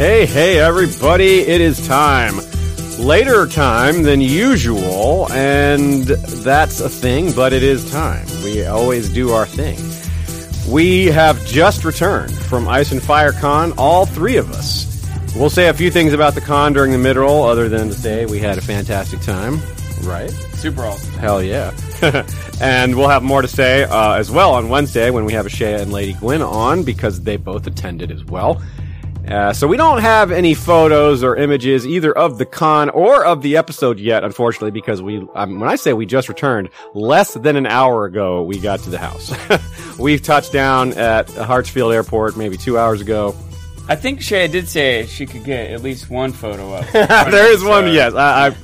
Hey, hey, everybody, it is time. Later time than usual, and that's a thing, but it is time. We always do our thing. We have just returned from Ice and Fire Con, all three of us. We'll say a few things about the con during the mid-roll, other than to say we had a fantastic time, right? Super awesome. Hell yeah. and we'll have more to say uh, as well on Wednesday when we have Shea and Lady Gwyn on because they both attended as well. Uh, so we don't have any photos or images either of the con or of the episode yet, unfortunately, because we, um, when I say we just returned, less than an hour ago we got to the house. We've touched down at Hartsfield Airport maybe two hours ago. I think Shay did say she could get at least one photo up. there is one, yes. I,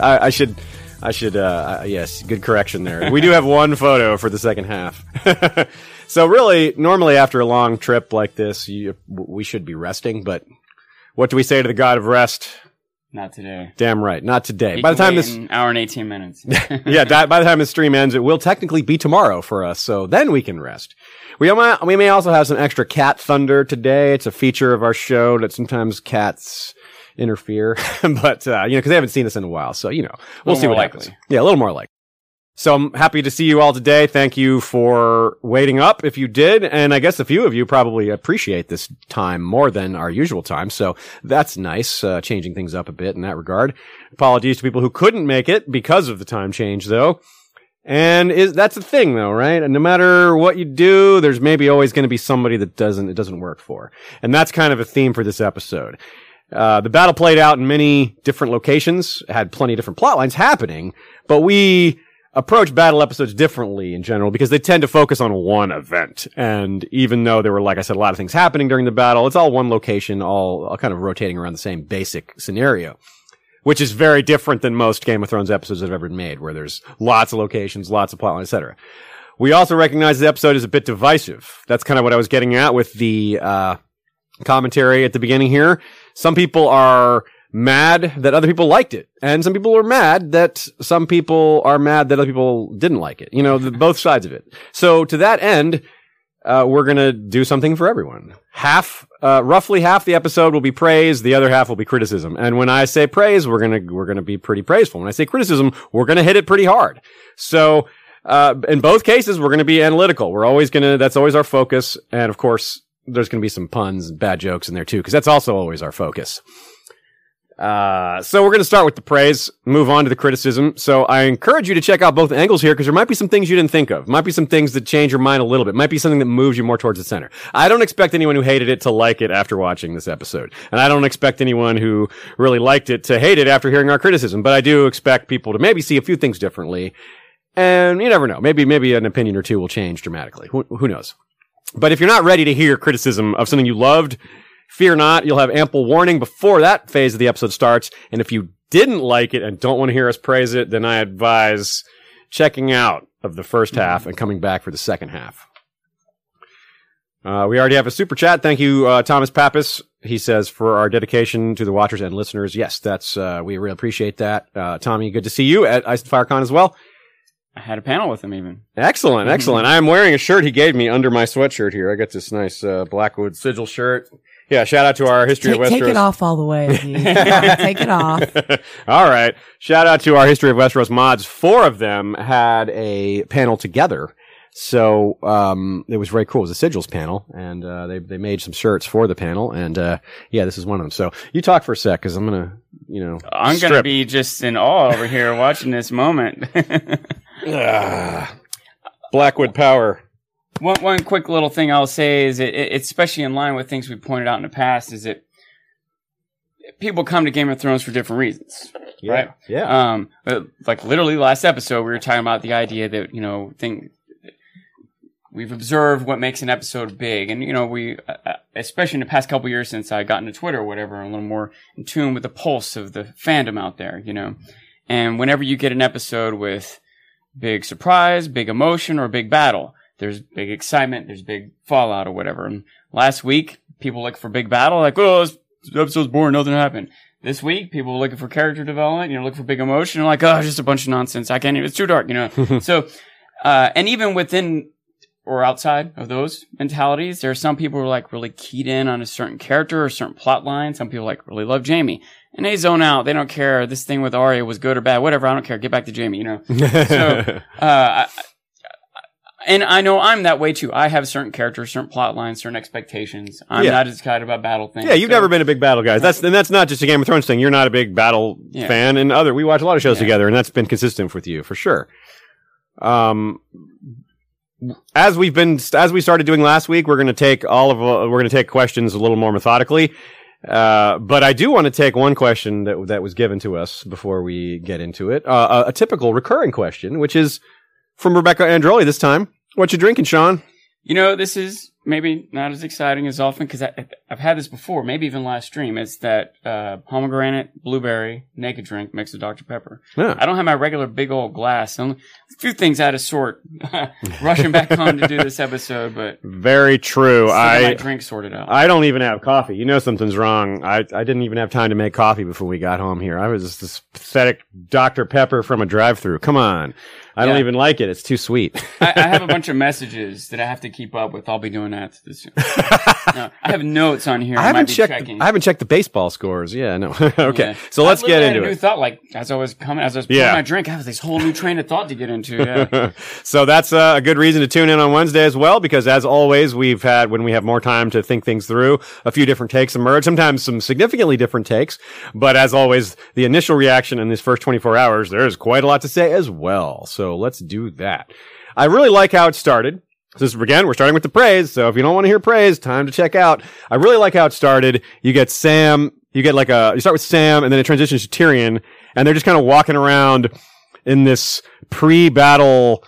I, I, should, I should, uh, yes, good correction there. We do have one photo for the second half. so really, normally after a long trip like this, you, we should be resting, but what do we say to the god of rest? Not today. Damn right, not today. He by the time this, an hour and eighteen minutes. yeah, by the time the stream ends, it will technically be tomorrow for us. So then we can rest. We may, we may also have some extra cat thunder today. It's a feature of our show that sometimes cats interfere, but uh, you know, because they haven't seen us in a while, so you know, we'll see what more happens. Yeah, a little more likely. So I'm happy to see you all today. Thank you for waiting up if you did. And I guess a few of you probably appreciate this time more than our usual time. So that's nice, uh, changing things up a bit in that regard. Apologies to people who couldn't make it because of the time change though. And is that's the thing though, right? And no matter what you do, there's maybe always going to be somebody that doesn't it doesn't work for. And that's kind of a theme for this episode. Uh, the battle played out in many different locations, had plenty of different plot lines happening, but we approach battle episodes differently in general because they tend to focus on one event. And even though there were, like I said, a lot of things happening during the battle, it's all one location, all, all kind of rotating around the same basic scenario which is very different than most Game of Thrones episodes that have ever been made, where there's lots of locations, lots of plotline, etc. We also recognize the episode is a bit divisive. That's kind of what I was getting at with the uh, commentary at the beginning here. Some people are mad that other people liked it, and some people are mad that some people are mad that other people didn't like it. You know, the, both sides of it. So to that end, uh, we're gonna do something for everyone. Half, uh, roughly half the episode will be praise, the other half will be criticism. And when I say praise, we're gonna, we're gonna be pretty praiseful. When I say criticism, we're gonna hit it pretty hard. So, uh, in both cases, we're gonna be analytical. We're always gonna, that's always our focus. And of course, there's gonna be some puns and bad jokes in there too, because that's also always our focus. Uh, so we're going to start with the praise, move on to the criticism. So I encourage you to check out both angles here because there might be some things you didn't think of. Might be some things that change your mind a little bit. Might be something that moves you more towards the center. I don't expect anyone who hated it to like it after watching this episode. And I don't expect anyone who really liked it to hate it after hearing our criticism. But I do expect people to maybe see a few things differently. And you never know. Maybe, maybe an opinion or two will change dramatically. Who, who knows? But if you're not ready to hear criticism of something you loved, fear not. You'll have ample warning before that phase of the episode starts. And if you didn't like it and don't want to hear us praise it, then I advise checking out of the first half and coming back for the second half. Uh, we already have a super chat. Thank you, uh, Thomas Pappas. He says for our dedication to the watchers and listeners. Yes, that's, uh, we really appreciate that. Uh, Tommy, good to see you at Ice and Fire Con as well. I had a panel with him even. Excellent, excellent. I am wearing a shirt he gave me under my sweatshirt here. I got this nice uh, Blackwood sigil shirt. Yeah, shout out to our history Take, of Westeros. take it off all the way. Steve. Take it off. All right. Shout out to our history of Westeros mods. Four of them had a panel together. So, um, it was very cool. It was a sigils panel and, uh, they, they made some shirts for the panel. And, uh, yeah, this is one of them. So you talk for a sec cause I'm going to, you know, I'm gonna be just in awe over here watching this moment. Ah. Blackwood power. One one quick little thing I'll say is it, it, especially in line with things we pointed out in the past is that people come to Game of Thrones for different reasons. Yeah. Right. Yeah. Um, uh, like literally last episode, we were talking about the idea that you know, thing we've observed what makes an episode big, and you know, we, uh, uh, especially in the past couple years since I got into Twitter or whatever, I'm a little more in tune with the pulse of the fandom out there, you know. And whenever you get an episode with big surprise, big emotion, or big battle, there's big excitement, there's big fallout or whatever. And last week, people look for big battle, like, oh, this episode's boring, nothing happened. This week, people were looking for character development, you know, looking for big emotion, like, oh, just a bunch of nonsense. I can't even, it's too dark, you know. so, uh, and even within or outside of those mentalities. There are some people who are like really keyed in on a certain character or a certain plot line. Some people like really love Jaime and they zone out. They don't care. This thing with Arya was good or bad, whatever. I don't care. Get back to Jaime, you know? so, uh, I, and I know I'm that way too. I have certain characters, certain plot lines, certain expectations. I'm Yeah. not as excited about battle things. Yeah, you've So- never been a big battle guy. That's and that's not just a Game of Thrones thing. You're not a big battle Yeah. fan, and other we watch a lot of shows Yeah. together, and that's been consistent with you for sure. Um, as we've been as we started doing last week, we're going to take all of uh, we're going to take questions a little more methodically. Uh, but I do want to take one question that that was given to us before we get into it. Uh, a, a typical recurring question, which is from Rebecca Androli this time. What you drinking, Sean? You know, this is maybe not as exciting as often because I've had this before, maybe even last stream. It's that uh, pomegranate, blueberry, naked drink mixed with Dr. Pepper. Yeah. I don't have my regular big old glass. Only- A few things out of sort. Rushing back home to do this episode, but Very true. still got my I drink sorted out. I don't even have coffee. You know something's wrong. I, I didn't even have time to make coffee before we got home here. I was just this pathetic Dr. Pepper from a drive through. Come on. I don't even like it. It's too sweet. I, I have a bunch of messages that I have to keep up with. I'll be doing that this. No, I have notes on here. I I, haven't might be checked. checking. I haven't checked the baseball scores. Yeah, no. okay. Yeah. So let's get into a new it. thought, like as I was coming, as I was pouring Yeah. my drink, I have this whole new train of thought to get into. Yeah. so that's uh, a good reason to tune in on Wednesday as well, because as always, we've had, when we have more time to think things through, a few different takes emerge, sometimes some significantly different takes. But as always, the initial reaction in these first 24 hours, there is quite a lot to say as well. So let's do that. I really like how it started. This again, we're starting with the praise. So if you don't want to hear praise, time to check out. I really like how it started. You get Sam, you get like a, you start with Sam and then it transitions to Tyrion and they're just kind of walking around in this pre-battle,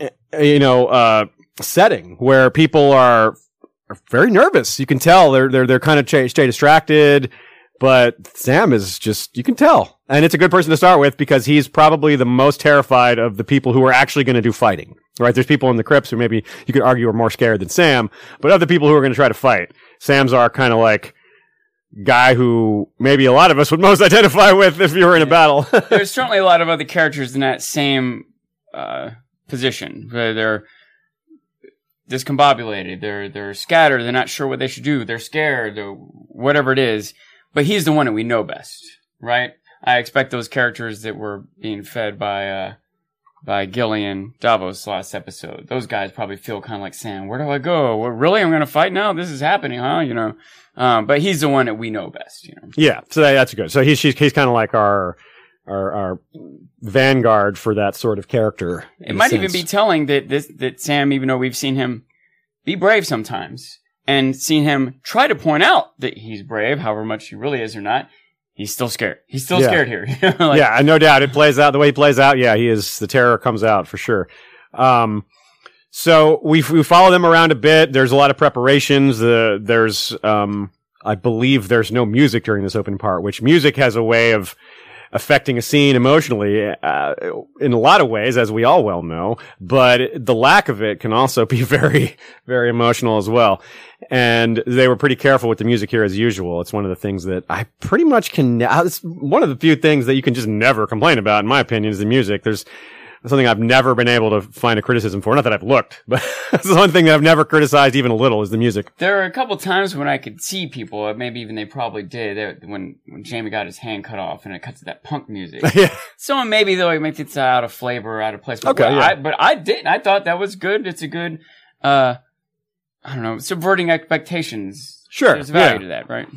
eh, you know, uh, setting where people are, are very nervous. You can tell they're, they're, they're kind of ch- stay distracted, but Sam is just, you can tell. And it's a good person to start with because he's probably the most terrified of the people who are actually going to do fighting. Right? There's people in the crypts who maybe you could argue are more scared than Sam, but other people who are going to try to fight, Sam's our kind of like guy who maybe a lot of us would most identify with if you were in a battle. There's certainly a lot of other characters in that same uh, position. Where they're discombobulated, they're they're scattered, they're not sure what they should do, they're scared, or whatever it is. But he's the one that we know best, right? I expect those characters that were being fed by uh, by Gilly and Davos last episode. Those guys probably feel kind of like Sam. Where do I go? Well, really, I'm going to fight now. This is happening, huh? You know. Um, but he's the one that we know best. You know. Yeah, so that's good. So he's she's, he's kind of like our our our vanguard for that sort of character. It might even be telling that this that Sam, even though we've seen him be brave sometimes, and seen him try to point out that he's brave, however much he really is or not, he's still scared. He's still Yeah. scared here. Like, yeah, no doubt it plays out the way he plays out. Yeah, he is the terror comes out for sure. Um, so we we follow them around a bit. There's a lot of preparations. The there's um, I believe there's no music during this open part, which music has a way of affecting a scene emotionally uh, in a lot of ways, as we all well know. But the lack of it can also be very, very emotional as well. And they were pretty careful with the music here as usual. It's one of the things that I pretty much can. uh, It's one of the few things that you can just never complain about, in my opinion, is the music. There's something I've never been able to find a criticism for. Not that I've looked, but that's the one thing that I've never criticized even a little is the music. There are a couple times when I could see people, uh, maybe even they probably did, when when Jaime got his hand cut off and it cuts to that punk music. yeah. Someone maybe though it makes it out of flavor, out of place. But Okay, well, yeah. I, but I did. I thought that was good. It's a good, uh, I don't know, subverting expectations. Sure, There's value yeah. to that, right?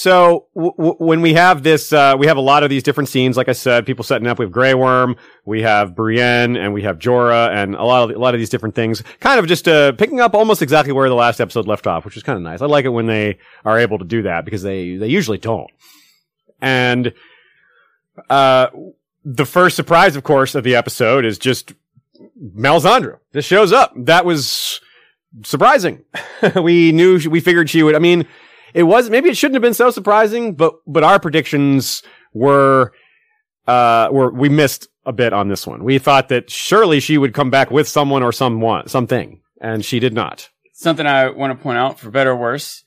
So w- w- when we have this, uh, we have a lot of these different scenes. Like I said, people setting up. We have Grey Worm, we have Brienne, and we have Jorah, and a lot of a lot of these different things. Kind of just uh, picking up almost exactly where the last episode left off, which is kind of nice. I like it when they are able to do that because they they usually don't. And uh, the first surprise, of course, of the episode is just Melisandre. This shows up. That was surprising. we knew, we figured she would. I mean, it was maybe it shouldn't have been so surprising, but but our predictions were uh were we missed a bit on this one. We thought that surely she would come back with someone or someone something, and she did not. Something I want to point out, for better or worse,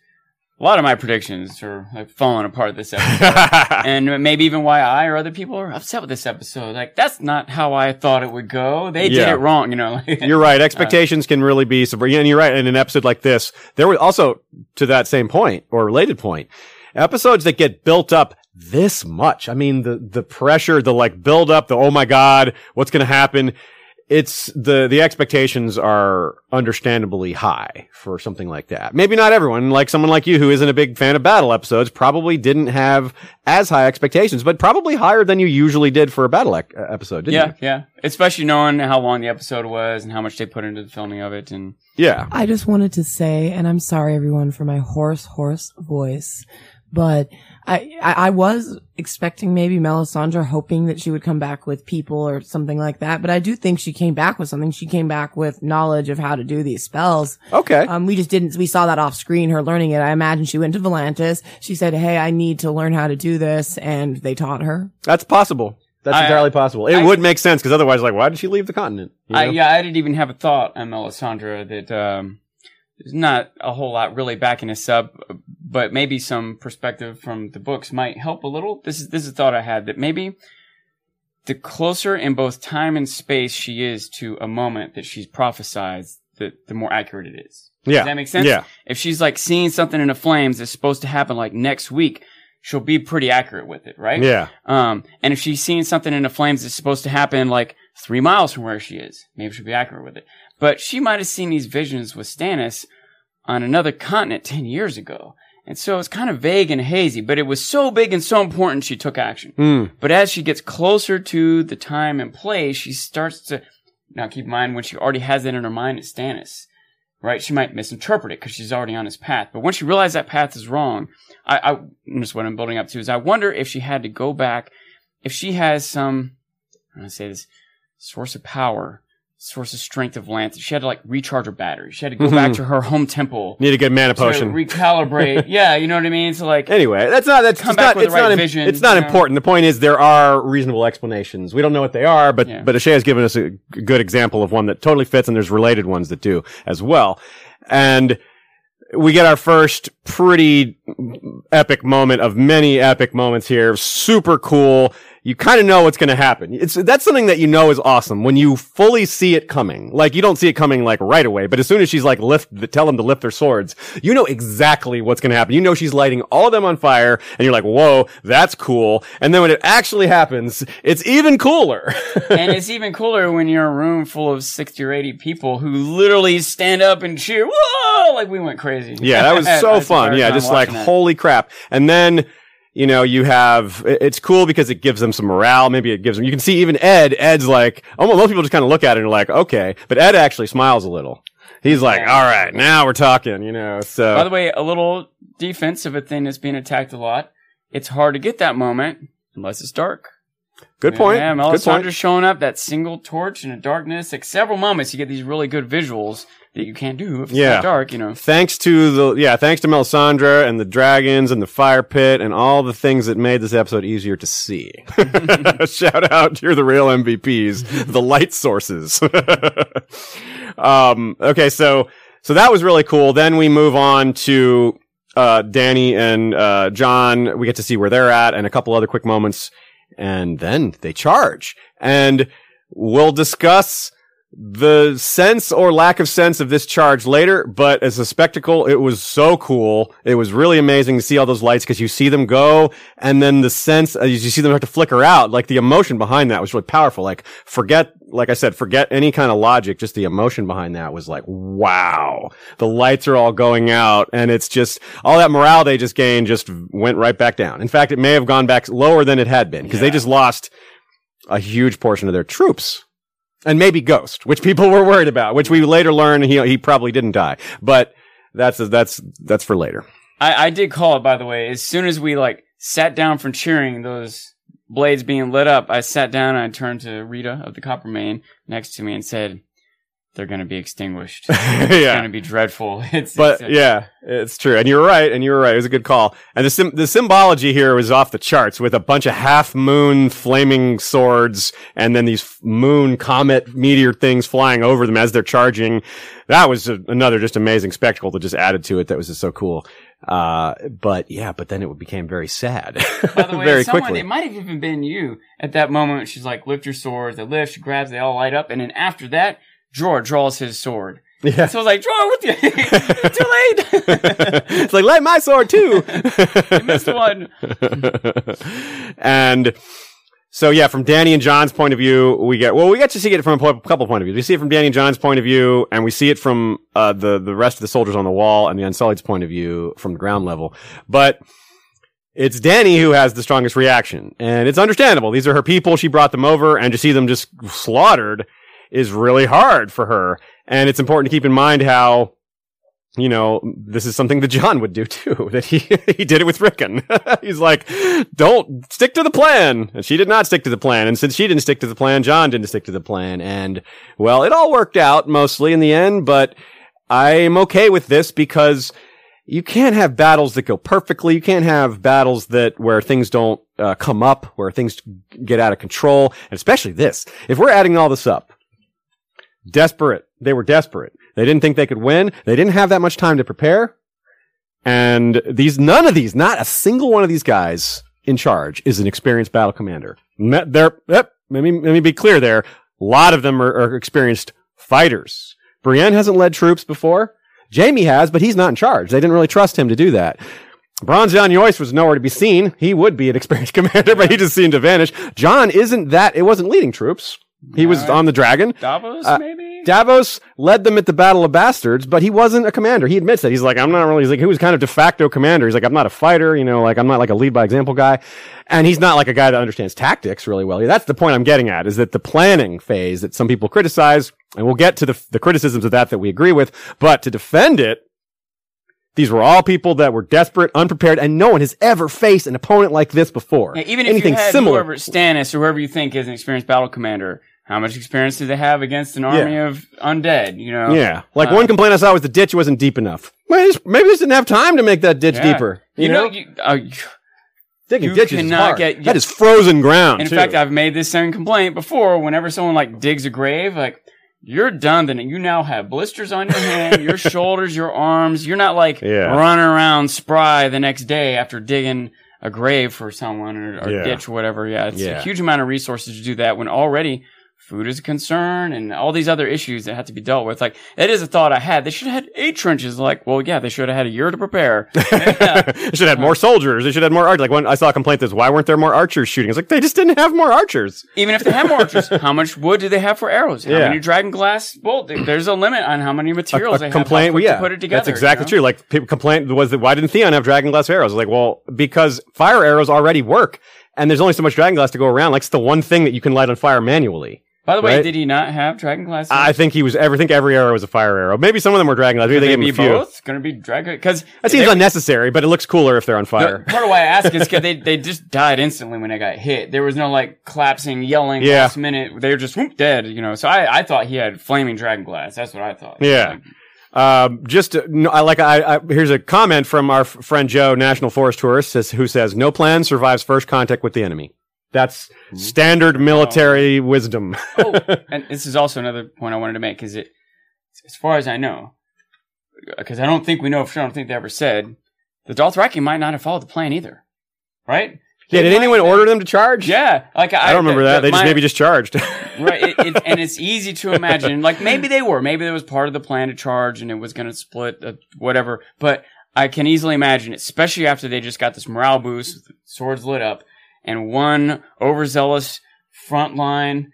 a lot of my predictions are like falling apart this episode. and maybe even why I or other people are upset with this episode. Like, that's not how I thought it would go. They did it wrong, you know. You're right. Uh, Expectations can really be. And you're right. In an episode like this, there were also to that same point or related point, episodes that get built up this much. I mean, the, the pressure, the like build up, the, oh my God, what's going to happen? It's the, the expectations are understandably high for something like that. Maybe not everyone, like someone like you who isn't a big fan of battle episodes, probably didn't have as high expectations, but probably higher than you usually did for a battle ec- uh, episode, didn't yeah, you? yeah. Especially knowing how long the episode was and how much they put into the filming of it. And Yeah. I just wanted to say, and I'm sorry everyone for my hoarse, hoarse voice, but I, I, I was expecting maybe Melisandre hoping that she would come back with people or something like that, but I do think she came back with something. She came back with knowledge of how to do these spells. Okay. Um, we just didn't, we saw that off screen, her learning it. I imagine she went to Volantis. She said, Hey, I need to learn how to do this. And they taught her. That's possible. That's I- entirely possible. It I- would make sense because otherwise, like, why did she leave the continent? You I, know? yeah, I didn't even have a thought on Melisandre that um, there's not a whole lot really backing us up, but maybe some perspective from the books might help a little. This is this is a thought I had that maybe the closer in both time and space she is to a moment that she's prophesied, the the more accurate it is. yeah. Does that make sense? Yeah. If she's like seeing something in the flames that's supposed to happen like next week, she'll be pretty accurate with it, right? Yeah. Um, and if she's seeing something in the flames that's supposed to happen like three miles from where she is, maybe she'll be accurate with it. But she might have seen these visions with Stannis on another continent 10 years ago. And so it's kind of vague and hazy, but it was so big and so important she took action. Mm. But as she gets closer to the time and place, she starts to, now keep in mind when she already has that in her mind, it's Stannis, right? She might misinterpret it because she's already on his path. But once she realizes that path is wrong, I, I, this what I'm building up to is I wonder if she had to go back, if she has some, I'm to say this, source of power, source of strength of Lance. She had to like recharge her battery. She had to go back mm-hmm. to her home temple Need a good mana potion. recalibrate. yeah, you know what I mean? So like, Anyway, that's not that's Come back not with it's the right not im- vision, it's not you know? important. The point is there are reasonable explanations. We don't know what they are, but Yeah. but Ashay has given us a good example of one that totally fits, and there's related ones that do as well. And we get our first pretty epic moment of many epic moments here. Super cool. You kind of know what's going to happen. It's that's something that you know is awesome when you fully see it coming. Like you don't see it coming like right away, but as soon as she's like lift, the, tell them to lift their swords, you know exactly what's going to happen. You know she's lighting all of them on fire, and you're like, "Whoa, that's cool!" And then when it actually happens, it's even cooler. and it's even cooler when you're in a room full of 60 or 80 people who literally stand up and cheer. Whoa! Like we went crazy. Yeah, that was so fun. Yeah, just like. Holy crap. And then, you know, you have it's cool because it gives them some morale. Maybe it gives them. You can see even Edd. Edd's like, almost most people just kind of look at it and are like, okay, but Edd actually smiles a little. He's like, Yeah. all right, now we're talking. You know, so By the way, a little defense of a thing is being attacked a lot. It's hard to get that moment unless it's dark. good point. Yeah, good point. Melisandre's showing up, that single torch in the darkness. Like several moments, you get these really good visuals that you can't do if it's Yeah. dark, you know. Thanks to the yeah, thanks to Melisandre and the dragons and the fire pit and all the things that made this episode easier to see. Shout out, you're the real MVPs, the light sources. um, okay, so so that was really cool. Then we move on to uh, Dany and uh, Jon. We get to see where they're at and a couple other quick moments, and then they charge. And we'll discuss the sense or lack of sense of this charge later, but as a spectacle, it was so cool. It was really amazing to see all those lights because you see them go and then the sense, as you see them have to flicker out, like the emotion behind that was really powerful. Like forget, like I said, forget any kind of logic. Just the emotion behind that was like, wow, the lights are all going out and it's just all that morale they just gained just went right back down. In fact, it may have gone back lower than it had been because they just lost a huge portion of their troops and maybe Ghost, which people were worried about, which we later learned he he probably didn't die, but that's that's that's for later. I, I did call it, by the way. As soon as we like sat down from cheering those blades being lit up, I sat down and I turned to Rita of the Copper Main next to me and said, "They're going to be extinguished. It's going to be dreadful." It's, but it's, yeah, it's true, and you're right, and you were right. It was a good call, and the sim- the symbology here was off the charts with a bunch of half moon flaming swords, and then these moon comet meteor things flying over them as they're charging. That was a, another just amazing spectacle that just added to it. That was just so cool. Uh, but yeah, but then it became very sad By the way, very someone, quickly. it might have even been you at that moment. She's like, lift your swords. They lift, she grabs, they all light up. And then after that, Jorah draws his sword. yeah. So I was like, Jorah, what the? Too late. it's like, light my sword too. you missed one. and so yeah, from Dany and Jon's point of view, we get well, we get to see it from a couple point of views. We see it from Dany and Jon's point of view, and we see it from uh, the the rest of the soldiers on the wall and the Unsullied's point of view from the ground level. But it's Dany who has the strongest reaction, and it's understandable. These are her people; she brought them over, and to see them just slaughtered is really hard for her. And it's important to keep in mind how you know, this is something that Jon would do too. That he he did it with Rickon. He's like, "Don't stick to the plan," and she did not stick to the plan. And since she didn't stick to the plan, Jon didn't stick to the plan. And well, it all worked out mostly in the end. But I'm okay with this because you can't have battles that go perfectly. You can't have battles that where things don't uh, come up, where things get out of control, and especially this. If we're adding all this up, desperate. They were desperate. They didn't think they could win. They didn't have that much time to prepare. And these, none of these, not a single one of these guys in charge is an experienced battle commander. They're, yep, let me, let me be clear there. A lot of them are, are experienced fighters. Brienne hasn't led troops before. Jaime has, but he's not in charge. They didn't really trust him to do that. Bronze Yohn Royce was nowhere to be seen. He would be an experienced commander, but he just seemed to vanish. Jon isn't that, it wasn't leading troops. He was on the dragon. Davos, Uh, maybe? Davos led them at the Battle of Bastards, but he wasn't a commander. He admits that. He's like, I'm not really, he's like, he was kind of de facto commander. He's like, I'm not a fighter, you know, like, I'm not like a lead by example guy. And he's not like a guy that understands tactics really well. That's the point I'm getting at, is that the planning phase that some people criticize, and we'll get to the, the criticisms of that that we agree with, but to defend it, these were all people that were desperate, unprepared, and no one has ever faced an opponent like this before. Yeah, even if Anything you had similar. whoever Stannis or whoever you think is an experienced battle commander, how much experience do they have against an army of undead? You know, Yeah. Like Uh, one complaint I saw was the ditch wasn't deep enough. Maybe they just- maybe didn't have time to make that ditch Yeah. deeper. You, know, you, uh, digging you ditches is cannot hard. get- that is frozen ground. in too. fact, I've made this same complaint before. Whenever someone like digs a grave, like you're done. Then you now have blisters on your hand, your shoulders, your arms. You're not like Yeah. running around spry the next day after digging a grave for someone or, or Yeah. ditch or whatever. Yeah, it's Yeah. a huge amount of resources to do that when already food is a concern and all these other issues that have to be dealt with. Like it is a thought I had. They should have had eight trenches. Like, well, yeah, they should have had a year to prepare. Yeah. Uh, they should have had more soldiers. They should have more archers. Like when I saw a complaint that's why weren't there more archers shooting? It's like they just didn't have more archers. Even if they had more archers, how much wood do they have for arrows? How Yeah. many dragon glass? Well, there's a limit on how many materials they have. how complaint. Well, quick to yeah, put it together. that's exactly you know? true. Like people complaint was that why didn't Theon have dragon glass arrows? Like, well, because fire arrows already work, and there's only so much dragon glass to go around. Like it's the one thing that you can light on fire manually. By the way, right? did he not have dragon glass? I think he was. I think every arrow was a fire arrow. Maybe some of them were dragon glass. Maybe they they gave him a few. both going to be dragon because That seems unnecessary, but it looks cooler if they're on fire. Part of why I ask is because they they just died instantly when they got hit. There was no like collapsing, yelling Yeah. last minute. They were just whoop, dead. You know. So I I thought he had flaming dragon glass. That's what I thought. Yeah. Um, just no, I like. I, I here's a comment from our f- friend Joe, National Forest Tourist, says, who says, "No plan survives first contact with the enemy." That's standard military wisdom. oh, and this is also another point I wanted to make. Is it, as far as I know, because I don't think we know for sure. I don't think they ever said the Dothraki might not have followed the plan either, right? yeah, They did anyone might- order them to charge? Yeah, like I, I don't remember that. They just my- maybe just charged. right, it, it, and it's easy to imagine. Like maybe they were, maybe that was part of the plan to charge, and it was going to split, uh, whatever. But I can easily imagine, especially after they just got this morale boost, swords lit up, and one overzealous frontline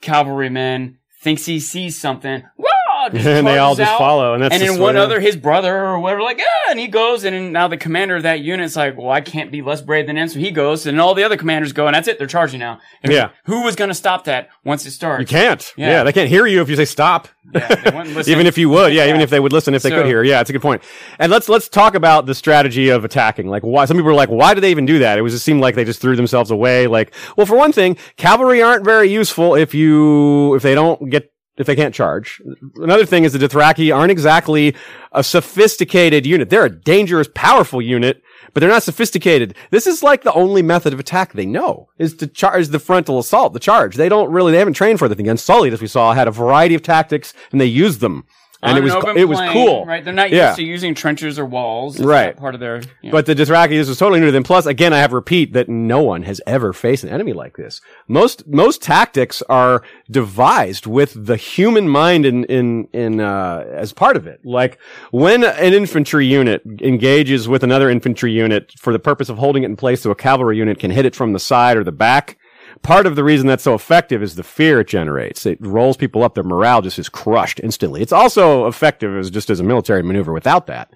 cavalryman thinks he sees something. Whoa! And they all just out. follow, and that's And then one other, his brother or whatever, like, ah, and he goes, and now the commander of that unit's like, well, I can't be less brave than him, so he goes, and all the other commanders go, and that's it, they're charging now. And Yeah. Who was going to stop that once it starts? You can't. Yeah. Yeah. they can't hear you if you say stop. Yeah, they wouldn't listen. even if you would, yeah, even if they would listen, if they So- could hear, yeah, it's a good point. And let's let's talk about the strategy of attacking. Like, why? Some people are like, why did they even do that? It was just seemed like they just threw themselves away. Like, well, for one thing, cavalry aren't very useful if you if they don't get if they can't charge. Another thing is the Dothraki aren't exactly a sophisticated unit. They're a dangerous, powerful unit, but they're not sophisticated. This is like the only method of attack they know is to charge the frontal assault, the charge. They don't really, they haven't trained for the thing. Unsullied, as we saw, had a variety of tactics and they used them. And it was it was cool. right? They're not Yeah. used to using trenches or walls, It's Right. part of their. yeah. But the Dothraki, this was totally new to them. Plus, again, I have repeat that no one has ever faced an enemy like this. Most most tactics are devised with the human mind in in in uh, as part of it. Like when an infantry unit engages with another infantry unit for the purpose of holding it in place, so a cavalry unit can hit it from the side or the back. Part of the reason that's so effective is the fear it generates. It rolls people up; their morale just is crushed instantly. It's also effective as just as a military maneuver without that.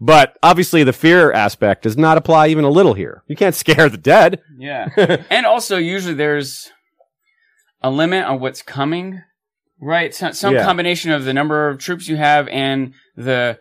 But obviously the fear aspect does not apply even a little here. You can't scare the dead. Yeah. and also, usually there's a limit on what's coming, right? Some, some Yeah. combination of the number of troops you have and the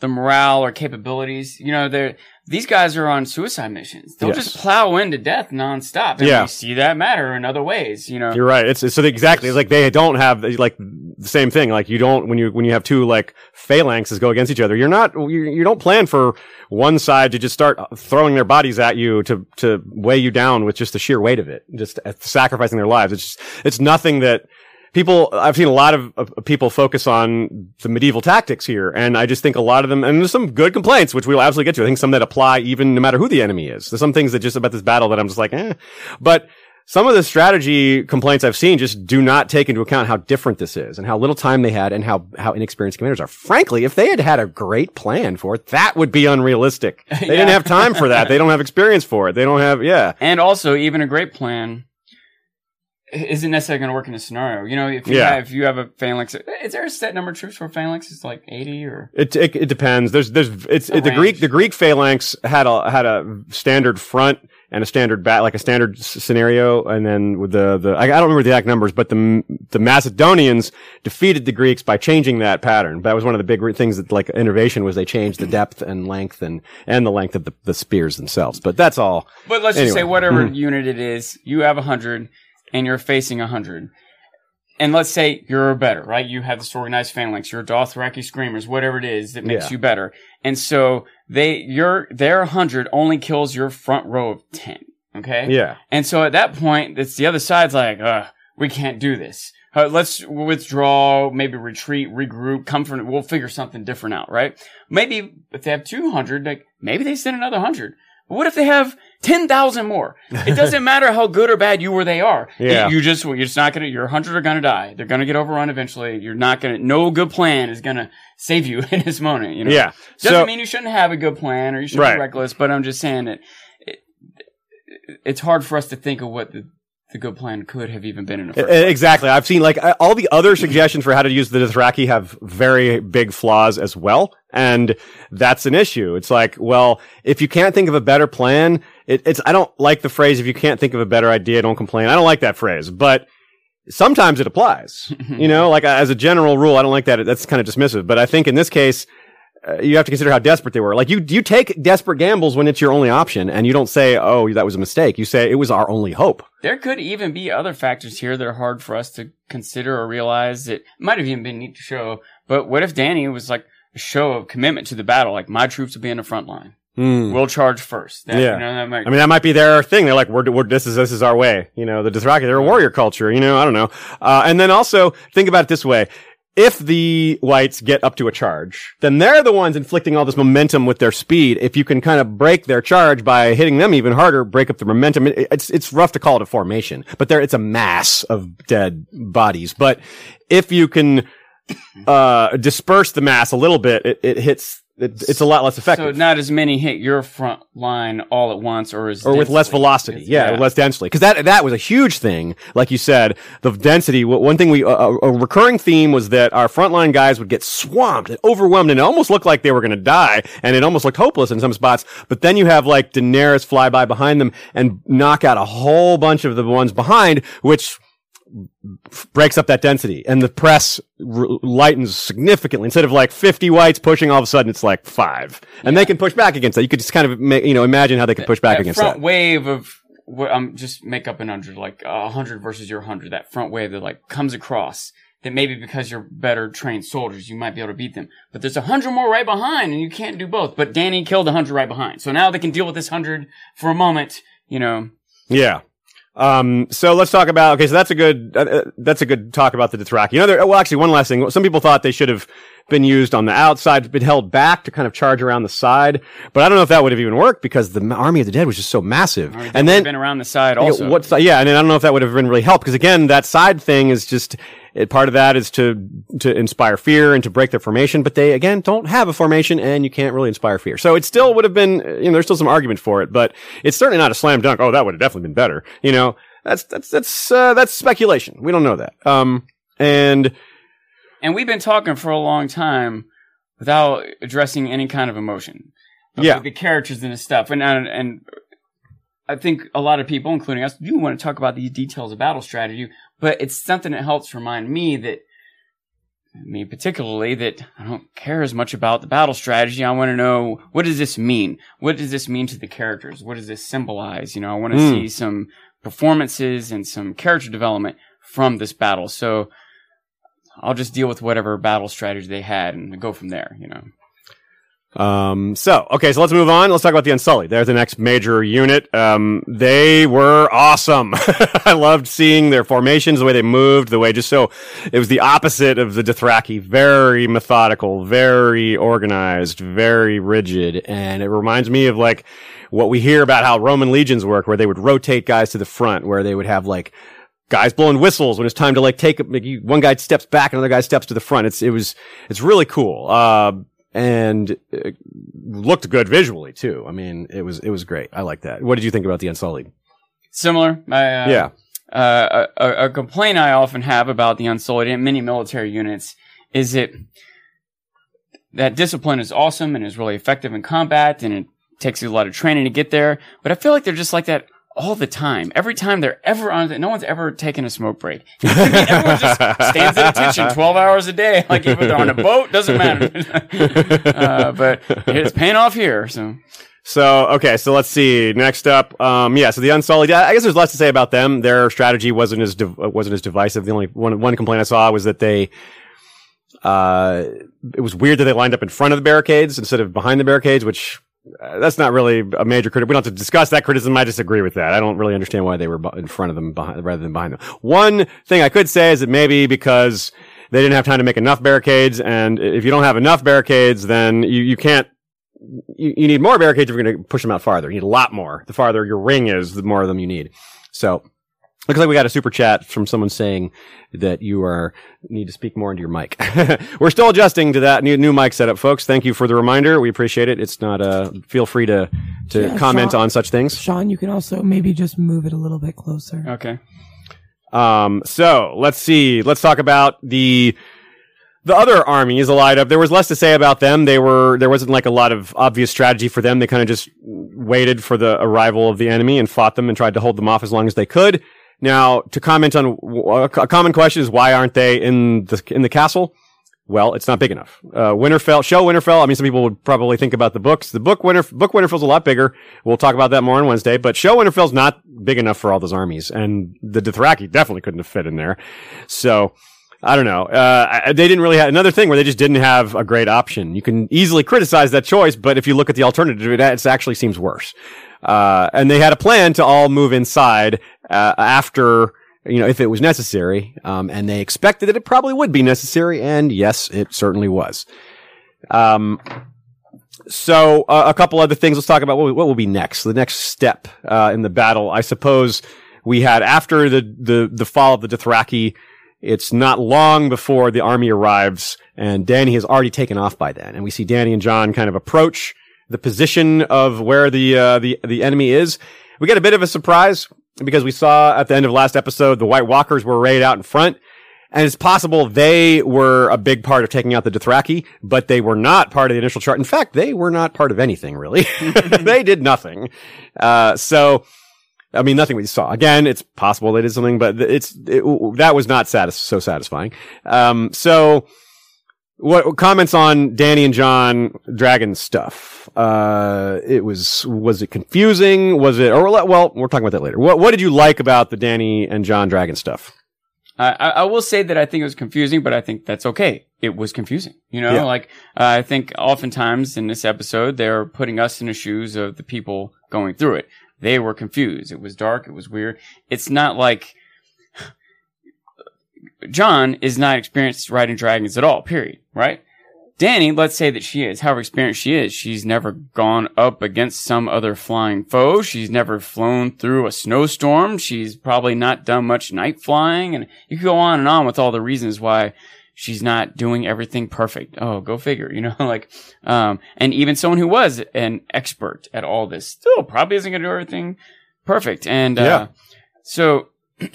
the morale or capabilities. You know, they're these guys are on suicide missions. They'll Yes. just plow into death nonstop. And Yeah. we see that matter in other ways. You know, You're right. It's, it's so they- exactly. It's like they don't have like the same thing. Like you don't when you when you have two like phalanxes go against each other. You're not you, you don't plan for one side to just start throwing their bodies at you to to weigh you down with just the sheer weight of it, just sacrificing their lives. It's just, it's nothing that people I've seen a lot of, of people focus on the medieval tactics here, and I just think a lot of them and there's some good complaints which we'll absolutely get to. I think some that apply even no matter who the enemy is. There's some things that just about this battle that I'm just like, eh. But some of the strategy complaints I've seen just do not take into account how different this is and how little time they had and how, how inexperienced commanders are. Frankly, if they had had a great plan for it, that would be unrealistic. They didn't have time for that. They don't have experience for it. They don't have, yeah. and also even a great plan isn't necessarily going to work in a scenario. You know, if you Yeah. have, if you have a phalanx, is there a set number of troops for phalanx? It's like eighty or It, it it depends. There's there's it's A the. Greek the Greek phalanx had a had a standard front and a standard back like a standard s- scenario, and then with the the I, I don't remember the exact numbers, but the the Macedonians defeated the Greeks by changing that pattern. That was one of the big re- things that like innovation was they changed the depth and length and and the length of the, the spears themselves. But that's all. But let's just say Anyway. whatever Mhm. unit it is, you have a hundred and you're facing a hundred. And let's say you're better, right? You have this organized phalanx, you're Dothraki screamers, whatever it is that makes Yeah. you better. And so they, your, their hundred only kills your front row of ten. Okay? Yeah. And so at that point, it's the other side's like, uh, we can't do this. Uh, let's withdraw, maybe retreat, regroup, come from, we'll figure something different out, right? Maybe if they have 200, like, maybe they send another 100. But what if they have 10,000 more? It doesn't matter how good or bad you or they are. Yeah. You just, you're just not gonna, your 100 are gonna die. They're gonna get overrun eventually. You're not gonna, no good plan is gonna save you in this moment, you know? Yeah. Doesn't So mean you shouldn't have a good plan or you should Right. be reckless, but I'm just saying that it, it's hard for us to think of what the, the good plan could have even been in E- first. Exactly. I've seen like all the other suggestions for how to use the Dothraki have very big flaws as well. And that's an issue. It's like, well, if you can't think of a better plan, it, it's, I don't like the phrase, if you can't think of a better idea, don't complain. I don't like that phrase, but sometimes it applies. you know, like as a general rule, I don't like that. That's kind of dismissive. But I think in this case, uh, you have to consider how desperate they were. Like you, you take desperate gambles when it's your only option, and you don't say, "Oh, that was a mistake." You say it was our only hope. There could even be other factors here that are hard for us to consider or realize It might have even been neat to show. But what if Dany was like a show of commitment to the battle? Like my troops will be in the front line. We'll charge first. That, Yeah. You know, that might, I mean, that might be their thing. They're like, we're, we're this is this is our way. You know, the Dothraki, they're a warrior culture. You know, I don't know. Uh, and then also think about it this way: if the whites get up to a charge, then they're the ones inflicting all this momentum with their speed. If you can kind of break their charge by hitting them even harder, break up the momentum. It- it's it's rough to call it a formation, but there it's a mass of dead bodies. But if you can uh, disperse the mass a little bit, it, it hits. It, it's a lot less effective. so not as many hit your front line all at once or as or with less velocity. It's- Yeah, less densely. Because that that was a huge thing. Like you said, the density. One thing we a, a a recurring theme was that our frontline guys would get swamped and overwhelmed, and it almost looked like they were going to die, and it almost looked hopeless in some spots. But then you have like Daenerys fly by behind them and knock out a whole bunch of the ones behind, which breaks up that density and the press r- lightens significantly instead of like 50 whites pushing all of a sudden it's like five and they can push back against that you could just kind of ma- you know imagine how they could push back that against front that wave of I'm um, just make up an hundred, like a hundred versus your hundred. That front wave that like comes across. That maybe because you're better trained soldiers, you might be able to beat them. But there's a hundred more right behind, and you can't do both. But Dany killed a hundred right behind, so now they can deal with this hundred for a moment. You know, Yeah. Um, so let's talk about, okay, so that's a good, uh, uh, that's a good talk about the Dothraki. You know, there, well, actually, one last thing. Some people thought they should have been used on the outside, been held back to kind of charge around the side. But I don't know if that would have even worked because the Army of the Dead was just so massive. And then been around the side also. what's yeah, and I don't know if that would have been really helped because again, that side thing is just it, part of that is to to inspire fear and to break their formation, but they again don't have a formation, and you can't really inspire fear. So it still would have been you know there's still some argument for it, but it's certainly not a slam dunk. Oh, that would have definitely been better. You know, that's that's that's uh, that's speculation. We don't know that. Um, and and we've been talking for a long time without addressing any kind of emotion. of Yeah. the characters and the stuff, and and, and I think a lot of people, including us, do want to talk about these details of battle strategy. But it's something that helps remind me that, me particularly, that I don't care as much about the battle strategy. I want to know what does this mean? What does this mean to the characters? What does this symbolize? You know, I want to Hmm. see some performances and some character development from this battle. So I'll just deal with whatever battle strategy they had and go from there, you know. Um, so, okay, so let's move on. Let's talk about the Unsullied. They're the next major unit. Um, they were awesome. I loved seeing their formations, the way they moved, the way just so it was the opposite of the Dothraki. Very methodical, very organized, very rigid. And it reminds me of like what we hear about how Roman legions work, where they would rotate guys to the front, where they would have like, guys blowing whistles when it's time to like take one guy steps back another guy steps to the front. It's it was it's really cool. Uh and it looked good visually too. I mean it was it was great. I like that. What did you think about the unsullied Similar. I, uh, yeah. Uh, a, a- complaint I often have about the Unsullied and many military units is that that discipline is awesome and is really effective in combat and it takes you a lot of training to get there. But I feel like they're just like that all the time. Every time they're ever on, no one's ever taken a smoke break. Everyone just stands at attention 12 hours a day. Like if they're on a boat, doesn't matter. uh, but it's paying off here. So So okay, so let's see. Next up, um, yeah. So the Unsullied. I guess there's less to say about them. Their strategy wasn't as uh, wasn't as divisive. The only one one complaint I saw was that they, uh, it was weird that they lined up in front of the barricades instead of behind the barricades, which. Uh, that's not really a major criticism. We don't have to discuss that criticism. I disagree with that. I don't really understand why they were in front of them behind, rather than behind them. One thing I could say is that maybe because they didn't have time to make enough barricades, and if you don't have enough barricades, then you, you can't you, you need more barricades if you're going to push them out farther. You need a lot more. The farther your ring is, the more of them you need. So, looks like we got a super chat from someone saying that you are need to speak more into your mic. We're still adjusting to that new new mic setup, folks. Thank you for the reminder. We appreciate it. It's not uh feel free to to Yeah, comment Sean- on such things. Sean, you can also maybe just move it a little bit closer. okay. Um, so let's see. Let's talk about the the other armies allied up. There was less to say about them. They were there wasn't like a lot of obvious strategy for them. They kind of just waited for the arrival of the enemy and fought them and tried to hold them off as long as they could. Now, to comment on a common question is why aren't they in the in the castle? Well, it's not big enough. Uh, Winterfell, show Winterfell. I mean, some people would probably think about the books. The book Winter, book Winterfell's a lot bigger. We'll talk about that more on Wednesday. But show Winterfell's not big enough for all those armies, and the Dothraki definitely couldn't have fit in there. So, I don't know. Uh, they didn't really have another thing where they just didn't have a great option. You can easily criticize that choice, but if you look at the alternative, it it actually seems worse. Uh, and they had a plan to all move inside uh, after you know if it was necessary, um, and they expected that it probably would be necessary, and yes, it certainly was. Um, so uh, a couple other things. Let's talk about what, what will be next. The next step uh, in the battle, I suppose, we had after the the the fall of the Dothraki. It's not long before the army arrives, and Dany has already taken off by then. And we see Dany and Jon kind of approach the position of where the uh, the the enemy is. We get a bit of a surprise because we saw at the end of last episode the White Walkers were arrayed out in front. And it's possible they were a big part of taking out the Dothraki, but they were not part of the initial chart. In fact, they were not part of anything really. they did nothing. Uh, so, I mean, nothing we saw. Again, it's possible they did something, but it's, it, that was not satis- so satisfying. Um, so, what comments on Dany and Jon Dragon stuff? Uh, it was, was it confusing? Was it, or, well, we're talking about that later. What, what did you like about the Dany and Jon Dragon stuff? I, I I will say that I think it was confusing, but I think that's okay. It was confusing. You know, Yeah. like uh, I think oftentimes in this episode, they're putting us in the shoes of the people going through it. They were confused. It was dark. It was weird. It's not like Jon is not experienced riding dragons at all, period. Right? Dany, let's say that she is, however experienced she is, she's never gone up against some other flying foe. She's never flown through a snowstorm. She's probably not done much night flying. And you could go on and on with all the reasons why she's not doing everything perfect. Oh, go figure, you know, like, um, and even someone who was an expert at all this still probably isn't going to do everything perfect. And, uh, Yeah. so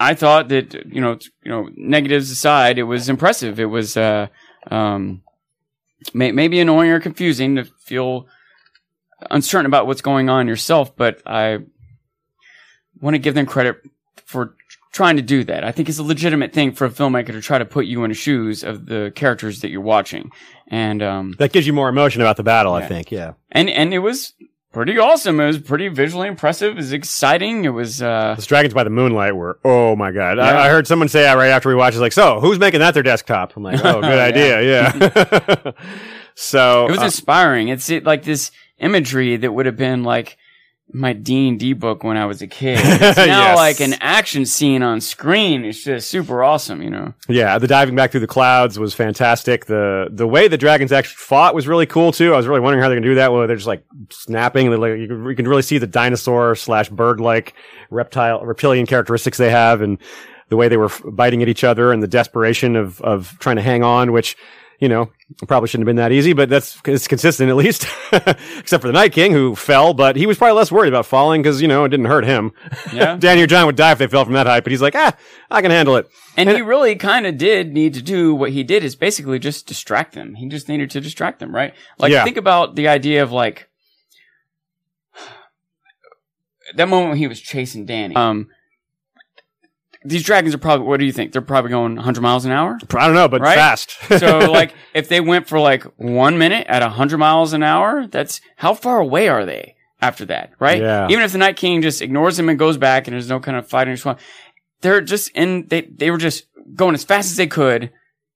I thought that, you know, you know, negatives aside, it was impressive. It was, uh, um, may, maybe annoying or confusing to feel uncertain about what's going on yourself, but I want to give them credit for trying to do that. I think it's a legitimate thing for a filmmaker to try to put you in the shoes of the characters that you're watching. And, um, That gives you more emotion about the battle, I think. Yeah. and, and it was pretty awesome. It was pretty visually impressive. It was exciting. It was, uh, Those Dragons by the Moonlight were, oh my God. Yeah. I, I heard someone say that right after we watched. It's like, so who's making that their desktop? I'm like, oh, good idea. Yeah. so, it was uh, inspiring. It's it, like this imagery that would have been like my D and D book when I was a kid. It's now Yes. like an action scene on screen. It's just super awesome, you know. yeah, the diving back through the clouds was fantastic. The, the way the dragons actually fought was really cool too. I was really wondering how they're going to do that. Well, they're just like snapping. They're like, you can, you can really see the dinosaur slash bird like reptile, reptilian characteristics they have and the way they were f- biting at each other and the desperation of, of trying to hang on, which, you know, probably shouldn't have been that easy, but that's it's consistent at least, except for the Night King who fell, but he was probably less worried about falling because, you know, it didn't hurt him. Yeah. Dany or Jon would die if they fell from that height, but he's like, ah, I can handle it. And he really kind of did need to do what he did is basically just distract them. He just needed to distract them, right? Like Yeah. think about the idea of like that moment when he was chasing Dany. Um, these dragons are probably. What do you think? They're probably going 100 miles an hour. I don't know, but Right? fast. so like if they went for like one minute at 100 miles an hour that's how far away are they after that right Yeah. even if the night king just ignores him and goes back and there's no kind of fighting or swamp they're just in they they were just going as fast as they could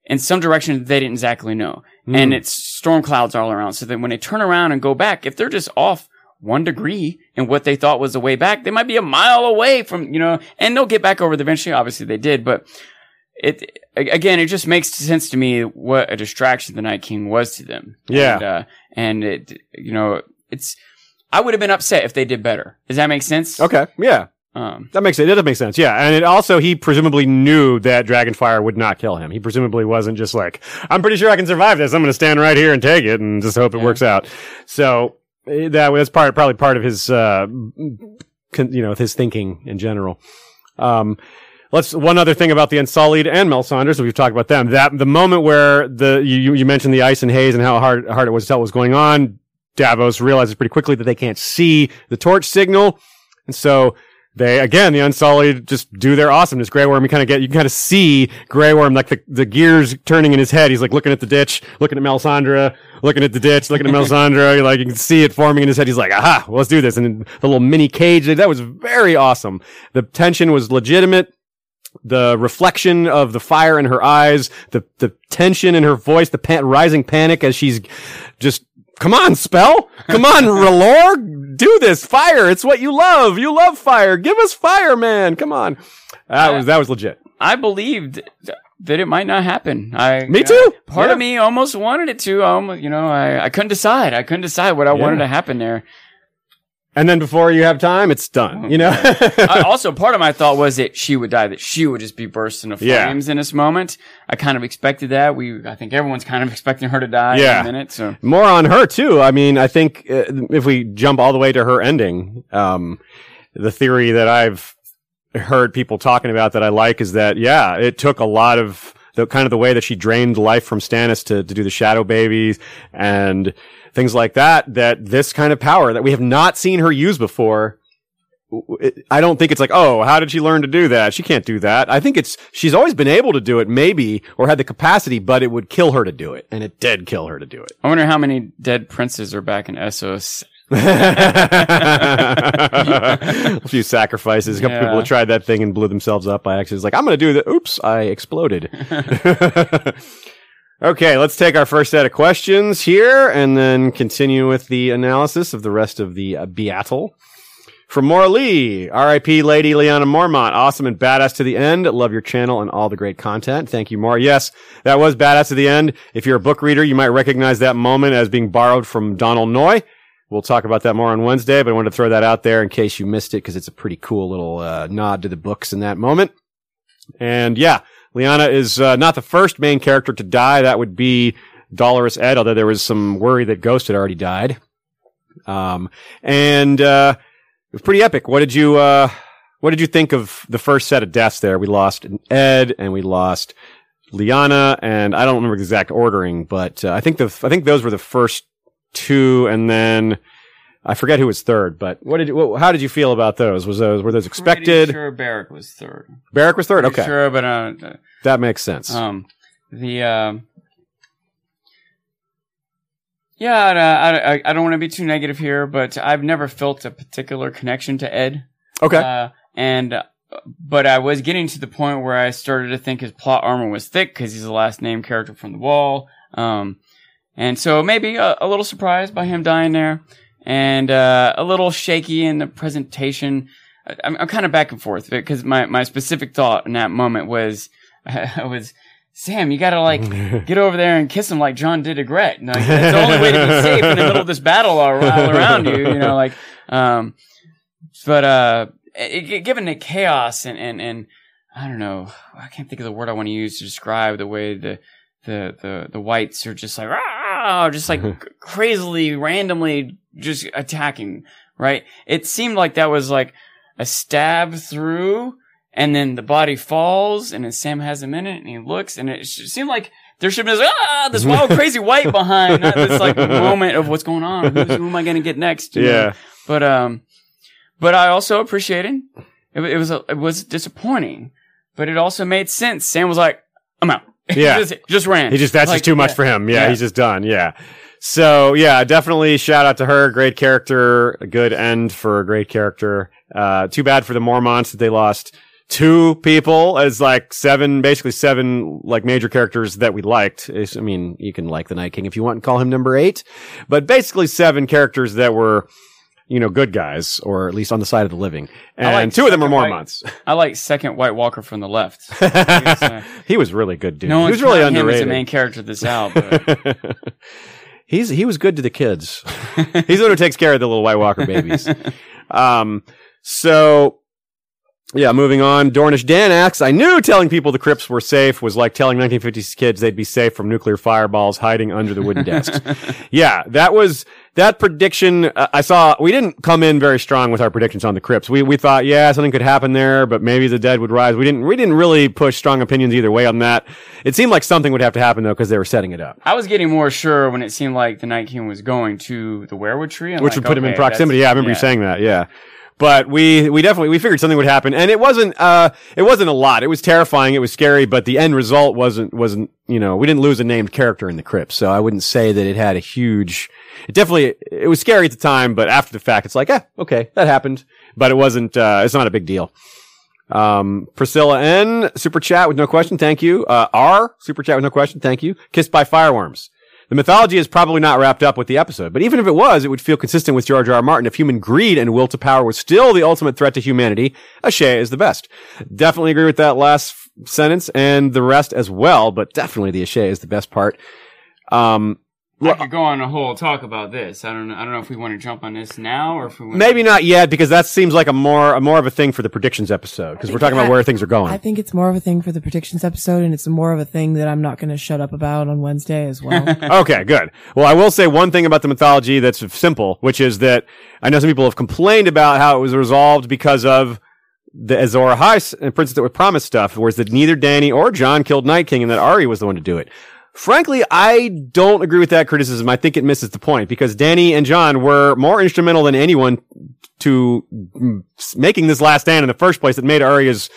in some direction they didn't exactly know Hmm. and it's storm clouds all around so that when they turn around and go back if they're just off one degree in what they thought was the way back they might be a mile away from you know and they'll get back over eventually obviously they did but it again it just makes sense to me what a distraction the night king was to them Yeah. and, uh, and it you know it's i would have been upset if they did better does that make sense okay, yeah. um That makes it. That does make sense. Yeah, and it also he presumably knew that Dragonfire would not kill him. He presumably wasn't just like, I'm pretty sure I can survive this. I'm going to stand right here and take it and just hope it Yeah. works out. So that was part probably part of his, uh, con, you know, his thinking in general. Um, let's one other thing about the Unsullied and Melisandre. We've talked about them. That the moment where the you you- you mentioned the ice and haze and how hard hard it was to tell what was going on. Davos realizes pretty quickly that they can't see the torch signal, and so they again the Unsullied just do their awesomeness. Grey Worm, you kind of get you can kind of see Grey Worm like the, the gears turning in his head. He's like looking at the ditch, looking at Melisandre, looking at the ditch, looking at Melisandre. Like you can see it forming in his head. He's like, aha, well, let's do this. And the little mini cage that was very awesome. The tension was legitimate the reflection of the fire in her eyes, the the tension in her voice, the pan- rising panic as she's just come on, spell, come on, R'hllor, do this fire. It's what you love. You love fire. Give us fire, man. Come on. That was that was legit. i believed that it might not happen i Me too. part Yeah. of me almost wanted it to um you know i i couldn't decide i couldn't decide what i Yeah. wanted to happen there And then before you have time, it's done. You know. I, also, part of my thought was that she would die, that she would just be burst into Yeah. flames in this moment. I kind of expected that. We, I think everyone's kind of expecting her to die Yeah. in a minute. So more on her too. I mean, I think uh, if we jump all the way to her ending, um, the theory that I've heard people talking about that I like is that yeah, it took a lot of the kind of the way that she drained life from Stannis to to do the shadow babies and things like that. That this kind of power that we have not seen her use before. It, I don't think it's like, oh, how did she learn to do that? She can't do that. I think it's, she's always been able to do it, maybe, or had the capacity, but it would kill her to do it. And it did kill her to do it. I wonder how many dead princes are back in Essos. A few sacrifices. A couple Yeah. people tried that thing and blew themselves up by accident. It's like, I'm going to do that. Oops, I exploded. okay, let's take our first set of questions here and then continue with the analysis of the rest of the uh, Beatle. From Maura Lee, R.I.P. Lady Lyanna Mormont, awesome and badass to the end. Love your channel and all the great content. Thank you, Maura. Yes, that was badass to the end. If you're a book reader, you might recognize that moment as being borrowed from Donal Noye. We'll talk about that more on Wednesday, but I wanted to throw that out there in case you missed it because it's a pretty cool little uh, nod to the books in that moment. And yeah, Lyanna is uh, not the first main character to die. That would be Dolorous Edd, although there was some worry that Ghost had already died. Um, and uh, it was pretty epic. What did you uh, What did you think of the first set of deaths? There, we lost Edd and we lost Lyanna, and I don't remember the exact ordering, but uh, I think the I think those were the first two, and then I forget who was third. But what did you, what, how did you feel about those? Was those were those expected? Pretty sure Beric was third. Beric was third. Pretty Okay, Sure, but uh, that makes sense. um, the um, yeah, I, I, I don't want to be too negative here, but I've never felt a particular connection to Edd. okay, Uh, and uh, but I was getting to the point where I started to think his plot armor was thick because he's the last name character from the wall. Um, and so maybe a, a little surprised by him dying there, and uh, a little shaky in the presentation. I- I'm, I'm kind of back and forth because my my specific thought in that moment was I was. Sam, you gotta like get over there and kiss him like Jon did to Gret. Like, it's the only way to be safe in the middle of this battle all, all around you. You know, like, um, but uh, it, it- given the chaos and, and and I don't know, I can't think of the word I want to use to describe the way the the the the whites are just like "Rah!" Just like crazily randomly just attacking. Right? It seemed like that was like a stab through. And then the body falls, and then Sam has him in it, and he looks, and it seemed like there should be this, ah, this wild, crazy white behind, this like moment of what's going on. Who's, who am I going to get next? you know? yeah, But um, but I also appreciated it. It was a, it was disappointing, but it also made sense. Sam was like, "I'm out." Yeah. just, just ran. he just that's Like, just too much yeah. for him. Yeah, Yeah. he's just done. Yeah. So yeah, definitely shout out to her. Great character. A good end for a great character. Uh, too bad for the Mormonts that they lost two people as like seven, basically seven like major characters that we liked. I mean, you can like the Night King if you want and call him number eight, but basically seven characters that were, you know, good guys or at least on the side of the living. And like two of them are second white-. I like second White Walker from the left. He was, uh, he was really good, dude. no he was really counting him as underrated. the main character of this out. He's he was good to the kids. He's the one who takes care of the little White Walker babies. um, so yeah, moving on. Dornish Dan asks, I knew telling people the crypts were safe was like telling 1950s kids they'd be safe from nuclear fireballs hiding under the wooden desks. yeah, that was that prediction. Uh, I saw we didn't come in very strong with our predictions on the crypts. We we thought yeah something could happen there, but maybe the dead would rise. We didn't we didn't really push strong opinions either way on that. It seemed like something would have to happen though because they were setting it up. I was getting more sure when it seemed like the Night King was going to the weirwood tree, I'm which like, would put him in proximity. Yeah, I remember you saying that. Yeah. But we, we definitely, we figured something would happen and it wasn't, uh, it wasn't a lot. It was terrifying. It was scary, but the end result wasn't, wasn't, you know, we didn't lose a named character in the crypt. So I wouldn't say that it had a huge, it definitely, it was scary at the time, but after the fact, it's like, eh, okay, that happened. But it wasn't, uh, it's not a big deal. Um, Priscilla N, super chat with no question. Thank you. Uh, R, super chat with no question. Thank you. Kissed by fireworms. The mythology is probably not wrapped up with the episode, but even if it was, it would feel consistent with George R. R. Martin. If human greed and will to power was still the ultimate threat to humanity, Ashe is the best. Definitely agree with that last f- sentence and the rest as well, but definitely the Ashe is the best part. Um, I could go on a whole talk about this. I don't know. I don't know if we want to jump on this now or if we want maybe not yet because that seems like a more, a more of a thing for the predictions episode because we're talking about I- where things are going. I think it's more of a thing for the predictions episode, and it's more of a thing that I'm not going to shut up about on Wednesday as well. Okay, good. Well, I will say one thing about the mythology that's simple, which is that I know some people have complained about how it was resolved because of the Azor Ahai and Princess that was promised stuff, whereas that neither Dany or Jon killed Night King and that Arya was the one to do it. Frankly, I don't agree with that criticism. I think it misses the point because Dany and Jon were more instrumental than anyone to making this last stand in the first place that made Arya's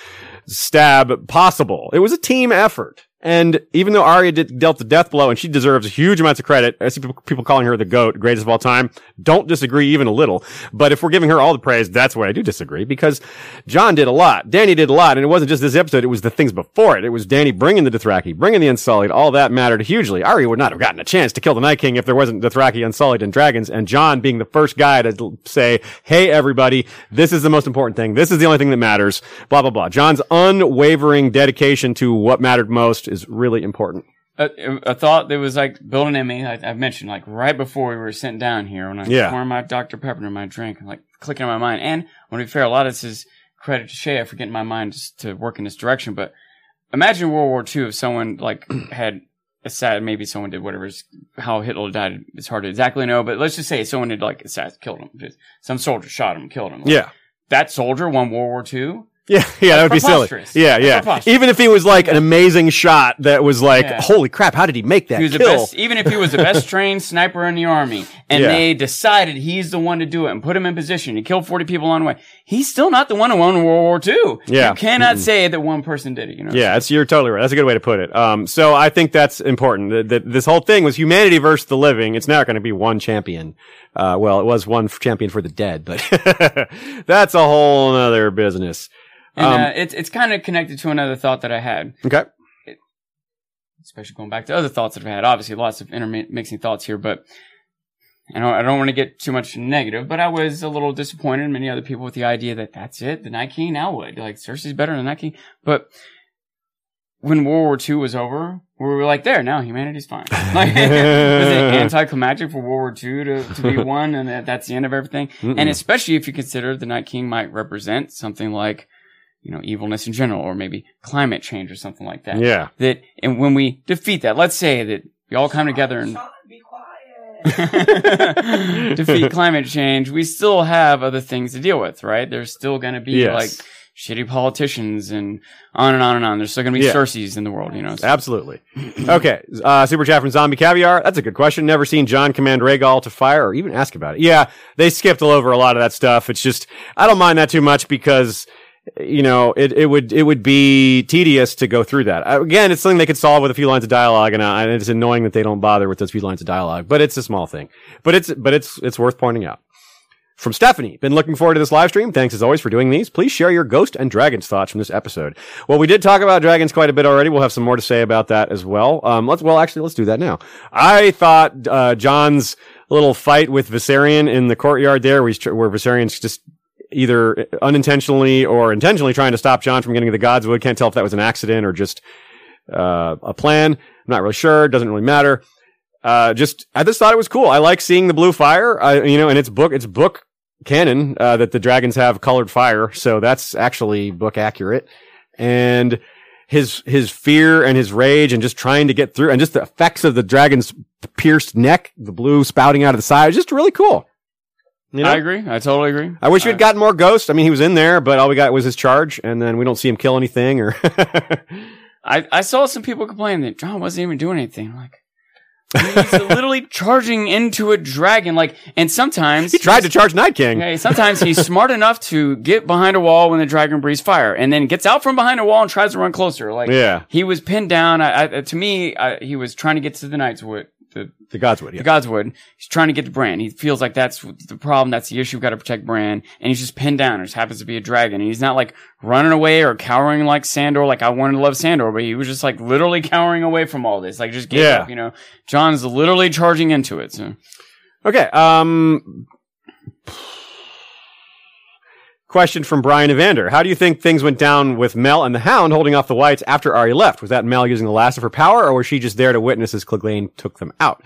stab possible. It was a team effort. And even though Arya did, dealt the death blow and she deserves huge amounts of credit, I see people, calling her the GOAT, greatest of all time. Don't disagree even a little. But if we're giving her all the praise, that's where I do disagree because Jon did a lot. Dany did a lot. And it wasn't just this episode. It was the things before it. It was Dany bringing the Dothraki, bringing the Unsullied. All that mattered hugely. Arya would not have gotten a chance to kill the Night King if there wasn't Dothraki, Unsullied, and dragons. And Jon being the first guy to say, Hey, everybody, this is the most important thing. This is the only thing that matters. Blah, blah, blah. Jon's unwavering dedication to what mattered most is really important. A, a thought that was like building in me, I, I mentioned like right before we were sitting down here when I Yeah. poured my Dr. Pepper in my drink, like clicking in my mind. And I want to be fair, a lot of this is credit to Shea for getting my mind to work in this direction. But imagine World War II if someone like had assassin, maybe someone did whatever, how Hitler died. It's hard to exactly know, but let's just say someone had like assassin, killed him. Just- Some soldier shot him, killed him. Like, Yeah. That soldier won World War II. Yeah, yeah, that would be silly. Yeah, yeah. Even if he was like an amazing shot that was like, Yeah. holy crap, how did he make that He was the best, even if he was the best trained sniper in the army, and Yeah. they decided he's the one to do it and put him in position. He kill 40 people on the way. He's still not the one who won World War II. Yeah. You cannot say that one person did it, you know? Yeah, that's you're totally right. That's a good way to put it. Um, so I think that's important. That, that this whole thing was humanity versus the living. It's not going to be one champion. Uh, well, it was one f- champion for the dead, but that's a whole other business. And Um, uh, it's, it's kind of connected to another thought that I had, Okay. especially going back to other thoughts that I've had. Obviously, lots of intermixing thoughts here, but I don't, I don't want to get too much negative, but I was a little disappointed, many other people, with the idea that that's it, the Night King, now would Like, Cersei's better than the Night King? But when World War II was over, we were like, there, now humanity's fine. Like, was it anticlimactic for World War II to, to be won, and that, that's the end of everything? Mm-mm. And especially if you consider the Night King might represent something like, you know, evilness in general, or maybe climate change or something like that Yeah. that and when we defeat that, let's say that we all come together and defeat climate change, we still have other things to deal with, right? There's still going to be Yes. like shitty politicians and on and on and on. There's still going to be Yeah. Cerseis in the world, you know. So- Absolutely. Okay. Uh, super chat from Zombie Caviar. That's a good question. Never seen Jon command Rhaegal to fire or even ask about it. Yeah, they skipped all over a lot of that stuff. It's just, I don't mind that too much because, you know, it, it would, it would be tedious to go through that. Uh, Again, it's something they could solve with a few lines of dialogue and, uh, and it's annoying that they don't bother with those few lines of dialogue, but it's a small thing. But it's, but it's, it's worth pointing out. From Stephanie, been looking forward to this live stream. Thanks as always for doing these. Please share your ghost and dragons thoughts from this episode. Well, we did talk about dragons quite a bit already. We'll have some more to say about that as well. Um, let's, well, actually, let's do that now. I thought, uh, Jon's little fight with Viserion in the courtyard there, where, tr- where Viserion's just either unintentionally or intentionally trying to stop Jon from getting to the Godswood. Can't tell if that was an accident or just, uh, a plan. I'm not really sure. Doesn't really matter. Uh, just, I just thought it was cool. I like seeing the blue fire. I, you know, and it's book, it's book canon, uh, that the dragons have colored fire. So that's actually book accurate. And his, his fear and his rage and just trying to get through and just the effects of the dragon's pierced neck, the blue spouting out of the side, just really cool. You know? I agree. I totally agree. I wish we had uh, gotten more Ghost. I mean, he was in there, but all we got was his charge, and then we don't see him kill anything or. I, I saw some people complain that Jon wasn't even doing anything. Like, he's literally charging into a dragon. Like, and sometimes he tried to charge Night King. Okay, sometimes he's smart enough to get behind a wall when the dragon breathes fire, and then gets out from behind a wall and tries to run closer. Like, Yeah. he was pinned down. I, I, to me, I, he was trying to get to the Knightswood, the, The Godswood, yeah. the Godswood. He's trying to get to Bran. He feels like that's the problem. That's the issue. We've got to protect Bran, and he's just pinned down. It just happens to be a dragon, and he's not like running away or cowering like Sandor. Like I wanted to love Sandor, but he was just like literally cowering away from all this. Like just gave Yeah. up. You know, Jon's literally charging into it. So. Okay. Um, question from Brian Evander. How do you think things went down with Mel and the Hound holding off the Whites after Arya left? Was that Mel using the last of her power, or was she just there to witness as Clegane took them out?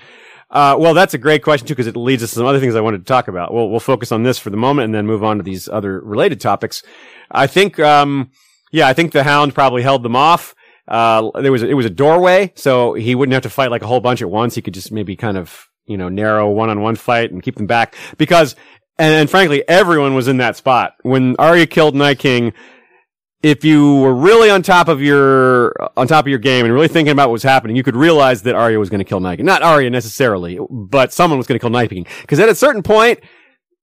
Uh, well, that's a great question too, because it leads us to some other things I wanted to talk about. We'll, we'll focus on this for the moment and then move on to these other related topics. I think, um, yeah, I think the Hound probably held them off. Uh, there was, a, it was a doorway, so he wouldn't have to fight like a whole bunch at once. He could just maybe kind of, you know, narrow one-on-one fight and keep them back because, and, and frankly, everyone was in that spot when Arya killed Night King. If you were really on top of your on top of your game and really thinking about what was happening, you could realize that Arya was going to kill Night King. Not Arya necessarily, but someone was going to kill Night King. Because at a certain point,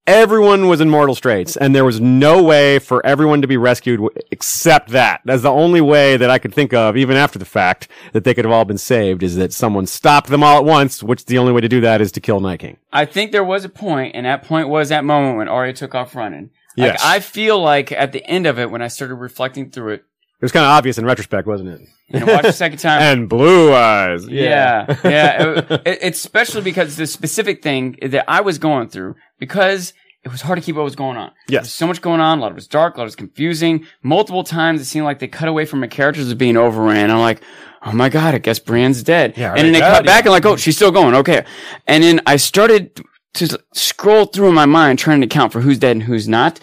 everyone was in mortal straits, and there was no way for everyone to be rescued except that. That's the only way that I could think of, even after the fact, that they could have all been saved, is that someone stopped them all at once. Which the only way to do that is to kill Night King. I think there was a point, and that point was that moment when Arya took off running. Like, Yes. I feel like at the end of it, when I started reflecting through it, It was kind of obvious in retrospect, wasn't it? and I watched the second time, and blue eyes. Yeah, yeah. It- it- it's especially because the specific thing that I was going through, because it was hard to keep what was going on. Yes. There was so much going on. A lot of it was dark. A lot of it was confusing. Multiple times it seemed like they cut away from my characters as being overran. I'm like, oh my god, I guess Brienne's dead. Yeah, and then they cut back and like, oh, she's still going. Okay. And then I started to scroll through in my mind trying to count for who's dead and who's not.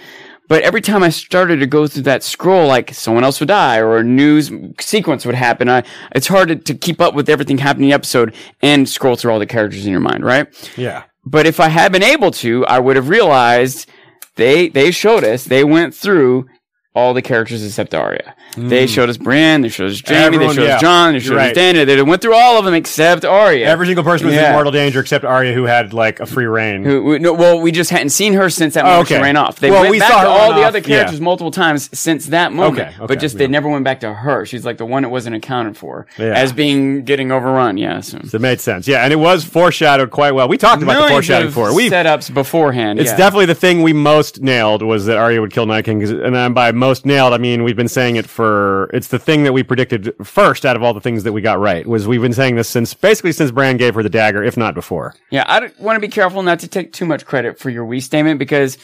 But every time I started to go through that scroll, like someone else would die or a news sequence would happen. I, it's hard to, to keep up with everything happening in the episode and scroll through all the characters in your mind, right? Yeah. But if I had been able to, I would have realized they they showed us they went through all the characters except Arya. They mm. showed us Bran, they showed us Jaime, they showed yeah. us Jon, they You're showed us right. Dany. They went through all of them except Arya. Every single person was in mortal danger except Arya, who had like a free reign. Who- we- no, well, we just hadn't seen her since that Oh, moment she okay. ran off. They Well, went we back saw to all the off, other yeah. characters multiple times since that moment, Okay, okay, but just they never went back to her. She's like the one that wasn't accounted for Yeah. as being getting overrun. Yeah, so. It made sense. Yeah, and it was foreshadowed quite well. We talked about the Millions foreshadowing of before. We setups beforehand. It's yeah. definitely the thing we most nailed was that Arya would kill Night King, and then by most nailed, I mean we've been saying it for. It's the thing that we predicted first out of all the things that we got right. Was we've been saying this since basically since Bran gave her the dagger, if not before. Yeah, I want to be careful not to take too much credit for your we statement because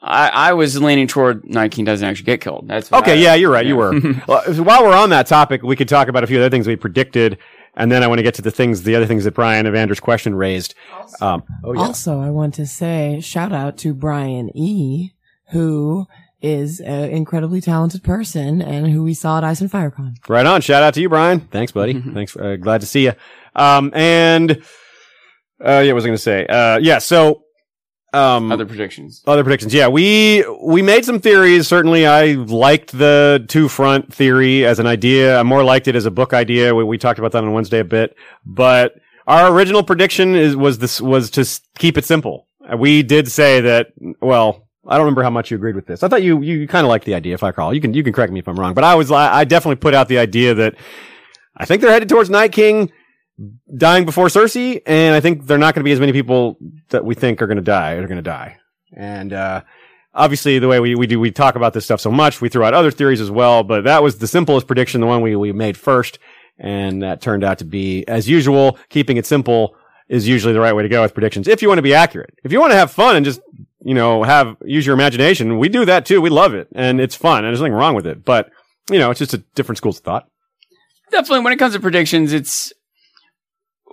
I, I was leaning toward Night King doesn't actually get killed. That's what Okay, I- yeah, you're right. You were. well, while we're on that topic, we could talk about a few other things we predicted, and then I want to get to the things, the other things that Brian Evander's question raised. Um, oh yeah, Also, I want to say shout out to Brian E, who is an incredibly talented person and who we saw at Ice and FireCon. right on. Shout out to you, Brian. Thanks, buddy. Thanks. Uh, glad to see you. Um, and uh, yeah, what was I going to say? Uh, yeah, so um, Other predictions. Other predictions. Yeah, we we made some theories. Certainly, I liked the two front theory as an idea. I more liked it as a book idea. We, we talked about that on Wednesday a bit. But our original prediction is was this was to keep it simple. We did say that. Well, I don't remember how much you agreed with this. I thought you you kind of liked the idea. If I recall, you can you can correct me if I'm wrong. But I was I I definitely put out the idea that I think they're headed towards Night King dying before Cersei, and I think they're not going to be as many people that we think are going to die are going to die. And uh, obviously, the way we, we do, we talk about this stuff so much, we threw out other theories as well. But that was the simplest prediction, the one we, we made first, and that turned out to be, as usual, keeping it simple is usually the right way to go with predictions. If you want to be accurate, if you want to have fun and just you know have use your imagination, we do that too. We love it, and it's fun, and there's nothing wrong with it. But you know, it's just a different schools of thought. Definitely, when it comes to predictions, it's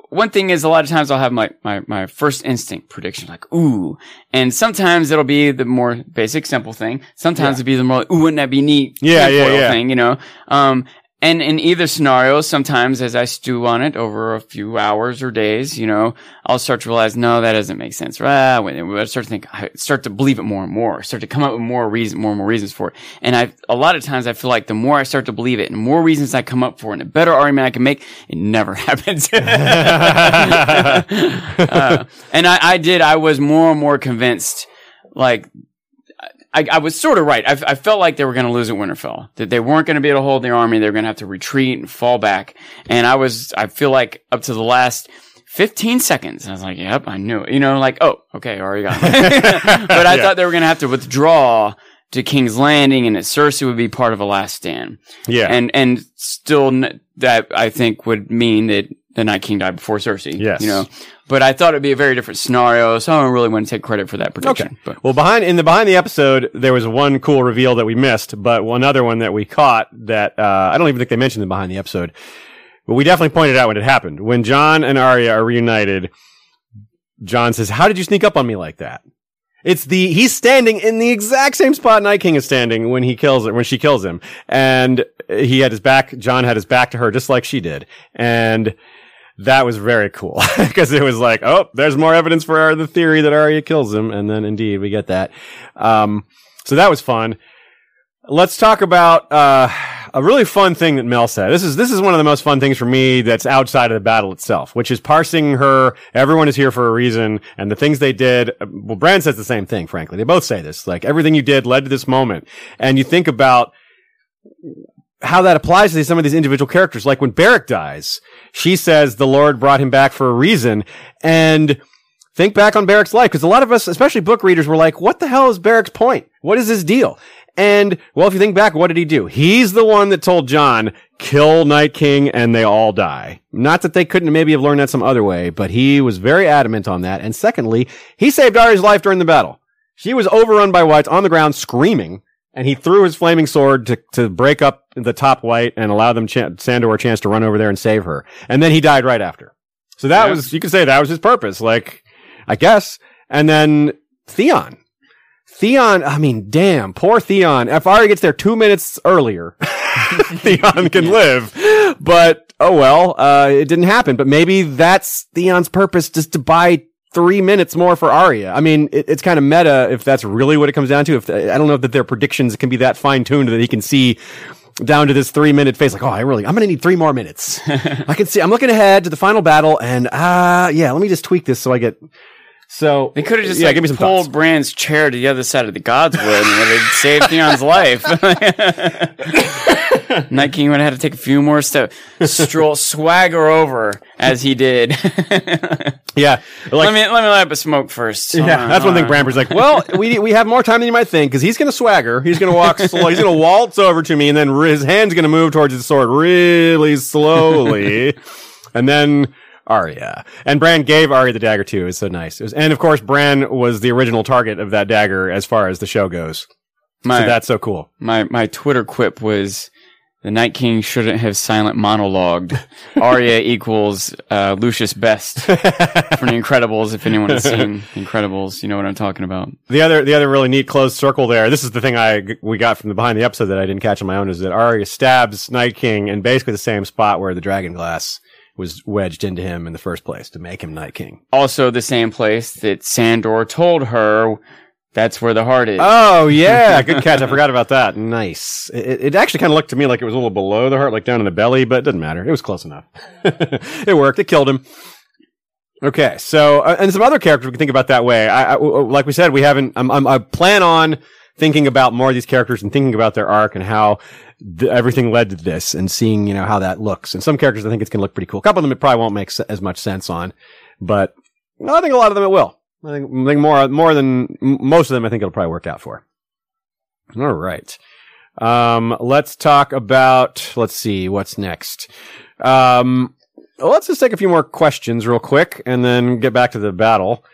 one thing is a lot of times I'll have my, my, my first instinct prediction, like, ooh. And sometimes it'll be the more basic, simple thing. Sometimes it'll be the more, like, ooh, wouldn't that be neat? Yeah, yeah, yeah. Thing, you know? Um, and in either scenario, sometimes as I stew on it over a few hours or days, you know, I'll start to realize, no, that doesn't make sense. Ah, I start to think, I start to believe it more and more, start to come up with more reason, more and more reasons for it. And I, a lot of times I feel like the more I start to believe it and more reasons I come up for it and the better argument I can make, it never happens. Uh, and I, I did, I was more and more convinced, like, I, I was sort of right. I, I felt like they were going to lose at Winterfell. That they weren't going to be able to hold their army. They were going to have to retreat and fall back. And I was, I feel like up to the last 15 seconds, I was like, yep, I knew it. You know, like, oh, okay, already got it. but I Yeah. thought they were going to have to withdraw to King's Landing and that Cersei would be part of a last stand. Yeah, And, and still n- that I think would mean that the Night King died before Cersei. Yes. You know, but I thought it'd be a very different scenario. So I don't really want to take credit for that prediction. Okay. But Well, behind in the behind the episode, there was one cool reveal that we missed, but one other one that we caught that uh, I don't even think they mentioned in behind the episode. But we definitely pointed out when it happened. When Jon and Arya are reunited, Jon says, "How did you sneak up on me like that?" It's the he's standing in the exact same spot Night King is standing when he kills her when she kills him, and he had his back. Jon had his back to her just like she did, and that was very cool because it was like, oh, there's more evidence for the theory that Arya kills him, and then indeed we get that. Um, so that was fun. Let's talk about uh, a really fun thing that Mel said. This is this is one of the most fun things for me that's outside of the battle itself, which is parsing her. Everyone is here for a reason, and the things they did. Well, Bran says the same thing. Frankly, they both say this. Like everything you did led to this moment, and you think about how that applies to some of these individual characters. Like when Beric dies, she says the Lord brought him back for a reason, and think back on Beric's life because a lot of us, especially book readers, were like, "What the hell is Beric's point? What is his deal?" And well, if you think back, what did he do? He's the one that told Jon, kill Night King and they all die. Not that they couldn't maybe have learned that some other way, but he was very adamant on that. And secondly, he saved Arya's life during the battle. She was overrun by whites on the ground screaming and he threw his flaming sword to, to break up the top white and allow them ch- Sandor a chance to run over there and save her. And then he died right after. So that Yeah. was, you could say that was his purpose. Like, I guess. And then Theon. Theon, I mean, damn, poor Theon. If Arya gets there two minutes earlier, Theon can live. But, oh well, uh, it didn't happen. But maybe that's Theon's purpose, just to buy three minutes more for Arya. I mean, it, it's kind of meta if that's really what it comes down to. If I don't know that their predictions can be that fine tuned that he can see down to this three minute phase. Like, oh, I really, I'm going to need three more minutes. I can see, I'm looking ahead to the final battle and, uh, yeah, let me just tweak this so I get, so. They could have just yeah, like, give me some pulled thoughts. Bran's chair to the other side of the Godswood and they'd saved Theon's life. Night King would have had to take a few more steps, stroll, swagger over as he did. Yeah. Like, let me let me light up a smoke first. Yeah, on, that's one hold thing. on. Bramber's like, well, we we have more time than you might think because he's going to swagger. He's going to walk slow. He's going to waltz over to me, and then his hand's going to move towards his sword really slowly, and then Arya and Bran gave Arya the dagger too. It's so nice. It was, and of course, Bran was the original target of that dagger as far as the show goes. My, So that's so cool. my my Twitter quip was the Night King shouldn't have silent monologued. Arya equals uh, Lucius Best from The Incredibles. If anyone has seen Incredibles, you know what I'm talking about. The other, the other really neat closed circle there. This is the thing I we got from the behind the episode that I didn't catch on my own is that Arya stabs Night King in basically the same spot where the dragon glass was wedged into him in the first place to make him Night King. Also, the same place that Sandor told her that's where the heart is. Oh yeah, good catch. I forgot about that. Nice. It, it actually kind of looked to me like it was a little below the heart, like down in the belly, but it doesn't matter. It was close enough. it worked. It killed him. Okay, so uh, and some other characters we can think about that way. I, I like we said, we haven't. I'm, I'm, I plan on thinking about more of these characters and thinking about their arc and how th- everything led to this, and seeing you know how that looks. And some characters, I think it's going to look pretty cool. A couple of them it probably won't make s- as much sense on, but I think a lot of them it will. I think, I think more more than most of them. I think it'll probably work out for. All right. Um, let's talk about, let's see, what's next. Um, let's just take a few more questions real quick and then get back to the battle.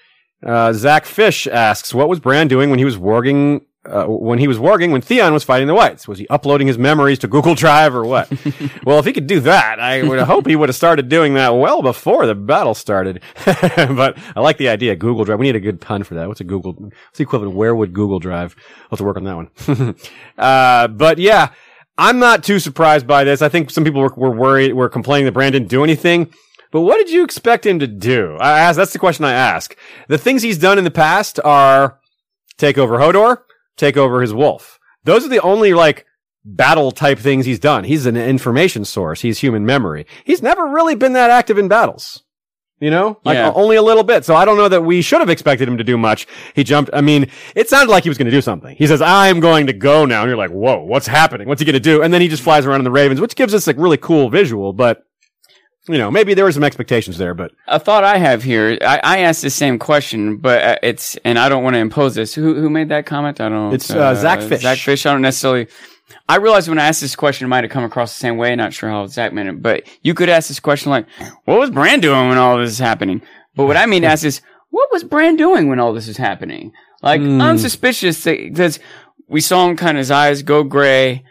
Uh, Zach Fish asks, what was Bran doing when he was warging, uh, when he was working, when Theon was fighting the Whites? Was he uploading his memories to Google Drive or what? well, if he could do that, I would hope he would have started doing that well before the battle started. but I like the idea, Google Drive. We need a good pun for that. What's a Google? What's the equivalent where would Google Drive? I'll have to work on that one. uh, but yeah, I'm not too surprised by this. I think some people were, were worried, were complaining that Bran didn't do anything. But what did you expect him to do? I ask, that's the question I ask. The things he's done in the past are take over Hodor, take over his wolf. Those are the only like battle type things he's done. He's an information source. He's human memory. He's never really been that active in battles. You know, like Yeah. only a little bit. So I don't know that we should have expected him to do much. He jumped. I mean, it sounded like he was going to do something. He says, "I'm going to go now," and you're like, "Whoa, what's happening? What's he going to do?" And then he just flies around in the Ravens, which gives us a really cool visual. But you know, maybe there were some expectations there. But A thought I have here, I, I asked the same question, but uh, it's, and I don't want to impose this. Who who made that comment? I don't. Know. It's, uh, Zach Fish. Zach Fish. I don't necessarily. I realized when I asked this question, it might have come across the same way. Not sure how Zach meant it, but you could ask this question like, "What was Bran doing when all this is happening?" But what I mean to ask is, "What was Bran doing when all this is happening?" Like, Hmm. I'm suspicious because we saw him kind of his eyes go gray.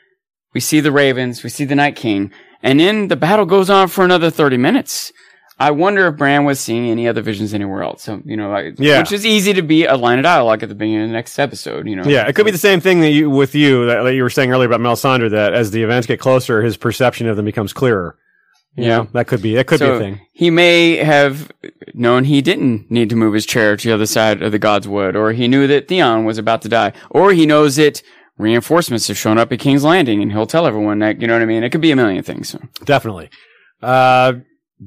We see the Ravens, we see the Night King, and then the battle goes on for another 30 minutes. I wonder if Bran was seeing any other visions anywhere else. So, you know, like, Yeah. which is easy to be a line of dialogue at the beginning of the next episode, you know. yeah, it could be the same thing that you with you that, that you were saying earlier about Melisandre. That as the events get closer, his perception of them becomes clearer. You Yeah. know, that could be. That could be a thing. he may have known he didn't need to move his chair to the other side of the God's Wood, or he knew that Theon was about to die, or he knows that reinforcements have shown up at King's Landing, and he'll tell everyone that. You know what I mean? It could be a million things. So. Definitely. Uh,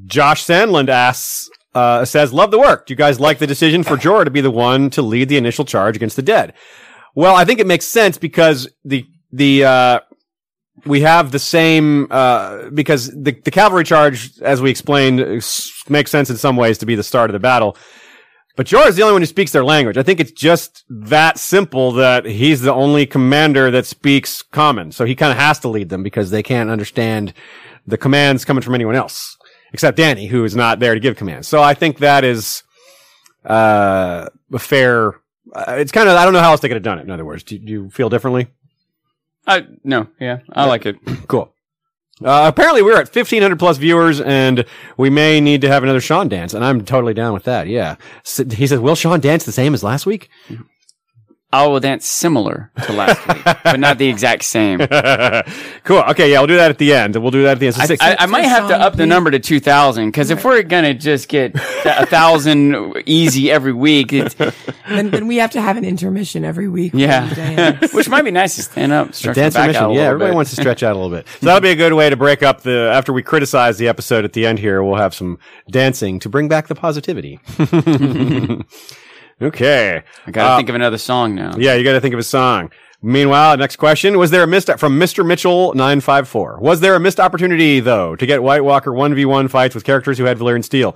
Josh Sandland asks, uh, says, love the work. Do you guys like the decision for Jorah to be the one to lead the initial charge against the dead? Well, I think it makes sense because the, the, uh, we have the same, uh, because the, the cavalry charge, as we explained, makes sense in some ways to be the start of the battle. But Jorah is the only one who speaks their language. I think it's just that simple that he's the only commander that speaks common. So he kind of has to lead them because they can't understand the commands coming from anyone else except Dany, who is not there to give commands. So I think that is, uh, a fair, uh, it's kind of, I don't know how else they could have done it. In other words, do, do you feel differently? I no, yeah, I like it. Cool. Uh, apparently we're at 1500 plus viewers and we may need to have another Sean dance and I'm totally down with that. Yeah. S he says, will Sean dance the same as last week? I will dance similar to last week, but not the exact same. cool. Okay. Yeah. We'll do that at the end. We'll do that at the end. So I, six- I, I might have to Sean, up the number to 2,000 because if we're going to just get a thousand easy every week, it's, then, then we have to have an intermission every week. yeah, dance. which might be nice to stand up, stretch Dance the back remission. out a Yeah, everybody bit. wants to stretch out a little bit. So that'll be a good way to break up the, after we criticize the episode at the end here, we'll have some dancing to bring back the positivity. Okay. I got to Uh, think of another song now. Yeah, you got to think of a song. Meanwhile, next question. Was there a missed, from Mr. Mitchell 954. Was there a missed opportunity, though, to get White Walker 1v1 fights with characters who had Valyrian steel?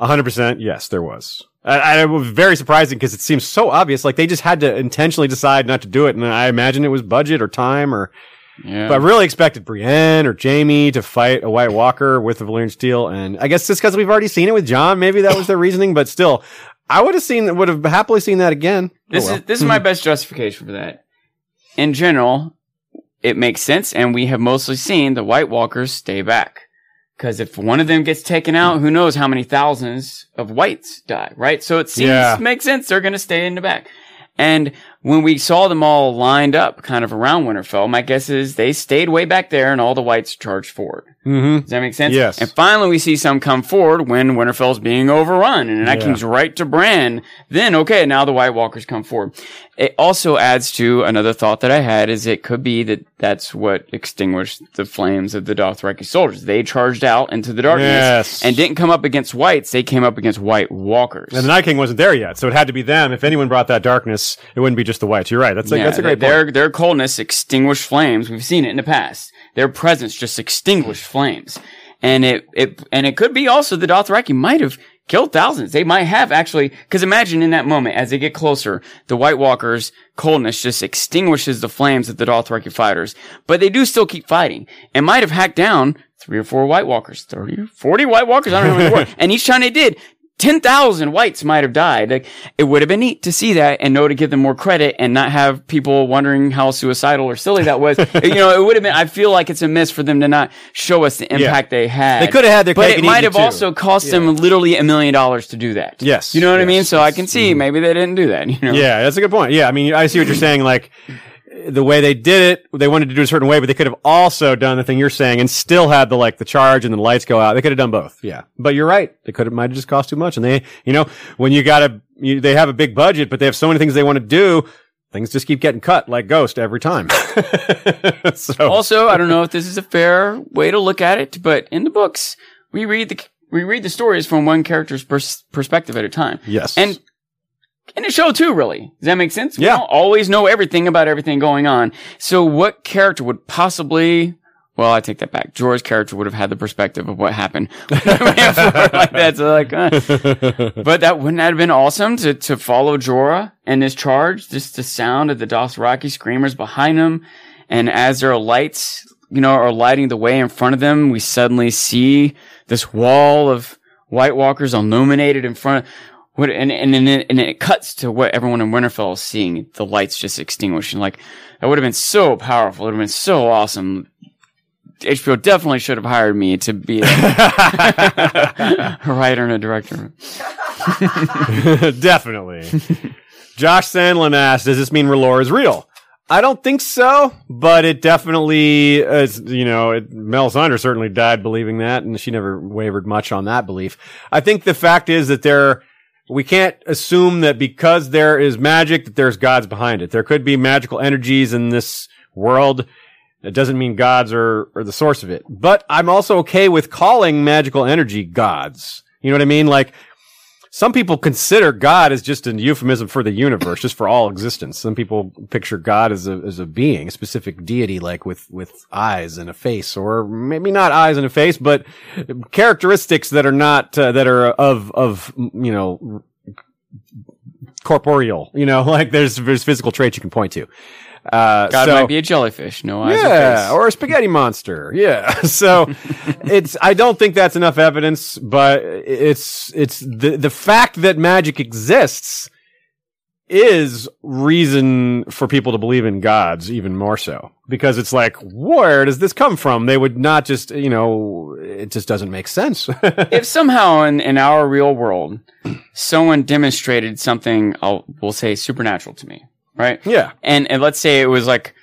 100% yes, there was. I, I, it was very surprising because it seems so obvious. Like they just had to intentionally decide not to do it. And I imagine it was budget or time or, Yeah. but I really expected Brienne or Jaime to fight a White Walker with the Valyrian steel. And I guess just because we've already seen it with Jon, maybe that was their reasoning, but still, I would have seen, would have happily seen that again. Oh, This well. is this is my hmm. best justification for that. In general, it makes sense, and we have mostly seen the White Walkers stay back. Because if one of them gets taken out, who knows how many thousands of whites die, right? So it seems Yeah. makes sense they're going to stay in the back. And when we saw them all lined up kind of around Winterfell, my guess is they stayed way back there and all the whites charged forward. Mhm. Does that make sense? Yes. And finally, we see some come forward when Winterfell's being overrun and the Night Yeah. King's right to Bran. Then, okay, now the White Walkers come forward. It also adds to another thought that I had is it could be that that's what extinguished the flames of the Dothraki soldiers. They charged out into the darkness Yes. and didn't come up against whites. They came up against White Walkers. And the Night King wasn't there yet, so it had to be them. If anyone brought that darkness, it wouldn't be just the whites. You're right. That's a, Yeah, that's a great their, point. Their coldness extinguished flames. We've seen it in the past. Their presence just extinguished flames. And it, it, and it could be also the Dothraki might have killed thousands. They might have actually, cause imagine in that moment, as they get closer, the White Walkers' coldness just extinguishes the flames of the Dothraki fighters. But they do still keep fighting and might have hacked down three or four White Walkers, 30, 40 White Walkers. I don't know how many were. And each time they did, 10,000 whites might have died. Like, it would have been neat to see that and know to give them more credit and not have people wondering how suicidal or silly that was. you know, it would have been, I feel like it's a miss for them to not show us the impact they had. They could have had their But it might have too. also cost them literally a million dollars to do that. Yes, You know what I mean? So I yes. Mm-hmm. can see maybe they didn't do that, you know? Yeah, that's a good point. Yeah, I mean, I see what you're saying. Like the way they did it, they wanted to do it a certain way, but they could have also done the thing you're saying and still had the like the charge and the lights go out. They could have done both. Yeah, but you're right. They could have might have just cost too much. And they, you know, when you got a, you, they have a big budget, but they have so many things they want to do. Things just keep getting cut like Ghost every time. so Also, I don't know if this is a fair way to look at it, but in the books, we read the we read the stories from one character's pers- perspective at a time. yes, And in a show too, really. Does that make sense? Yeah. We don't always know everything about everything going on. So what character would possibly well, I take that back. Jorah's character would have had the perspective of what happened like that. So like, uh, but that wouldn't that have been awesome to to follow Jorah and his charge, just the sound of the Dothraki screamers behind him, and as their lights, you know, are lighting the way in front of them, we suddenly see this wall of White Walkers illuminated in front. Of, what and and and it, and it cuts to what everyone in Winterfell is seeing. The lights just extinguishing. Like that would have been so powerful. It would have been so awesome. HBO definitely should have hired me to be a, writer and a director. Definitely. Josh Sandlin asked, does this mean R'hllor is real? I don't think so, but it definitely, is, you know, it, Melisandre certainly died believing that, and she never wavered much on that belief. I think the fact is that they're, we can't assume that because there is magic that there's gods behind it. There could be magical energies in this world. It doesn't mean gods are, are the source of it. But I'm also okay with calling magical energy gods. You know what I mean? Like, some people consider God as just a euphemism for the universe, just for all existence. Some people picture God as a as a being, a specific deity, like with with eyes and a face, or maybe not eyes and a face, but characteristics that are not uh, that are of of you know corporeal. You know, like there's there's physical traits you can point to. Uh, God so- might be a jellyfish, no eyes or yeah, face. or a spaghetti monster. Yeah. So it's I don't think that's enough evidence, but it's it's the the fact that magic exists is reason for people to believe in gods even more so because it's like where does this come from they would not just you know it just doesn't make sense if somehow in, in our real world someone demonstrated something I'll we'll say supernatural to me, right? yeah And and let's say it was like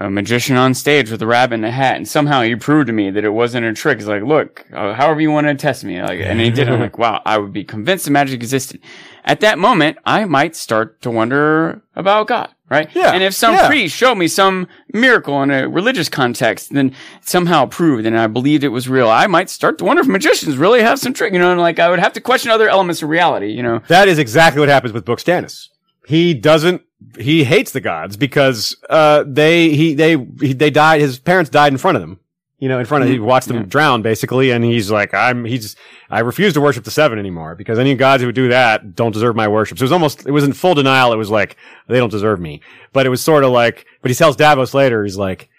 a magician on stage with a rabbit in a hat, and somehow he proved to me that it wasn't a trick. He's like, "Look, uh, however you want to test me," like, and he did. I'm like, "Wow!" I would be convinced that magic existed. At that moment, I might start to wonder about God, right? Yeah, And if some yeah. priest showed me some miracle in a religious context, then somehow proved, and I believed it was real, I might start to wonder if magicians really have some trick. You know, and like I would have to question other elements of reality. You know, That is exactly what happens with Book Stannis. He doesn't. He hates the gods because uh they he they he, they died. His parents died in front of them. You know, in front of he watched them drown basically, and he's like, I'm he's I refuse to worship the seven anymore because any gods who would do that don't deserve my worship. So it was almost it was in full denial. It was like they don't deserve me, but it was sort of like. But he tells Davos later, he's like,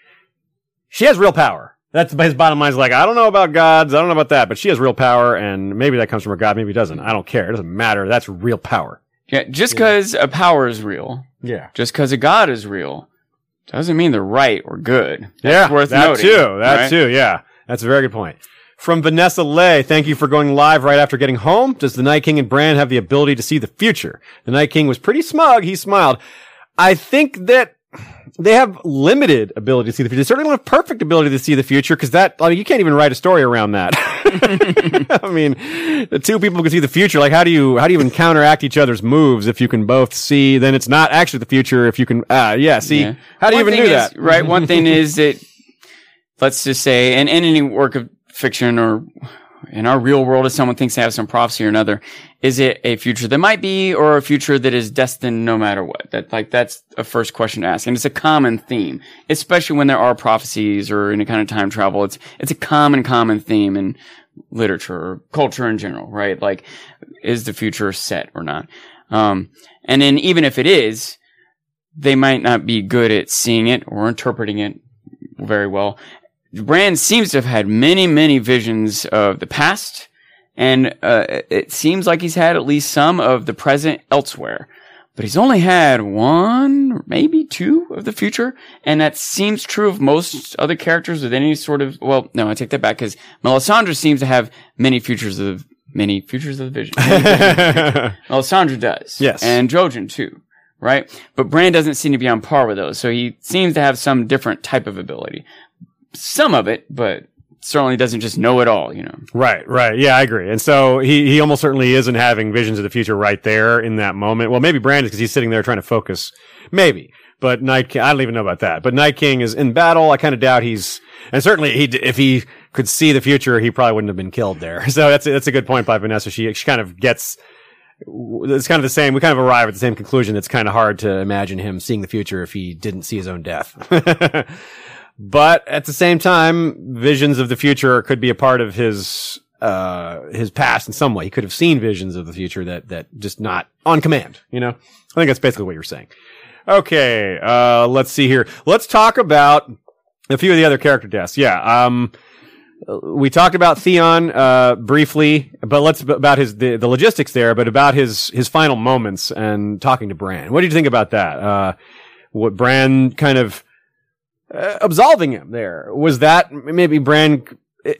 she has real power. That's his bottom line. Is like, I don't know about gods, I don't know about that, but she has real power, and maybe that comes from a god, maybe it doesn't. I don't care. It doesn't matter. That's real power. Yeah, just because a power is real, Yeah. just because a god is real doesn't mean they're right or good. Yeah. That's worth that noting, too. That right? too. Yeah. That's a very good point. From Vanessa Lay, thank you for going live right after getting home. Does the Night King and Bran have the ability to see the future? The Night King was pretty smug. He smiled. I think that they have limited ability to see the future. They certainly don't have perfect ability to see the future because that, I mean, you can't even write a story around that. I mean, the two people can see the future. Like, how do you, how do you even counteract each other's moves if you can both see, then it's not actually the future if you can, ah, yeah, see, Yeah. how do you even do is- that? Right. One thing is that, let's just say, in, in any work of fiction or in our real world, if someone thinks they have some prophecy or another, is it a future that might be or a future that is destined no matter what? That, like, that's a first question to ask. And it's a common theme, especially when there are prophecies or any kind of time travel. It's, it's a common, common theme in literature or culture in general, right? Like, is the future set or not? Um, and then even if it is, they might not be good at seeing it or interpreting it very well. Bran seems to have had many, many visions of the past, and uh, it seems like he's had at least some of the present elsewhere. But he's only had one, maybe two of the future, and that seems true of most other characters with any sort of. Well, no, I take that back because Melisandre seems to have many futures of many futures of the vision. Melisandre does. Yes. And Jojen too, right? But Bran doesn't seem to be on par with those, so he seems to have some different type of ability. Some of it, but certainly doesn't just know it all, you know. Right, right. Yeah, I agree. And so he, he almost certainly isn't having visions of the future right there in that moment. Well, maybe Brandon, because he's sitting there trying to focus. Maybe. But Night King, I don't even know about that. But Night King is in battle. I kind of doubt he's, and certainly he, if he could see the future, he probably wouldn't have been killed there. So that's a, that's a good point by Vanessa. She, she kind of gets, it's kind of the same. We kind of arrive at the same conclusion. It's kind of hard to imagine him seeing the future if he didn't see his own death. but at the same time, visions of the future could be a part of his uh his past in some way. He could have seen visions of the future that that just not on command. You know, I think that's basically what you're saying. Okay, uh, let's see here. Let's talk about a few of the other character deaths. Yeah, um, we talked about Theon uh, briefly, but let's about his the, the logistics there, but about his his final moments and talking to Bran. What did you think about that? Uh, what Bran kind of uh, absolving him there was that maybe Bran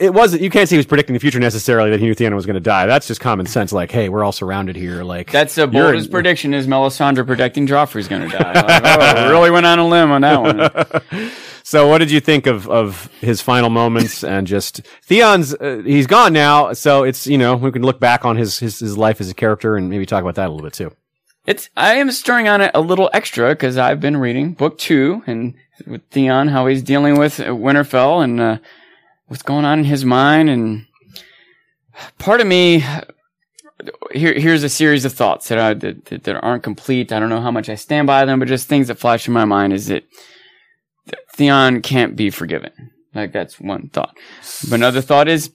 it wasn't. You can't say he was predicting the future necessarily that he knew Theon was going to die. That's just common sense. Like, hey, we're all surrounded here. Like, That's the boldest in- prediction is Melisandre predicting Joffrey's going to die. Like, oh, really went on a limb on that one. So, what did you think of of his final moments and just Theon's? Uh, he's gone now, so it's you know we can look back on his, his his life as a character and maybe talk about that a little bit too. It's I am stirring on it a little extra because I've been reading book two and with Theon how he's dealing with Winterfell and uh, what's going on in his mind and part of me here here's a series of thoughts that I that, that, that aren't complete. I don't know how much I stand by them, but just things that flash in my mind is that Theon can't be forgiven. Like that's one thought. But another thought is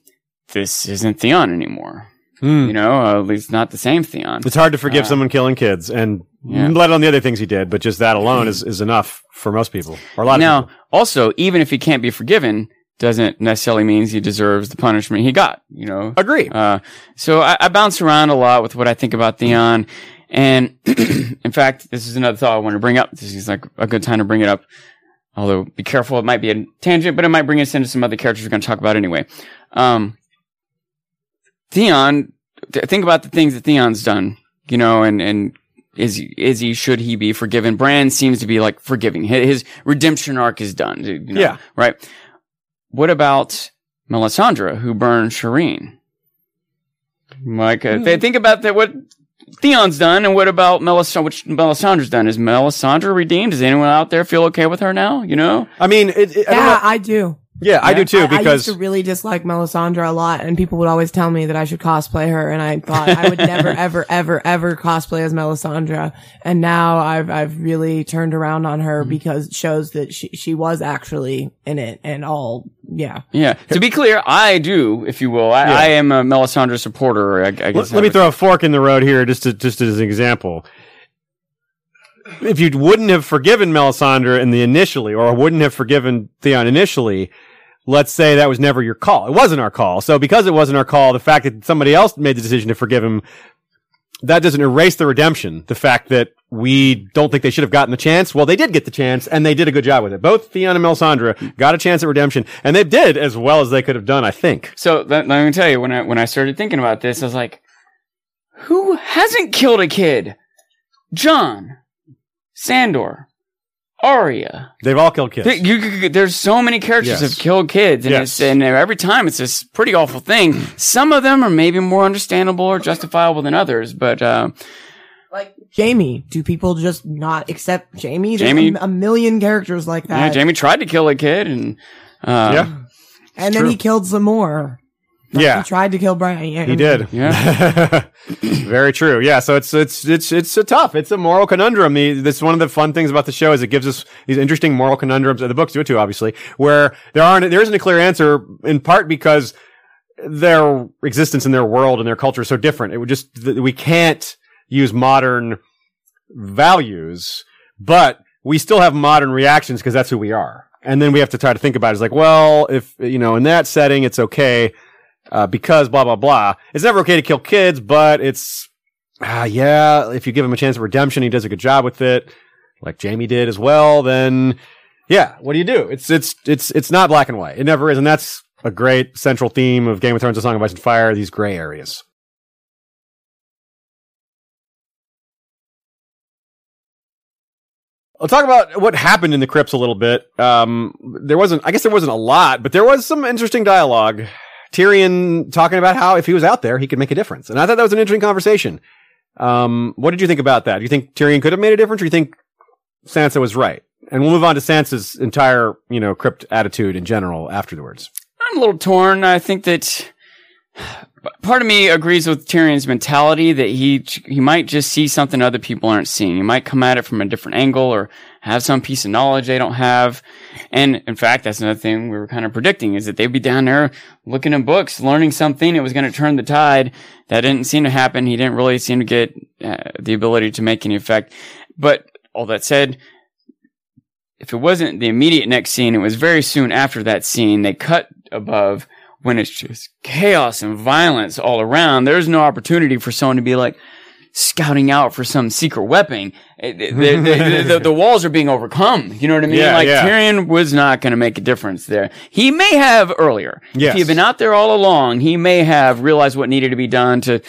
this isn't Theon anymore. You know, uh, at least not the same Theon. It's hard to forgive Uh, someone killing kids, and Yeah. let alone the other things he did. But just that alone is, is enough for most people, or a lot of Now, also, even if he can't be forgiven, doesn't necessarily means he deserves the punishment he got. You know, Agree. uh, so I, I bounce around a lot with what I think about Theon, and in fact, this is another thought I want to bring up. This is like a good time to bring it up. Although, be careful, it might be a tangent, but it might bring us into some other characters we're going to talk about anyway. Um, Theon, th- think about the things that Theon's done, you know, and, and is he, is he, should he be forgiven? Bran seems to be like forgiving. His, his redemption arc is done. you know, Yeah. Right. What about Melisandre, who burned Shireen? Like, uh, th- think about that, what Theon's done, and what about Melisandre, what Melisandre's done? Is Melisandre redeemed? Does anyone out there feel okay with her now? You know? I mean, it, it, I don't Yeah, know. I do. Yeah, I do too. I- Because I used to really dislike Melisandre a lot, and people would always tell me that I should cosplay her, and I thought I would never, ever, ever, ever cosplay as Melisandre. And now I've I've really turned around on Mm-hmm. her because it shows that she she was actually in it and all. Yeah, Yeah. To be clear, I do, if you will. I, Yeah. I am a Melisandre supporter. I, I let, let me throw a fork in the road here, just to, just as an example. If you wouldn't have forgiven Melisandre in the initially, or wouldn't have forgiven Theon initially, let's say that was never your call. It wasn't our call. So because it wasn't our call, the fact that somebody else made the decision to forgive him, that doesn't erase the redemption. The fact that we don't think they should have gotten the chance. Well, they did get the chance and they did a good job with it. Both Theon and Melisandre got a chance at redemption and they did as well as they could have done, I think. So let, let me tell you, when I when I started thinking about this, I was like, who hasn't killed a kid? Jon, Sandor, Arya. They've all killed kids. There- you- you- there's so many characters Yes. have killed kids, and, Yes. it's, and every time it's this pretty awful thing. Some of them are maybe more understandable or justifiable than others, but uh, like Jaime. Do people just not accept Jaime? There's Jaime- a, a million characters like that. yeah, Jaime tried to kill a kid, and uh, yeah. and then true. he killed some more. Yeah. he tried to kill Bran. Yeah, He did. Yeah. Very true. Yeah. So it's it's it's it's a tough. It's a moral conundrum. The, this one of the fun things about the show is it gives us these interesting moral conundrums. The books do it too, obviously, where there aren't there isn't a clear answer in part because their existence in their world and their culture is so different. It would just we can't use modern values, but we still have modern reactions because that's who we are. And then we have to try to think about it. It's like, well, if you know, in that setting, it's okay uh, because blah blah blah. It's never okay to kill kids, but it's ah yeah. If you give him a chance of redemption, he does a good job with it, like Jaime did as well. Then yeah, what do you do? It's it's it's it's not black and white. It never is, and that's a great central theme of Game of Thrones: A Song of Ice and Fire. These gray areas. I'll talk about what happened in the crypts a little bit. Um, there wasn't, I guess there wasn't a lot, but there was some interesting dialogue. Tyrion talking about how if he was out there, he could make a difference. And I thought that was an interesting conversation. Um, what did you think about that? Do you think Tyrion could have made a difference or do you think Sansa was right? And we'll move on to Sansa's entire, you know, crypt attitude in general afterwards. I'm a little torn. I think that part of me agrees with Tyrion's mentality that he he might just see something other people aren't seeing. He might come at it from a different angle or have some piece of knowledge they don't have. And in fact, that's another thing we were kind of predicting is that they'd be down there looking at books, learning something that was going to turn the tide. That didn't seem to happen. He didn't really seem to get uh, the ability to make any effect. But all that said, if it wasn't the immediate next scene, it was very soon after that scene. They cut above when it's just chaos and violence all around. There's no opportunity for someone to be like, scouting out for some secret weapon. Eh, it- the, the, the, the walls are being overcome. You know what I mean? Yeah, like yeah. Tyrion was not going to make a difference there. He may have earlier. Yes. If he had been out there all along, he may have realized what needed to be done to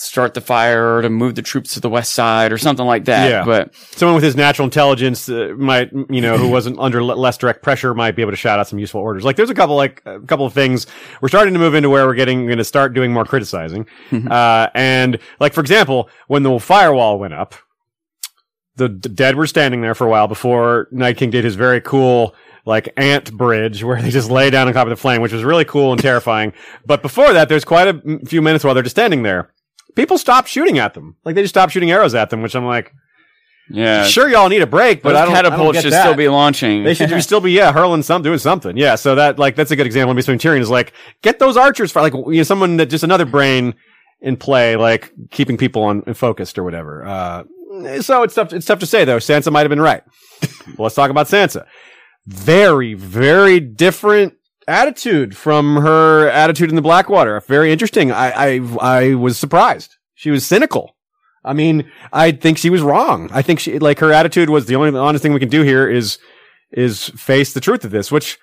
start the fire or to move the troops to the west side or something like that. Yeah. But Someone with his natural intelligence uh, might, you know, who wasn't under le- less direct pressure might be able to shout out some useful orders. Like, there's a couple, like, a couple of things. We're starting to move into where we're getting, going to start doing more criticizing. uh, and, like, for example, when the firewall went up, the d- dead were standing there for a while before Night King did his very cool, like, ant bridge where they just lay down on top of the flame, which was really cool and terrifying. But before that, there's quite a few minutes while they're just standing there. People stopped shooting at them. Like, they just stopped shooting arrows at them, which I'm like, yeah, sure y'all need a break, but those I don't, I don't catapults get should that. still be launching. They should still be yeah hurling some doing something yeah. So that like that's a good example between Tyrion is like get those archers for like you know someone that just another brain in play like keeping people on focused or whatever. Uh, so it's tough it's tough to say though. Sansa might have been right. well, let's talk about Sansa. Very very different attitude from her attitude in the Blackwater. Very interesting. I I I was surprised. She was cynical. I mean, I think she was wrong. I think she, like, her attitude was the only honest thing we can do here is, is face the truth of this, which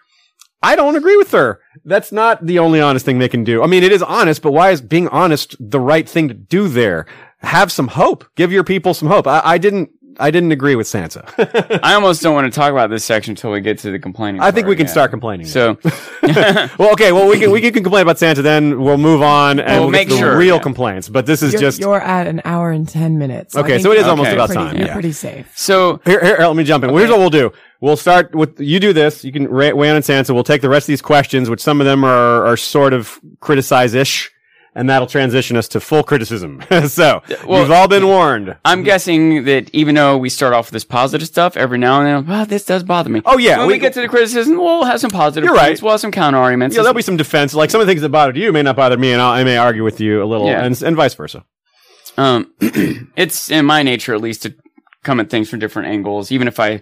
I don't agree with her. That's not the only honest thing they can do. I mean, it is honest, but why is being honest the right thing to do there? Have some hope. Give your people some hope. I, I didn't, I didn't agree with Sansa. I almost don't want to talk about this section until we get to the complaining. I think part, we can yeah. start complaining. So, well, okay. Well, we can, we can complain about Sansa then. We'll move on and Well, we'll make get to the sure, real yeah. complaints. But this is You're, just, you're at an hour and ten minutes. I Okay, so it is you're almost pretty- about time, You're yeah. pretty safe. so Here, here, let me jump in. Well, Here's what we'll do. We'll start with you do this. You can ra- weigh in on Sansa. We'll take the rest of these questions, which some of them are are sort of criticize ish, and that'll transition us to full criticism. so well- we've all been warned. I'm guessing that even though we start off with this positive stuff, every now and then, well, this does bother me. Oh, yeah, When we- we, get to the criticism, we'll have some positive You're points. right. We'll have some counter arguments. Yeah, there'll be some defense. Like some of the things that bothered you may not bother me, and I'll, I may argue with you a little, Yeah. and, and vice versa. Um, it's in my nature, at least, to come at things from different angles. Even if I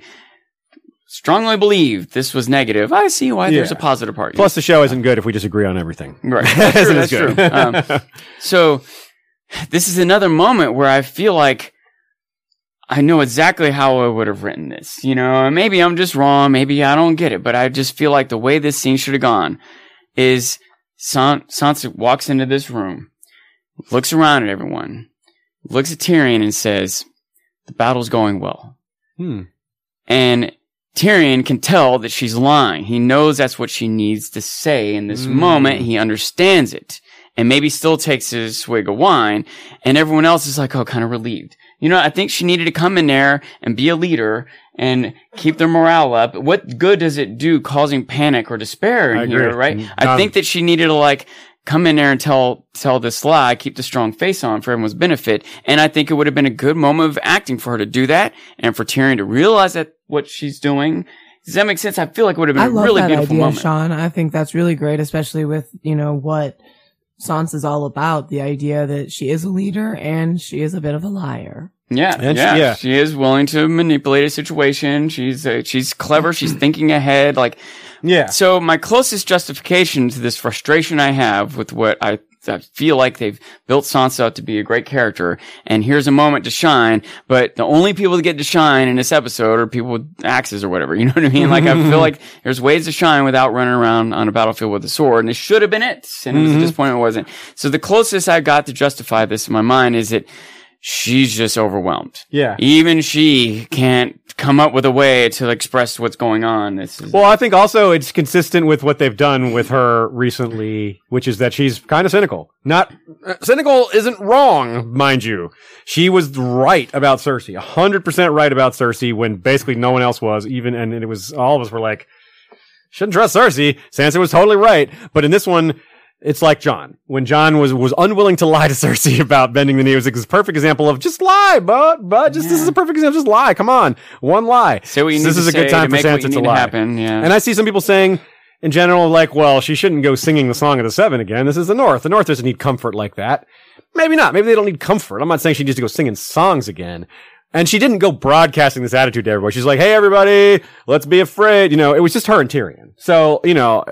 strongly believe this was negative, I see why there's a positive part. Plus, the show isn't good if we disagree on everything. right? That's true. Isn't That's as true. Um, so this is another moment where I feel like I know exactly how I would have written this. You know, maybe I'm just wrong. Maybe I don't get it, but I just feel like the way this scene should have gone is San- Sansa walks into this room, looks around at everyone, looks at Tyrion and says, the battle's going well. Hmm. And Tyrion can tell that she's lying. He knows that's what she needs to say in this Mm. moment. He understands it and maybe still takes a swig of wine and everyone else is like, oh, kind of relieved. You know, I think she needed to come in there and be a leader and keep their morale up. What good does it do causing panic or despair in I here, agree. right? I think that she needed to like come in there and tell tell this lie, keep the strong face on for everyone's benefit. And I think it would have been a good moment of acting for her to do that and for Tyrion to realize that what she's doing. Does that make sense? I feel like it would have been I a love really that beautiful idea, moment. Sean. I think that's really great, especially with, you know, what Sansa's all about. The idea that she is a leader and she is a bit of a liar. Yeah, And she- yeah, yeah. She is willing to manipulate a situation. She's uh, she's clever. She's thinking ahead. Like Yeah. so, my closest justification to this frustration I have with what I. I feel like they've built Sansa to be a great character, and here's a moment to shine. But the only people that get to shine in this episode are people with axes or whatever. You know what I mean? Like I feel like there's ways to shine without running around on a battlefield with a sword, and it should have been it, and it was a mm-hmm. disappointment it wasn't. So the closest I got to justify this in my mind is that she's just overwhelmed. Yeah. Even she can't come up with a way to express what's going on. Well, I think also it's consistent with what they've done with her recently, which is that she's kind of cynical. Not uh, cynical isn't wrong, mind you. She was right about Cersei, hundred percent right about Cersei when basically no one else was. Even and it was all of us were like, shouldn't trust Cersei. Sansa was totally right, but in this one. It's like Jon. When Jon was was unwilling to lie to Cersei about bending the knee, it was a perfect example of just lie, but but just this is a perfect example. Just lie. Come on, one lie. what you need this to is a good time for Sansa to to lie. happen. Yeah. And I see some people saying, in general, like, well, she shouldn't go singing the Song of the Seven again. This is the North. The North doesn't need comfort like that. Maybe not. Maybe they don't need comfort. I'm not saying she needs to go singing songs again. And she didn't go broadcasting this attitude to everybody. She's like, "Hey, everybody, let's be afraid." You know, it was just her and Tyrion. So, you know,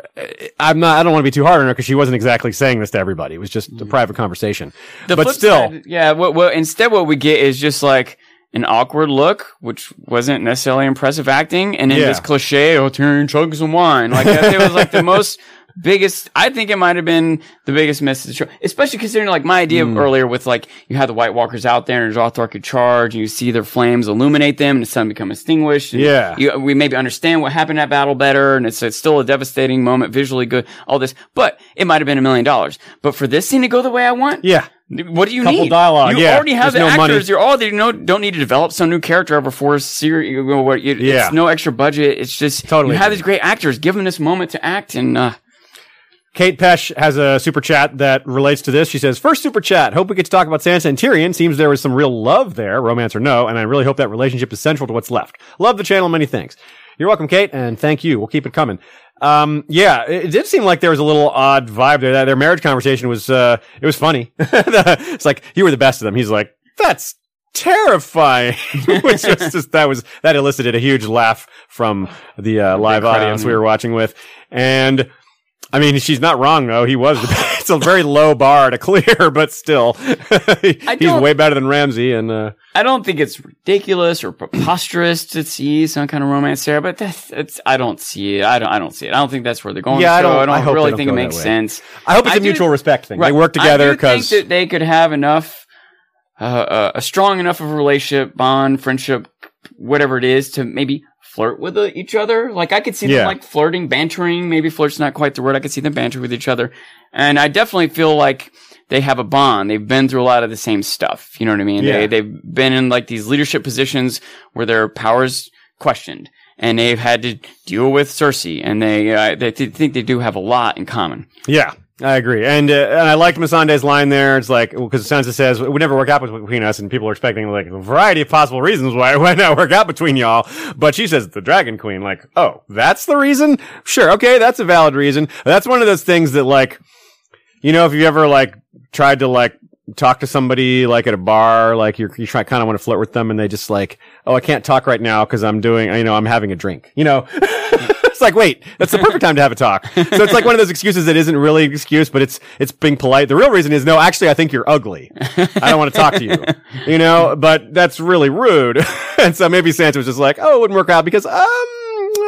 I'm not. I don't want to be too hard on her because she wasn't exactly saying this to everybody. It was just a mm. private conversation. The but still, side- yeah. What, what instead what we get is just like an awkward look, which wasn't necessarily impressive acting, and then Yeah. this cliche, "Oh, Tyrion chugging some wine," like that, it was like the most biggest. I think it might have been the biggest miss of the show, especially considering like my idea Hmm. earlier with like you had the White Walkers out there and Rothar could charge, and you see their flames illuminate them, and the sun become extinguished. and Yeah. you, we maybe understand what happened at battle better, and it's, it's still a devastating moment, visually good, all this, but it might have been a million dollars. But for this scene to go the way I want, yeah, what do you Couple need? dialogue, You yeah. already have There's the no money. actors. You're all you know. Don't need to develop some new character over four series. You know, what? You, Yeah. No extra budget. It's just Totally You have these great actors. Give them this moment to act, and uh, Kate Pesh has a super chat that relates to this. She says, First super chat. Hope we get to talk about Sansa and Tyrion. Seems there was some real love there, romance or no, and I really hope that relationship is central to what's left. Love the channel. Many thanks. You're welcome, Kate, and thank you. We'll keep it coming. Um, yeah, it, did seem like there was a little odd vibe there. That their marriage conversation was, uh, it was funny. it's like, you were the best of them. He's like, that's terrifying. Which just, that was, that elicited a huge laugh from the, uh, live crowd, audience we were watching with. And, I mean, she's not wrong though. He was. it's a very low bar to clear, but still, he's way better than Ramsay. And uh, I don't think it's ridiculous or preposterous to see some kind of romance there. But that's, it's, I don't see it. I don't. I don't see it. I don't think that's where they're going. Yeah, I don't- I I don't they really don't think it makes sense. I hope it's I a do- mutual respect thing. They work together because they could have enough, uh, uh, a strong enough of a relationship, bond, friendship, whatever it is, to maybe flirt with each other. Like I could see Yeah. them like flirting, bantering. Maybe flirt's not quite the word. I could see them banter with each other, and I definitely feel like they have a bond. They've been through a lot of the same stuff. You know what I mean? Yeah. They they've been in like these leadership positions where their powers questioned. And they've had to deal with Cersei, and they uh, they th- think they do have a lot in common. Yeah, I agree. And uh, and I liked Masande's line there. It's like because Sansa says it would never work out between us, and people are expecting like a variety of possible reasons why it might not work out between y'all. But she says the Dragon Queen. Like, oh, that's the reason. Sure, okay, that's a valid reason. That's one of those things that like, you know, if you ever like tried to like talk to somebody like at a bar, like you're, you try kind of want to flirt with them, and they just like, oh, I can't talk right now because I'm doing, you know, I'm having a drink. You know. like, wait, that's the perfect time to have a talk. So it's like one of those excuses that isn't really an excuse, but it's it's being polite. The real reason is no, actually, I think you're ugly. I don't want to talk to you. You know, but that's really rude. and so maybe Sansa was just like, oh, it wouldn't work out because um.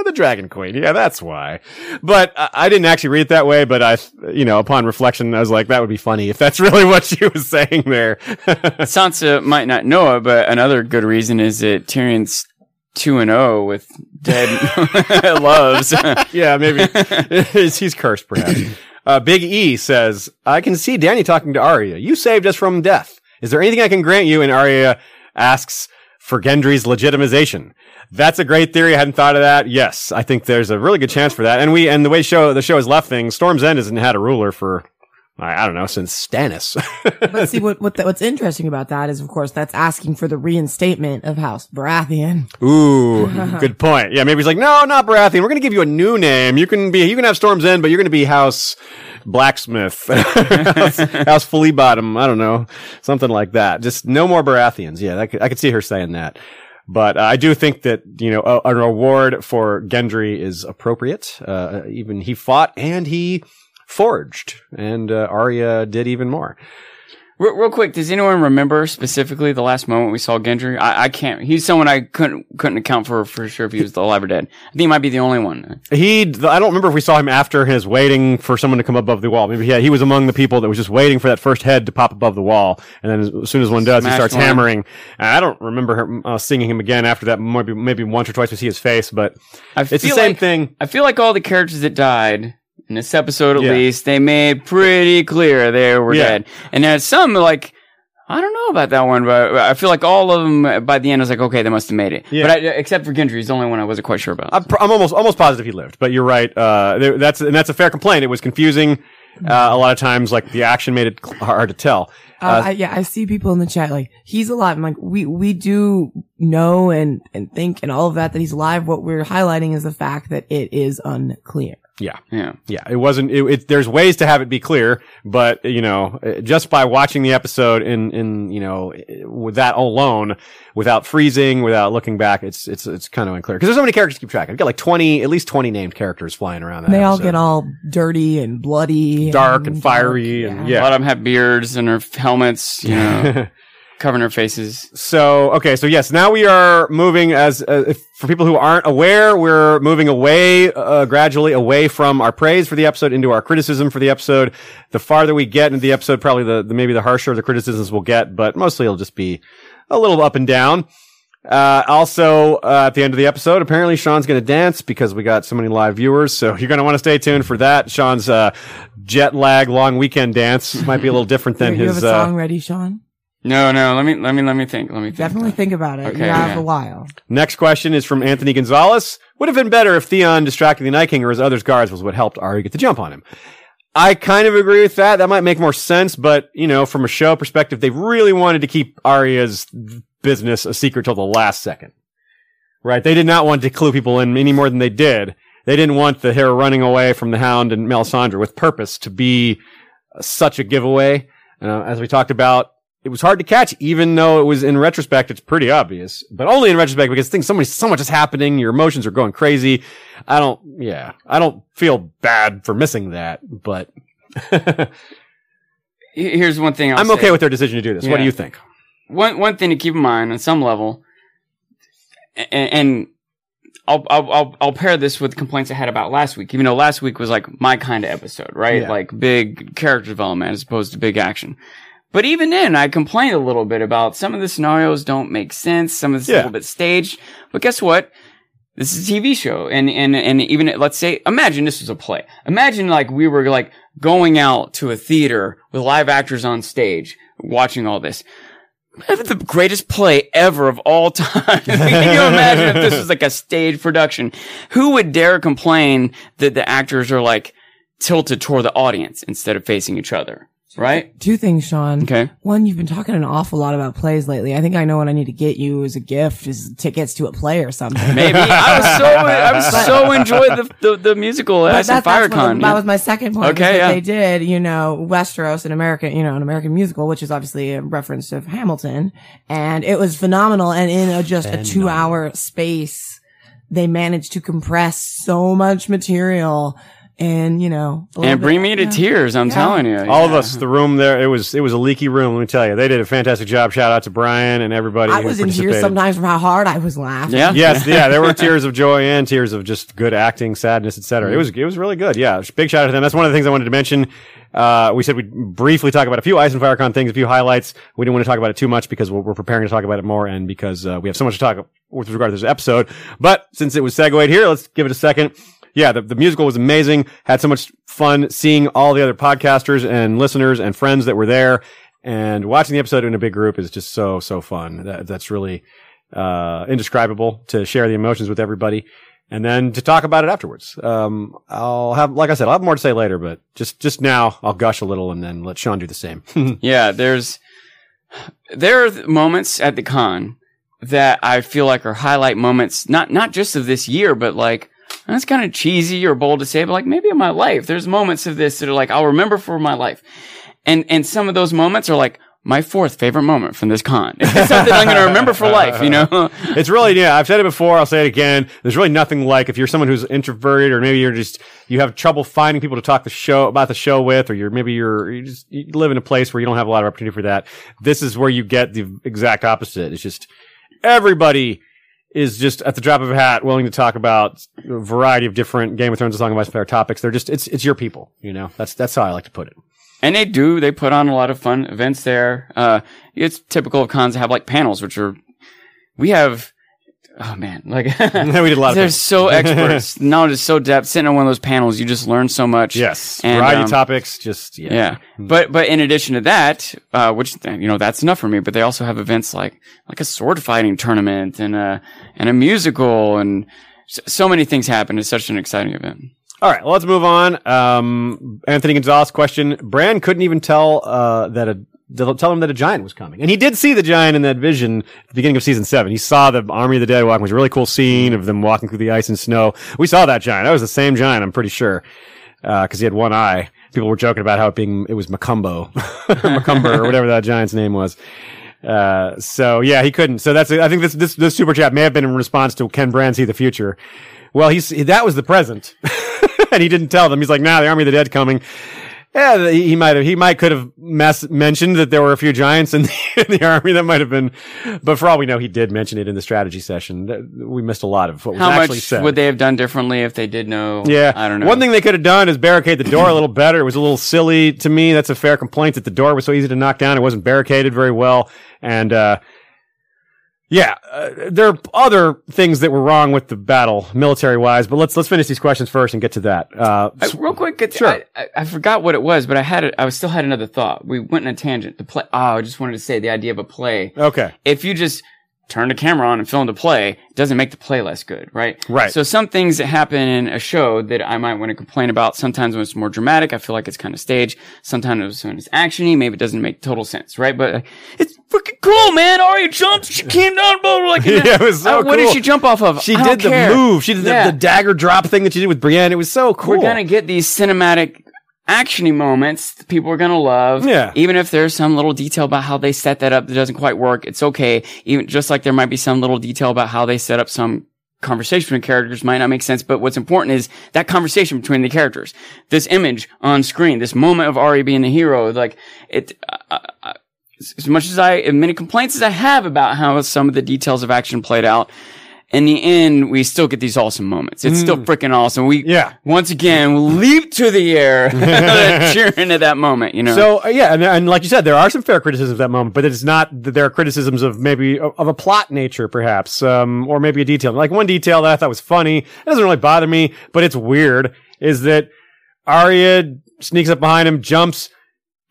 The Dragon Queen, yeah, that's why. But I, I didn't actually read it that way. But I, you know, upon reflection, I was like, that would be funny if that's really what she was saying there. Sansa might not know it, but another good reason is that Tyrion's two and zero with dead loves. yeah, maybe he's, he's cursed, perhaps. Uh, Big E says, "I can see Dany talking to Arya. You saved us from death. Is there anything I can grant you?" And Arya asks for Gendry's legitimization. That's a great theory. I hadn't thought of that. Yes, I think there's a really good chance for that. And we and the way show the show has left things, Storm's End hasn't had a ruler for I, I don't know since Stannis. But see, what, what the, what's interesting about that is, of course, that's asking for the reinstatement of House Baratheon. Ooh, good point. Yeah, maybe he's like, no, not Baratheon. We're going to give you a new name. You can be, you can have Storm's End, but you're going to be House Blacksmith, House, House Fully Bottom. I don't know, something like that. Just no more Baratheons. Yeah, that could, I could see her saying that. But uh, I do think that you know a, an award for Gendry is appropriate. Uh, even he fought and he forged, and uh, Arya did even more. real, real quick, does anyone remember specifically the last moment we saw Gendry? I, I can't. He's someone I couldn't couldn't account for for sure if he was alive or dead. I think he might be the only one. He, I don't remember if we saw him after his waiting for someone to come above the wall. Maybe yeah, he was among the people that was just waiting for that first head to pop above the wall, and then as, as soon as one does, he starts one. hammering. I don't remember her, uh, seeing him again after that. Maybe maybe once or twice we see his face, but I it's the same like- thing. I feel like all the characters that died in this episode, at Yeah. least, they made pretty clear they were Yeah. dead. And there's some like. I don't know about that one, but I feel like all of them by the end I was like, okay, they must have made it. Yeah. But I, except for Gendry, he's the only one I wasn't quite sure about. I'm, I'm almost almost positive he lived, but you're right. Uh, that's and that's a fair complaint. It was confusing. Uh, a lot of times, like the action made it hard to tell. Uh, I, yeah, I see people in the chat like he's alive. I'm like, we we do know and and think and all of that that he's alive. What we're highlighting is the fact that it is unclear. Yeah. Yeah. Yeah, it wasn't. It, it, there's ways to have it be clear, but you know, uh, just by watching the episode in in you know with that alone, without freezing, without looking back, it's it's it's kind of unclear because there's so many characters to keep track. of. I've got like twenty, at least twenty named characters flying around. That They all get all dirty and bloody, Dark and fiery and- A Yeah. lot of them have beards and their helmets, you know, covering their faces. So okay, so yes, now we are moving as uh, if, for people who aren't aware, we're moving away uh, gradually away from our praise for the episode into our criticism for the episode. The farther we get into the episode, probably the, the maybe the harsher the criticisms we'll get, but mostly it'll just be a little up and down. Uh, also, uh, at the end of the episode, apparently Sean's going to dance because we got so many live viewers. So you're going to want to stay tuned for that. Sean's uh, jet lag long weekend dance might be a little different than You, you his. have a uh, song ready, Sean? No, no. Let me, let me, let me think. Let me think. Definitely think about it. Okay, you have yeah. a while. Next question is from Anthony Gonzalez. Would have been better if Theon distracting the Night King or his other guards was what helped Arya get the jump on him. I kind of agree with that. That might make more sense, but you know, from a show perspective, they really wanted to keep Arya's business a secret till the last second. Right? They did not want to clue people in any more than they did. They didn't want the hair running away from the Hound and Melisandre with purpose to be such a giveaway. Uh, as we talked about, it was hard to catch, even though it was in retrospect, it's pretty obvious, but only in retrospect because things, so much, so much is happening. Your emotions are going crazy. I don't, yeah, I don't feel bad for missing that, but Here's one thing I'll I'm say. okay with their decision to do this. What do you think? one one thing to keep in mind on some level, and, and I'll, I'll I'll I'll pair this with complaints I had about last week. Even though last week was like my kind of episode, right? Yeah. Like big character development as opposed to big action. But even then, I complained a little bit about some of the scenarios don't make sense. Some of this is Yeah. a little bit staged. But guess what? This is a TV show, and and and even let's say, imagine this was a play. Imagine like we were like going out to a theater with live actors on stage, watching all this. The greatest play ever of all time. Can you imagine if this was like a stage production? Who would dare complain that the actors are like tilted toward the audience instead of facing each other? Right? Two things, Sean. Okay. One, you've been talking an awful lot about plays lately. I think I know what I need to get you as a gift is tickets to a play or something. Maybe I was so I was so enjoyed the the, the musical But Ice and that- that's what- Firecon. that was my second point. Okay, yeah. They did, you know, Westeros, an American, you know, an American musical, which is obviously a reference to Hamilton. And it was phenomenal. And in a, just a two hour space, they managed to compress so much material and, you know, and bring bit- me to yeah. tears. I'm Yeah. telling you, All of us, the room there, it was, it was a leaky room. Let me tell you, they did a fantastic job. Shout out to Brian and everybody. I was in tears sometimes from how hard I was laughing. Yeah. yes, yeah, there were tears of joy and tears of just good acting, sadness, etc. It was it was really good. Yeah, big shout out to them. That's one of the things I wanted to mention. Uh, we said we'd briefly talk about a few Ice and Firecon things, a few highlights. We didn't want to talk about it too much because we're, we're preparing to talk about it more, and because uh, we have so much to talk with regard to this episode. But since it was segued here, let's give it a second. Yeah, the, the musical was amazing. Had so much fun seeing all the other podcasters and listeners and friends that were there, and watching the episode in a big group is just so so fun. That, that's really uh, indescribable to share the emotions with everybody and then to talk about it afterwards. Um, I'll have, like I said, I'll have more to say later, but just, just now I'll gush a little and then let Sean do the same. Yeah, there's there are moments at the con that I feel like are highlight moments, not not just of this year, but like that's kind of cheesy or bold to say, but like maybe in my life. There's moments of this that are like I'll remember for my life, and and some of those moments are like my fourth favorite moment from this con. It's something I'm going to remember for life, you know. it's really, yeah, I've said it before. I'll say it again. There's really nothing like if you're someone who's introverted or maybe you're just, you have trouble finding people to talk the show about the show with, or you're maybe you're, you just you live in a place where you don't have a lot of opportunity for that. This is where you get the exact opposite. It's just everybody is just at the drop of a hat willing to talk about a variety of different Game of Thrones and Song of Ice and Fire topics. They're just, it's, it's your people, you know, that's, that's how I like to put it. And they do. They put on a lot of fun events there. Uh, it's typical of cons to have like panels, which are, we have, oh man, like, we did a lot they're so experts. Knowledge is so depth. Sitting on one of those panels, you just learn so much. Yes. And, variety um, topics, just, yeah. Yeah. But, but in addition to that, uh, which, you know, that's enough for me, but they also have events like, like a sword fighting tournament and a, and a musical and so many things happen. It's such an exciting event. All right, well, let's move on. Um, Anthony Gonzalez question. Bran couldn't even tell, uh, that a, tell him that a giant was coming. And he did see the giant in that vision at the beginning of season seven. He saw the Army of the Dead walking. It was a really cool scene of them walking through the ice and snow. We saw that giant. That was the same giant, I'm pretty sure. Uh, cause he had one eye. People were joking about how it being, it was Macumbo, Macumber, or whatever that giant's name was. Uh, so yeah, he couldn't. So that's, I think this, this, this super chat may have been in response to Ken Bran see the future. Well, he's, that was the present. and he didn't tell them. He's like, nah, the Army of the Dead coming. Yeah, he might have, he might could have mess, mentioned that there were a few giants in the, in the army. That might have been, but for all we know, he did mention it in the strategy session. We missed a lot of what was How actually much said. would they have done differently if they did know? Yeah, I don't know. One thing they could have done is barricade the door a little better. It was a little silly to me. That's a fair complaint that the door was so easy to knock down. It wasn't barricaded very well, and uh, yeah, uh, there are other things that were wrong with the battle, military wise. But let's let's finish these questions first and get to that. Uh, Uh, real quick, Sure. I, I, I forgot what it was, but I had it. I was still had another thought. We went in a tangent. The play. Oh, I just wanted to say the idea of a play. okay, If you just turn the camera on and film the play, it doesn't make the play less good, right? Right. So some things that happen in a show that I might want to complain about. Sometimes when it's more dramatic, I feel like it's kind of staged. Sometimes when it's actiony, maybe it doesn't make total sense, right? But it's freaking cool, man. Arya jumps, she came down, blah, blah, like Yeah, it was so uh, What did she jump off of? she I did the care. move. She did the, Yeah. the dagger drop thing that she did with Brienne. It was so cool. We're gonna get these cinematic actiony moments that people are gonna love. Yeah. Even if there's some little detail about how they set that up that doesn't quite work, it's okay. Even just like there might be some little detail about how they set up some conversation between characters might not make sense, but what's important is that conversation between the characters. This image on screen, this moment of Arya being the hero, like it. Uh, uh, as much as I, as many complaints as I have about how some of the details of action played out, in the end, we still get these awesome moments. It's still freaking awesome. We, Mm. Yeah. once again, leap to the air, cheering at that moment, you know? So uh, yeah, and, and like you said, there are some fair criticisms of that moment, but it's not that there are criticisms of maybe of, of a plot nature, perhaps, um, or maybe a detail. Like one detail that I thought was funny, it doesn't really bother me, but it's weird, is that Arya sneaks up behind him, jumps,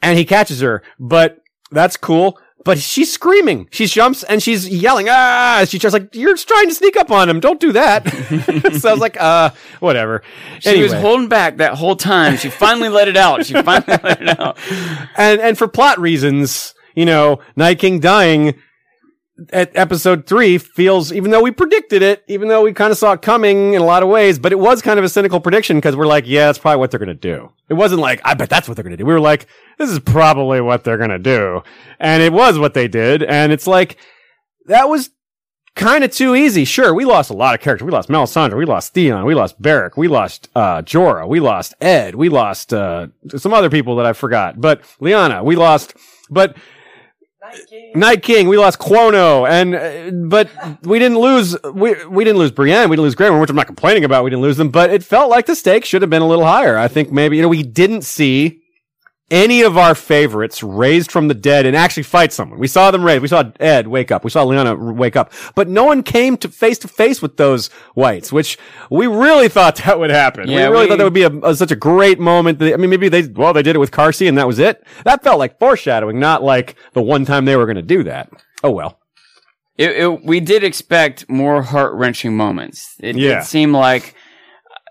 and he catches her. But that's cool. But she's screaming. She jumps and she's yelling, ah! She's just like, you're trying to sneak up on him. Don't do that. so I was like, uh, whatever. And she was holding back that whole time. She finally let it out. She finally let it out. and and for plot reasons, you know, Night King dying at episode three feels, even though we predicted it, even though we kind of saw it coming in a lot of ways, but it was kind of a cynical prediction because we're like, yeah, that's probably what they're going to do. It wasn't like, I bet that's what they're going to do. We were like, this is probably what they're going to do. And it was what they did. And it's like, that was kind of too easy. Sure, we lost a lot of characters. We lost Melisandre. We lost Theon. We lost Beric. We lost uh, Jorah. We lost Edd. We lost uh, some other people that I forgot. But Lyanna, we lost. But Night King, we lost Quono, and uh, but we didn't lose. We we didn't lose Brienne. We didn't lose Grey Worm, which I'm not complaining about. We didn't lose them, but it felt like the stakes should have been a little higher. I think maybe you know we didn't see any of our favorites raised from the dead and actually fight someone. We saw them raised. We saw Edd wake up. We saw Lyanna wake up, but no one came to face to face with those whites, which we really thought that would happen. Yeah, we really we- thought that would be a, a- such a great moment. I mean, maybe they, well, they did it with Karsi and that was it. That felt like foreshadowing, not like the one time they were going to do that. Oh well. It, it, we did expect more heart wrenching moments. It Yeah. did seem like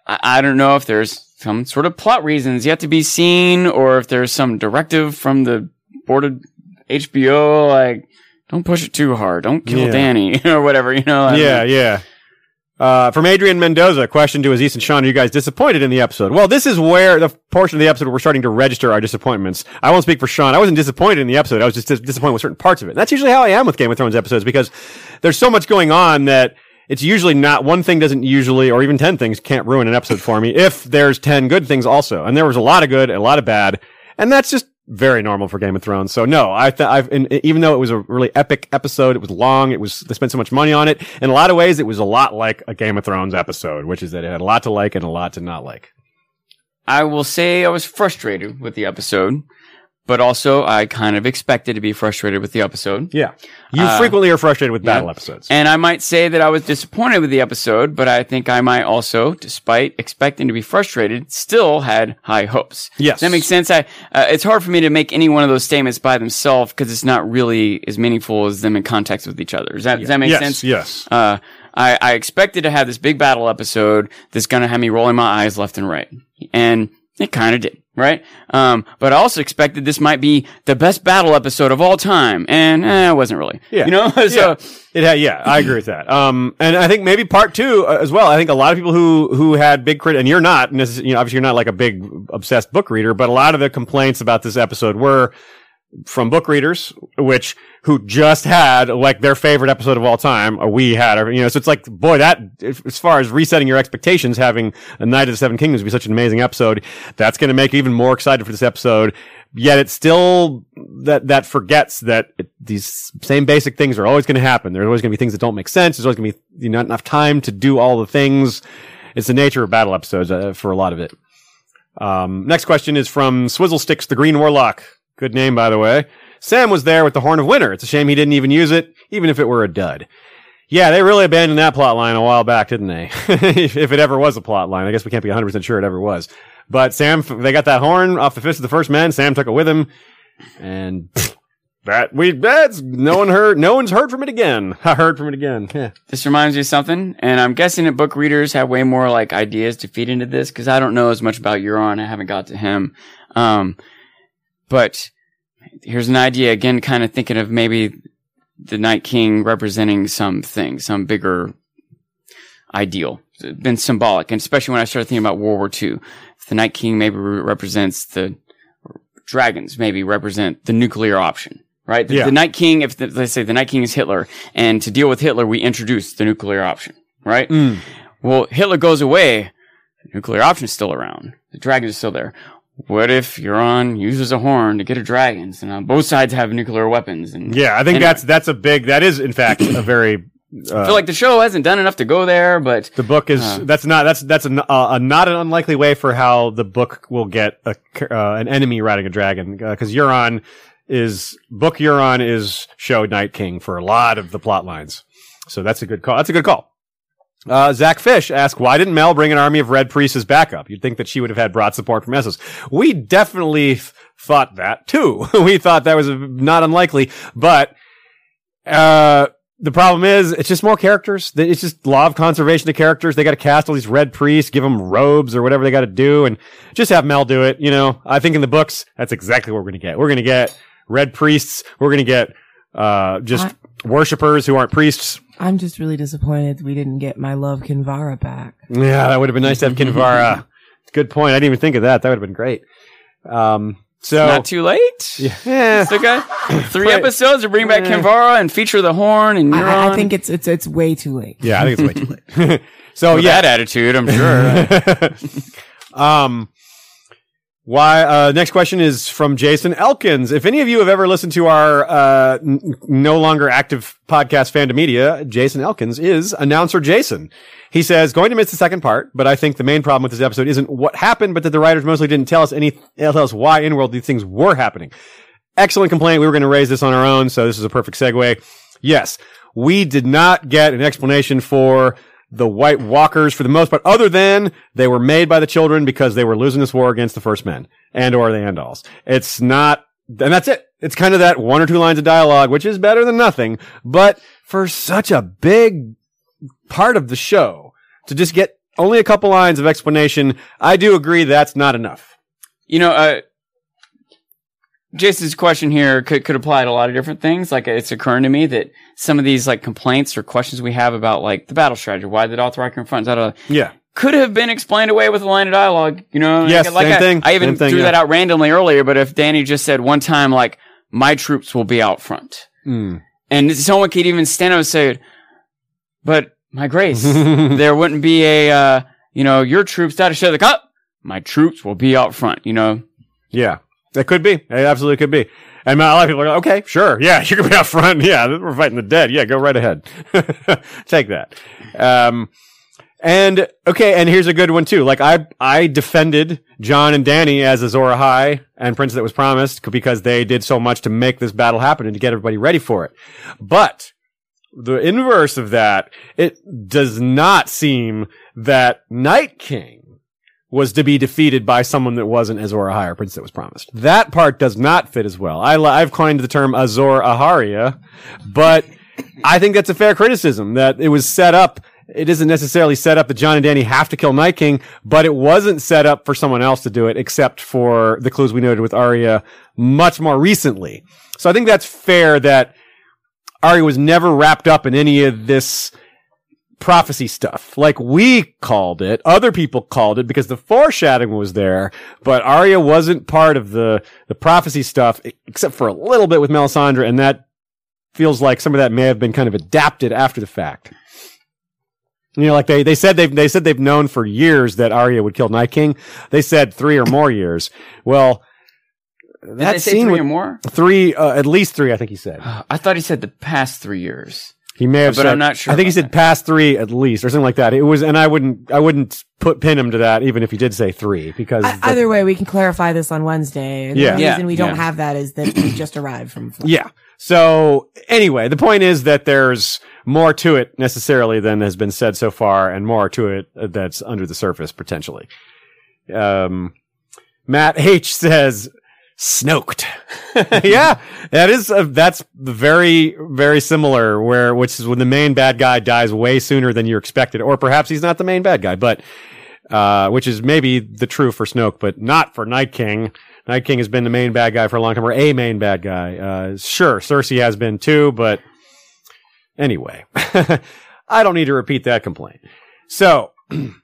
I, I don't know if there's some sort of plot reasons yet to be seen, or if there's some directive from the board of HBO, like don't push it too hard, don't kill Yeah. Dany or whatever. You know? I Yeah, mean, yeah. Uh, from Adrian Mendoza, question to Aziz and Sean, are you guys disappointed in the episode? Well, this is where the portion of the episode where we're starting to register our disappointments. I won't speak for Sean. I wasn't disappointed in the episode. I was just dis- disappointed with certain parts of it. And that's usually how I am with Game of Thrones episodes because there's so much going on that it's usually not one thing doesn't usually, or even 10 things can't ruin an episode for me if there's 10 good things also. And there was a lot of good and a lot of bad. And that's just very normal for Game of Thrones. So no, I th- I've, in, even though it was a really epic episode, it was long, it was, they spent so much money on it. In a lot of ways, it was a lot like a Game of Thrones episode, which is that it had a lot to like and a lot to not like. I will say I was frustrated with the episode, but also I kind of expected to be frustrated with the episode. Yeah. You Uh, frequently are frustrated with battle yeah. episodes. And I might say that I was disappointed with the episode, but I think I might also, despite expecting to be frustrated, still had high hopes. Yes. Does that makes sense? I, uh, it's hard for me to make any one of those statements by themselves because it's not really as meaningful as them in context with each other. Does that, does that make yes, sense? yes. Uh, I, I expected to have this big battle episode that's going to have me rolling my eyes left and right. And it kind of did. Right? Um, but I also expected this might be the best battle episode of all time, and eh, it wasn't really. Yeah. You know, so yeah. It had, yeah, I agree with that. Um, and I think maybe part two uh, as well. I think a lot of people who who had big crit, and you're not, and this you know, obviously you're not like a big obsessed book reader, but a lot of the complaints about this episode were from book readers, which who just had like their favorite episode of all time, or we had, you know, so it's like, boy, that as far as resetting your expectations, having a Knight of the Seven Kingdoms be such an amazing episode, that's going to make you even more excited for this episode. Yet it's still that that forgets that it, these same basic things are always going to happen. There's always going to be things that don't make sense. There's always going to be you know, not enough time to do all the things. It's the nature of battle episodes uh, for a lot of it. Um, next question is from Swizzle Sticks, the Green Warlock. Good name, by the way. Sam was there with the Horn of Winter. It's a shame he didn't even use it, even if it were a dud. Yeah, they really abandoned that plot line a while back, didn't they? if it ever was a plot line. I guess we can't be 100% sure it ever was. But Sam, they got that horn off the fist of the first man. Sam took it with him. And that, we, that's, no one heard, no one's heard from it again. I heard from it again. Yeah. this reminds me of something, and I'm guessing that book readers have way more like ideas to feed into this because I don't know as much about Euron. I haven't got to him. Um, but here's an idea again, kind of thinking of maybe the Night King representing something, some bigger ideal, It's been symbolic, and especially when I started thinking about World War II, the Night King maybe re- represents the dragons, maybe represent the nuclear option. Right? The, Yeah. the Night King, if the, let's say the Night King is Hitler, and to deal with Hitler, we introduce the nuclear option. Right? Mm. Well, Hitler goes away. The nuclear is still around. The dragon is still there. What if Euron uses a horn to get a dragons and uh, both sides have nuclear weapons? And Yeah, I think And- that's, that's a big, that is in fact a very, I feel like the show hasn't done enough to go there, but The book is Uh. that's not that's that's a, uh, a not an unlikely way for how the book will get a, uh, an enemy riding a dragon because Euron is book Euron is show Night King for a lot of the plot lines, so that's a good call. That's a good call. Uh, Zach Fish asked, why didn't Mel bring an army of Red Priests as backup? You'd think that she would have had broad support from Essos. We definitely f- thought that too. we thought that was not unlikely, but, uh, the problem is, it's just more characters. It's just law of conservation of characters. They got to cast all these red priests, give them robes or whatever they got to do, and just have Mel do it. You know, I think in the books, that's exactly what we're to get. We're to get red priests. We're to get uh, just worshippers who aren't priests. I'm just really disappointed we didn't get my love Kinvara back. Yeah, that would have been nice to have Kinvara. Good point. I didn't even think of that. That would have been great. Um, so not too late. yeah, It's okay. Three Right. episodes to bring back Kinvara and feature the horn and I- Euron. I, I think it's it's it's way too late. yeah, I think it's way too late. so With yeah, that attitude, I'm sure. um, why? Uh, next question is from Jason Elkins. If any of you have ever listened to our uh, n- no longer active podcast, Fandom Media, Jason Elkins is announcer Jason. He says, going to miss the second part, but I think the main problem with this episode isn't what happened, but that the writers mostly didn't tell us any, tell us why in world these things were happening. Excellent complaint. We were going to raise this on our own, so this is a perfect segue. Yes, we did not get an explanation for the White Walkers for the most part, other than they were made by the children because they were losing this war against the First Men and or the Andals. It's not, and that's it. It's kind of that one or two lines of dialogue, which is better than nothing, but for such a big part of the show to just get only a couple lines of explanation, I do agree that's not enough. you know, uh, Jason's question here could, could apply to a lot of different things. Like it's occurring to me that some of these like complaints or questions we have about like the battle strategy, why did Dothraki confront, da, da, da, Yeah. could have been explained away with a line of dialogue. You know, Yes, like, same I, thing, I even same thing, threw yeah. that out randomly earlier. But if Dany just said one time like, "My troops will be out front," Mm. and someone could even stand up and say, "But my grace, there wouldn't be a uh, you know your troops that show the cup. My troops will be out front." You know. Yeah, it could be. It absolutely could be. And a lot of people are like, okay, sure. Yeah, you can be out front. Yeah, we're fighting the dead. Yeah, go right ahead. Take that. Um, and okay, and here's a good one too. Like I, I defended Jon and Dany as Azor Ahai and Prince that was promised because they did so much to make this battle happen and to get everybody ready for it. But the inverse of that, it does not seem that Night King was to be defeated by someone that wasn't Azor Ahai Prince that was promised. That part does not fit as well. I, I've coined the term Azor Aharia, but I think that's a fair criticism that it was set up it isn't necessarily set up that Jon and Dany have to kill Night King, but it wasn't set up for someone else to do it, except for the clues we noted with Arya much more recently. So I think that's fair that Arya was never wrapped up in any of this prophecy stuff. Like we called it, other people called it because the foreshadowing was there, but Arya wasn't part of the, the prophecy stuff except for a little bit with Melisandre and that feels like some of that may have been kind of adapted after the fact. You know, like they, they said they've, they said they've known for years that Arya would kill Night King. They said three or more years. Well, Did that they say scene three with or more? three, uh, at least three, I think he said. I thought he said the past three years. He may have But said, I'm not sure I think he said that. past three at least, or something like that. It was, and I wouldn't, I wouldn't put pin him to that, even if he did say three, because I- that- either way, we can clarify this on Wednesday. And Yeah. The Yeah, reason we don't yeah. have that is that we just arrived from. Florida. yeah. So anyway, the point is that there's more to it necessarily than has been said so far, and more to it that's under the surface potentially. Um, Matt H says. Snoked. yeah, that is, uh, that's very, very similar where, which is when the main bad guy dies way sooner than you expected, or perhaps he's not the main bad guy, but, uh, which is maybe the true for Snoke, but not for Night King. Night King has been the main bad guy for a long time, or a main bad guy. Uh, sure, Cersei has been too, but anyway, I don't need to repeat that complaint. So,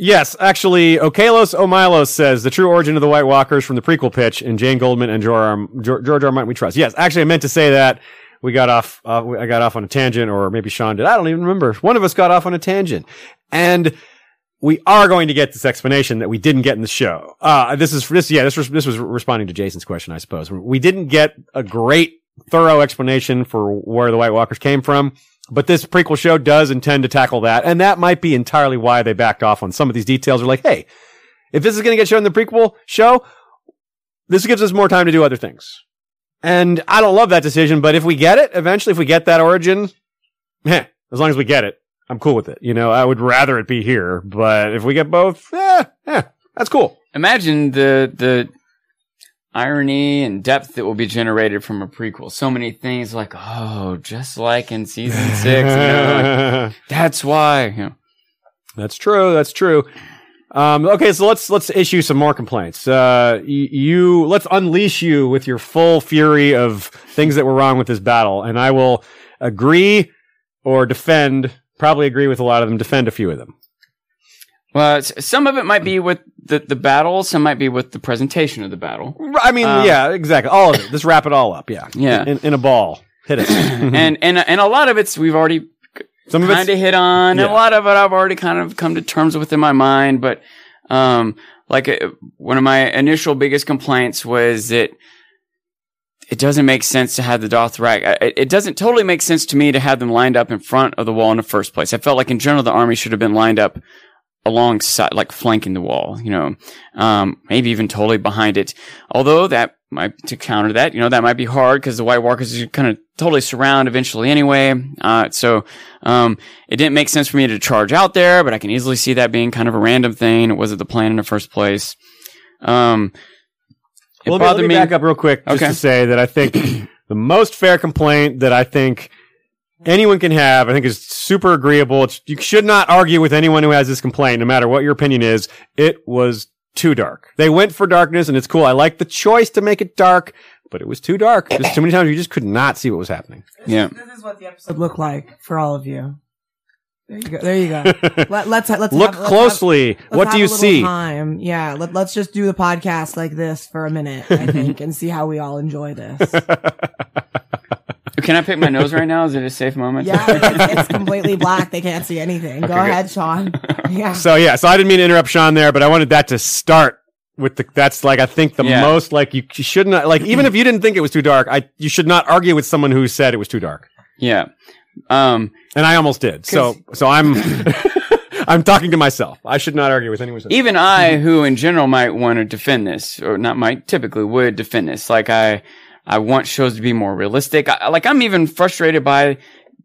yes, actually, Okalos Omilos says the true origin of the White Walkers from the prequel pitch in Jane Goldman and George R. R. Martin we trust. Yes, actually, I meant to say that. We got off, uh, I got off on a tangent, or maybe Sean did. I don't even remember. One of us got off on a tangent. And we are going to get this explanation that we didn't get in the show. Uh, this is this, yeah, this was, this was responding to Jason's question, I suppose. We didn't get a great, thorough explanation for where the White Walkers came from, but this prequel show does intend to tackle that, and that might be entirely why they backed off on some of these details. They're like, hey, if this is going to get shown in the prequel show, this gives us more time to do other things. And I don't love that decision, but if we get it eventually, if we get that origin, heh, as long as we get it, I'm cool with it. You know, I would rather it be here, but if we get both, eh, eh, that's cool. Imagine the the irony and depth that will be generated from a prequel. So many things like, oh, just like in season six, you know, like, that's why. You know. That's true. That's true. Um, okay, so let's let's issue some more complaints. Uh, y- you let's unleash you with your full fury of things that were wrong with this battle, and I will agree or defend. Probably agree with a lot of them. Defend a few of them. Well, some of it might be with the, the battle, some might be with the presentation of the battle. I mean, Um, yeah, exactly. All of it. Just wrap it all up. Yeah, Yeah. In, in a ball. Hit it. and and and a lot of it's we've already Some of kind of hit on. yeah. A lot of it I've already kind of come to terms with in my mind, but um, like uh, one of my initial biggest complaints was that it doesn't make sense to have the Dothraki. It, it doesn't totally make sense to me to have them lined up in front of the wall in the first place. I felt like in general the army should have been lined up alongside, like flanking the wall, you know, um, maybe even totally behind it. Although that might, to counter that, you know, that might be hard because the White Walkers are kind of totally surround eventually anyway. Uh, so, um, it didn't make sense for me to charge out there, but I can easily see that being kind of a random thing. It wasn't the plan in the first place. Um, it Well, let me, let me me. back up real quick just Okay. to say that I think the most fair complaint that I think anyone can have, I think is super agreeable. It's, you should not argue with anyone who has this complaint, no matter what your opinion is. It was too dark. They went for darkness and it's cool. I like the choice to make it dark, but it was too dark. Just too many times you just could not see what was happening. Yeah. This is what the episode looked like for all of you. There you go. There you go. Let, let's let's Look have, let's closely. Have, what let's do you a see? Time. Yeah. Let, let's just do the podcast like this for a minute, I think, and see how we all enjoy this. Can I pick my nose right now? Is it a safe moment? Yeah, it's, it's completely black. They can't see anything. Go good. ahead, Sean. Yeah. So yeah, so I didn't mean to interrupt Sean there, but I wanted that to start with the that's like I think the Yeah. most like you, you should not like even if you didn't think it was too dark, I you should not argue with someone who said it was too dark. Yeah. Um, And I almost did. So so I'm I'm talking to myself. I should not argue with anyone. even I, who in general might want to defend this, or not might, typically would defend this. Like I, I want shows to be more realistic. I, like I'm even frustrated by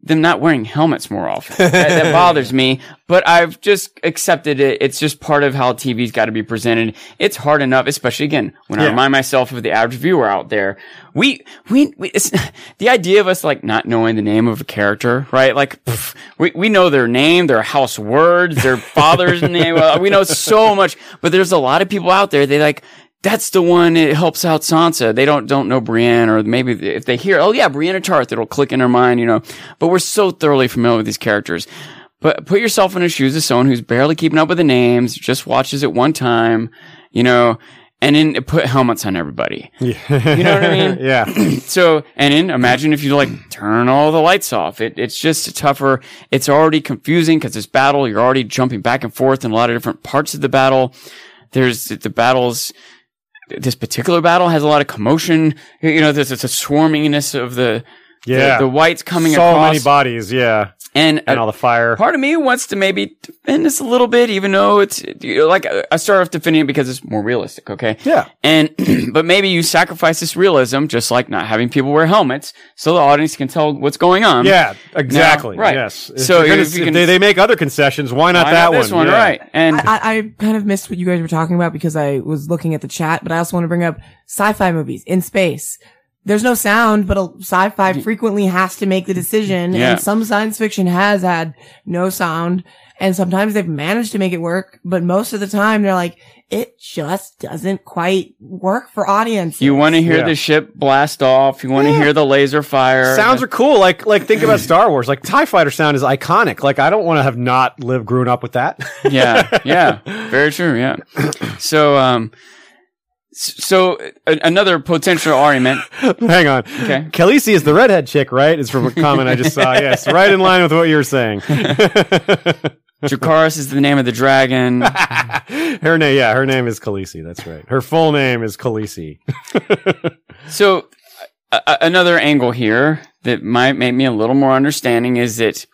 them not wearing helmets more often. that, that bothers me, but I've just accepted it. It's just part of how TV's got to be presented. It's hard enough, especially again, when I remind myself of the average viewer out there. We, we, we it's, the idea of us like not knowing the name of a character, right? Like, pff, we, we know their name, their house words, their father's name. We know so much, but there's a lot of people out there. They like, that's the one that helps out Sansa. They don't don't know Brienne, or maybe if they hear, oh yeah, Brienne of Tarth, it'll click in their mind, you know. But we're so thoroughly familiar with these characters. But put yourself in the shoes of someone who's barely keeping up with the names, just watches it one time, you know, and then put helmets on everybody. you know what I mean? yeah. So, and then imagine if you like turn all the lights off. It, it's just tougher. It's already confusing because this battle, you're already jumping back and forth in a lot of different parts of the battle. There's the battles. This particular battle has a lot of commotion. You know, there's, there's a swarminess of the, Yeah. the, the whites coming so across. many bodies. Yeah. And, And uh, all the fire. part of me wants to maybe defend this a little bit, even though it's you know, like I start off defending it because it's more realistic. Okay. Yeah. And, but maybe you sacrifice this realism, just like not having people wear helmets, so the audience can tell what's going on. Yeah, exactly. right. Yes. If So you're gonna- if you if can- they, they make other concessions, why not Why that not this one? Yeah. Right. And I, I, I kind of missed what you guys were talking about because I was looking at the chat, but I also want to bring up sci-fi movies in space. There's no sound, but a sci-fi frequently has to make the decision. Yeah. And some science fiction has had no sound. And sometimes they've managed to make it work, but most of the time they're like, it just doesn't quite work for audiences. you want to hear Yeah. the ship blast off. You want to Yeah. hear the laser fire. Sounds are cool. Like, like think about Star Wars. Like Tie Fighter sound is iconic. Like I don't want to have not lived, grown up with that. yeah, yeah, very true. Yeah. So, um, s- so a- another potential argument. Hang on. Okay. Khaleesi is the redhead chick, right? Is from a comment I just saw. Yes, right in line with what you were saying. Dracarys is the name of the dragon. her name, yeah, her name is Khaleesi. That's right. Her full name is Khaleesi. So a- another angle here that might make me a little more understanding is that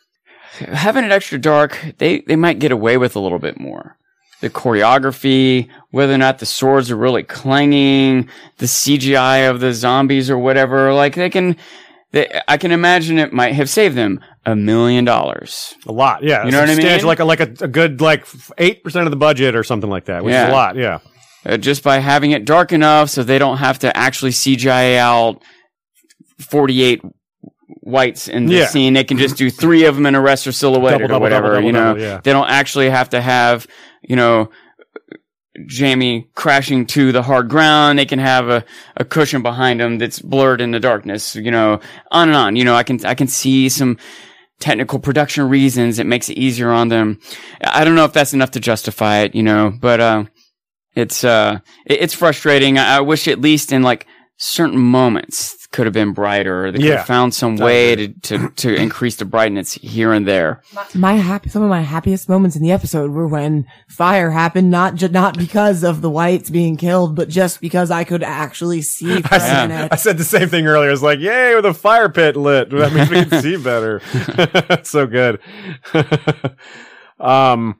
having it extra dark, they, they might get away with a little bit more. The choreography, whether or not the swords are really clanging, the CGI of the zombies or whatever, like they can, they, I can imagine it might have saved them a million dollars. A lot, yeah. You know what I mean? Like a like a, a good like eight percent of the budget or something like that, which is Yeah. a lot. Yeah. uh, just by having it dark enough so they don't have to actually CGI out 48 whites in the Yeah. scene. They can just do three of them in a rest or silhouetted Double, double, or whatever, double, double, you know. double, yeah. They don't actually have to have, you know, Jaime crashing to the hard ground. They can have a, a cushion behind them that's blurred in the darkness, you know, on and on. You know, I can, I can see some technical production reasons. It makes it easier on them. I don't know if that's enough to justify it, you know, but, uh, it's uh it- it's frustrating. I, I wish at least in like certain moments could have been brighter. They could Yeah. have found some way to, to to increase the brightness here and there. my happy, some of my happiest moments in the episode were when fire happened, not ju- not because of the whites being killed, but just because I could actually see for I a said, minute. I said the same thing earlier. I was like, "Yay, with a fire pit lit! That means we can see better." That's so good. um,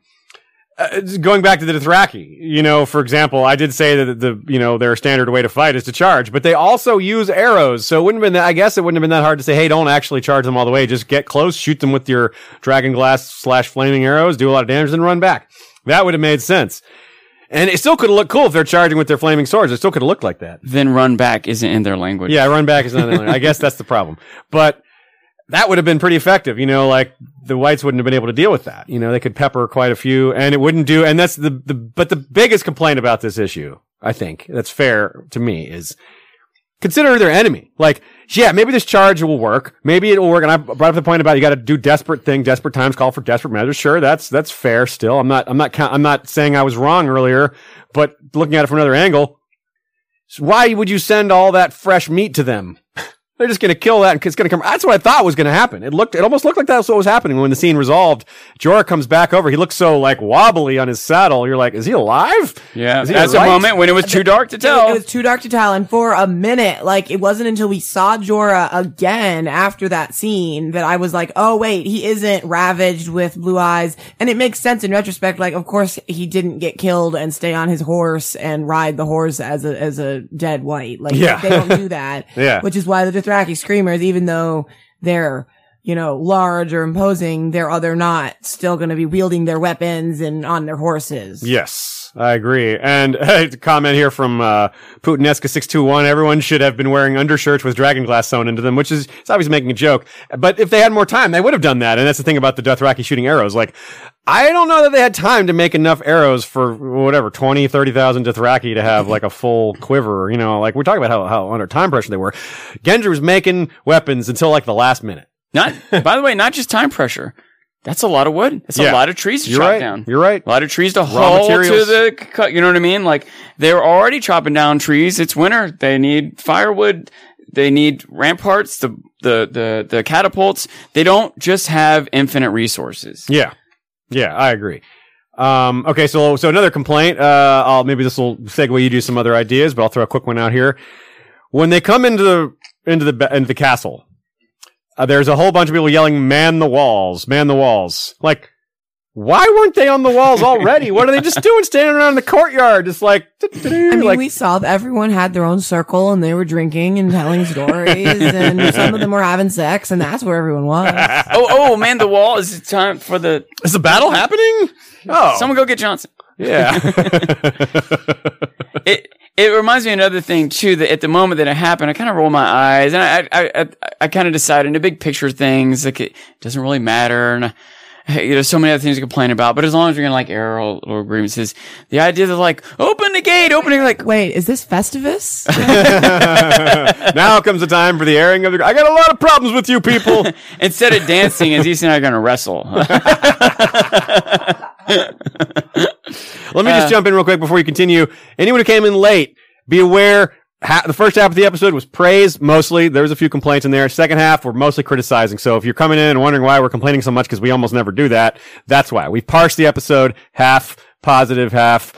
uh, going back to the Dothraki, you know, for example, I did say that the you know their standard way to fight is to charge, but they also use arrows. So it wouldn't have been. That, I guess it wouldn't have been that hard to say, "Hey, don't actually charge them all the way. Just get close, shoot them with your dragon glass slash flaming arrows, do a lot of damage, then run back." That would have made sense. And it still could have looked cool if they're charging with their flaming swords. It still could have looked like that. Then run back isn't in their language. Yeah, run back is not. I guess that's the problem. But that would have been pretty effective. You know, like the whites wouldn't have been able to deal with that. You know, they could pepper quite a few, and it wouldn't do. And that's the the. But the biggest complaint about this issue, I think, that's fair to me, is consider their enemy. Like, yeah, maybe this charge will work. Maybe it will work. And I brought up the point about you got to do desperate thing. Desperate times call for desperate measures. Sure, that's that's fair. Still, I'm not. I'm not. I'm not saying I was wrong earlier, but looking at it from another angle, why would you send all that fresh meat to them? They're just going to kill that and it's going to come. That's what I thought was going to happen. It looked, it almost looked like that's what was happening when the scene resolved. Jorah comes back over. He looks so like wobbly on his saddle. You're like, is he alive? Yeah. He That's a moment when it was too dark to tell. it was too dark to tell. And for a minute, like it wasn't until we saw Jorah again after that scene that I was like, oh wait, he isn't ravaged with blue eyes. And it makes sense in retrospect. Like, of course he didn't get killed and stay on his horse and ride the horse as a, as a dead white. Like Yeah. they don't do that. Yeah. Which is why the Dothraki screamers, even though they're you know, large or imposing, they're, they're not still going to be wielding their weapons and on their horses. Yes, I agree. And a comment here from uh, Putinesca621. Everyone should have been wearing undershirts with dragon glass sewn into them, which is it's obviously making a joke. But if they had more time, they would have done that. And that's the thing about the Dothraki shooting arrows. Like, I don't know that they had time to make enough arrows for whatever, 20, 30,000 Dothraki to have like a full quiver. You know, like we're talking about how, how under time pressure they were. Gendry was making weapons until like the last minute. Not, by the way, not just time pressure. That's a lot of wood. That's Yeah. a lot of trees to You're chop right. down. You're right. A lot of trees to haul to the cut. You know what I mean? Like they're already chopping down trees. It's winter. They need firewood. They need ramparts, the, the, the, the catapults. They don't just have infinite resources. Yeah. Yeah, I agree. Um, okay, so so another complaint. Uh, I'll maybe this will segue you to some other ideas, but I'll throw a quick one out here. When they come into the into the into the castle, uh, there's a whole bunch of people yelling, "Man the walls! Man the walls!" Like, why weren't they on the walls already? what are they just doing, standing around in the courtyard, just like, I mean, like we saw that everyone had their own circle and they were drinking and telling stories and some of them were having sex and that's where everyone was. oh, oh man, the wall is it time for the, is the battle happening? Oh, someone go get Johnson. Yeah. it it reminds me of another thing too that at the moment that it happened, I kind of roll my eyes and I I I, I kind of decided in the big picture things like it doesn't really matter and. Hey, know, so many other things to complain about, but as long as you're gonna like air all little agreements, is the idea that like open the gate, opening like Wait, is this Festivus? now comes the time for the airing of the. I got a lot of problems with you people. instead of dancing, is Ethan and I gonna wrestle? Let me just uh. jump in real quick before you continue. Anyone who came in late, be aware. Ha- the first half of the episode was praise mostly. There was a few complaints in there. Second half, we're mostly criticizing. So if you're coming in and wondering why we're complaining so much because we almost never do that, that's why. We parsed the episode half positive, half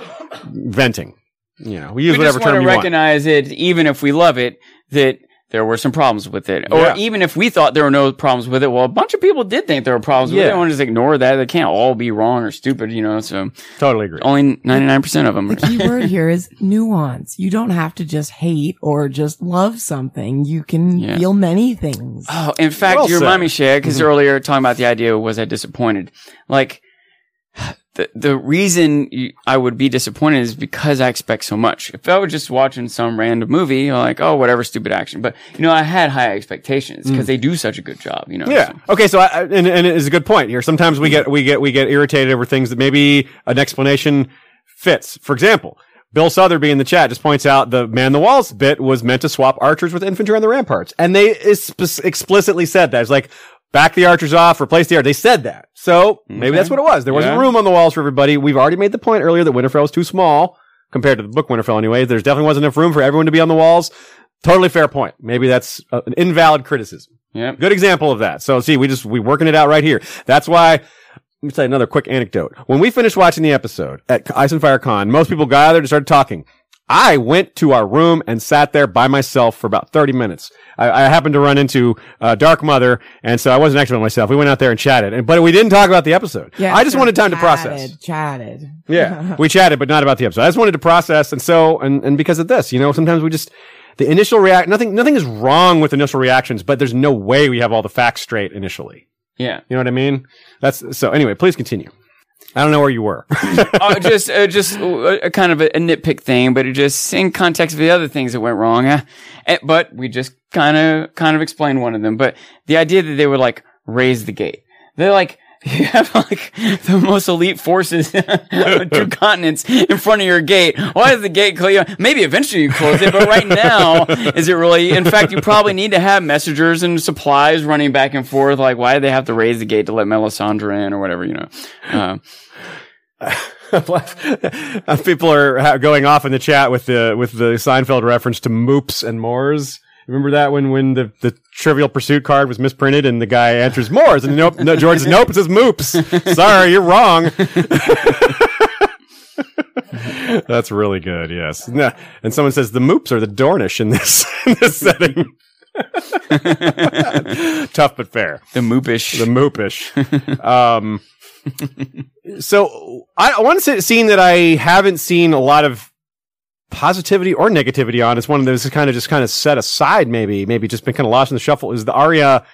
venting. You know, we use we whatever just want term to you recognize it, even if we love it, that there were some problems with it, or even if we thought there were no problems with it. Well, a bunch of people did think there were problems with it. Yeah. They want to just ignore that. They can't all be wrong or stupid, you know. So. Totally agree. only ninety nine percent of them. Are. The key word here is nuance. You don't have to just hate or just love something. You can Yeah. feel many things. Oh, in fact, Well you remind said. me, Shay, because Mm-hmm. earlier talking about the idea was I disappointed? Like the the reason you, I would be disappointed is because I expect so much. If I was just watching some random movie, like, oh, whatever, stupid action. But you know, I had high expectations because they do such a good job. You know, Mm. Yeah. so- Okay. So, I, and, and it is a good point here. Sometimes we get, we get, we get irritated over things that maybe an explanation fits. For example, Bill Southerby in the chat just points out the man the walls bit was meant to swap archers with infantry on the ramparts. And they is- explicitly said that. It's like, back the archers off, replace the archers. They said that. So maybe that's what it was. There wasn't Yeah. room on the walls for everybody. We've already made the point earlier that Winterfell was too small compared to the book Winterfell anyway. There's definitely wasn't enough room for everyone to be on the walls. Totally fair point. Maybe that's uh, an invalid criticism. yeah. Good example of that. So see, we just, we working it out right here. That's why, let me tell you another quick anecdote. When we finished watching the episode at Ice and Fire Con, most people gathered and started talking. I went to our room and sat there by myself for about 30 minutes. I, I happened to run into uh, Dark Mother, and so I wasn't actually by myself. We went out there and chatted, and, but we didn't talk about the episode. Yeah, I just sure. wanted time to process. Chatted. Chatted. Yeah, we chatted, but not about the episode. I just wanted to process, and so, and and because of this, you know, sometimes we just the initial react. Nothing, nothing is wrong with initial reactions, but there's no way we have all the facts straight initially. Yeah. You know what I mean? That's so. Anyway, please continue. I don't know where you were. uh, just uh, just a, a kind of a, a nitpick thing, but it just in context of the other things that went wrong. Uh, eh, but we just kind of kind of explained one of them. But the idea that they would like raise the gate, they're like. You have like the most elite forces on two continents in front of your gate. Why is the gate closed? Maybe eventually you close it, but right now, is it really? In fact, you probably need to have messengers and supplies running back and forth. Like, why do they have to raise the gate to let Melisandre in or whatever? You know. Um, People are going off in the chat with the with the Seinfeld reference to moops and Moors. Remember that when when the, the Trivial Pursuit card was misprinted and the guy answers Moors and nope, no, George says nope, it says moops. Sorry, you're wrong. That's really good. Yes, Nah, and someone says the moops are the Dornish in this in this setting. Tough but fair. the moopish. the moopish. um, so I, I want to say scene that I haven't seen a lot of positivity or negativity on. It's one of those kind of just kind of set aside, maybe, maybe just been kind of lost in the shuffle. Is the Arya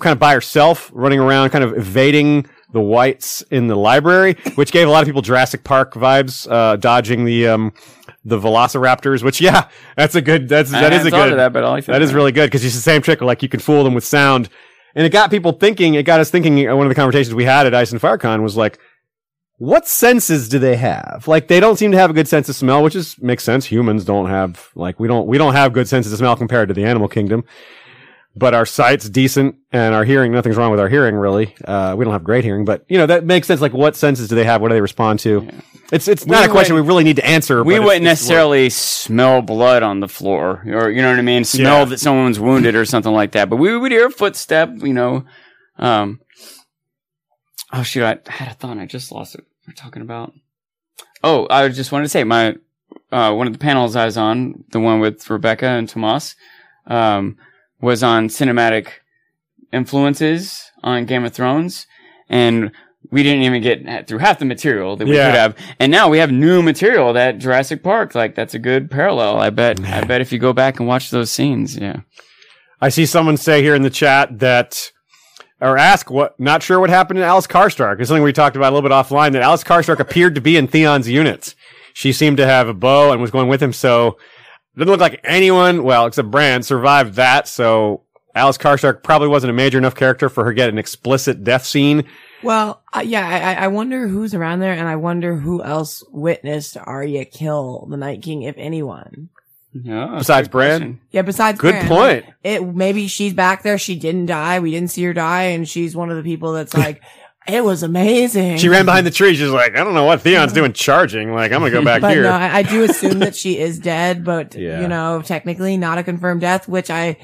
kind of by herself, running around, kind of evading the whites in the library, which gave a lot of people Jurassic Park vibes, uh, dodging the um, the Velociraptors. Which, yeah, that's a good. That's that is a good. that, but I like that. That is really good because it's the same trick. Like you can fool them with sound, and it got people thinking. It got us thinking. uh, One of the conversations we had at Ice and FireCon was like, what senses do they have? Like they don't seem to have a good sense of smell, which is makes sense. Humans don't have like we don't we don't have good senses of smell compared to the animal kingdom. But our sight's decent and our hearing, nothing's wrong with our hearing really. Uh, we don't have great hearing, but you know, that makes sense. Like what senses do they have? What do they respond to? It's, it's not a question we really need to answer. we wouldn't it's necessarily smell blood on the floor or you know what i mean smell Yeah. that someone's wounded or something like that but we would hear a footstep you know um oh shoot i had a thought and i just lost it we're talking about oh i just wanted to say my uh one of the panels i was on the one with rebecca and tomas um was on cinematic influences on game of thrones and we didn't even get through half the material that we Yeah. could have. And now we have new material that Jurassic Park. Like that's a good parallel. I bet. I bet if you go back and watch those scenes, yeah. I see someone say here in the chat that, or ask what, not sure what happened to Alice Karstark. It's something we talked about a little bit offline that Alice Karstark appeared to be in Theon's units. She seemed to have a bow and was going with him. So doesn't look like anyone, well, except Bran survived that. So Alice Karstark probably wasn't a major enough character for her to get an explicit death scene. Well, uh, yeah, I- I wonder who's around there, and I wonder who else witnessed Arya kill the Night King, if anyone. Yeah. Besides good Bran? question. Yeah, besides Good Bran, point. it maybe she's back there. She didn't die. We didn't see her die, and she's one of the people that's like, it was amazing. She ran behind the tree. She's like, I don't know what Theon's doing charging. Like, I'm going to go back But here. no, I, I do assume that she is dead, but Yeah. you know, technically not a confirmed death, which I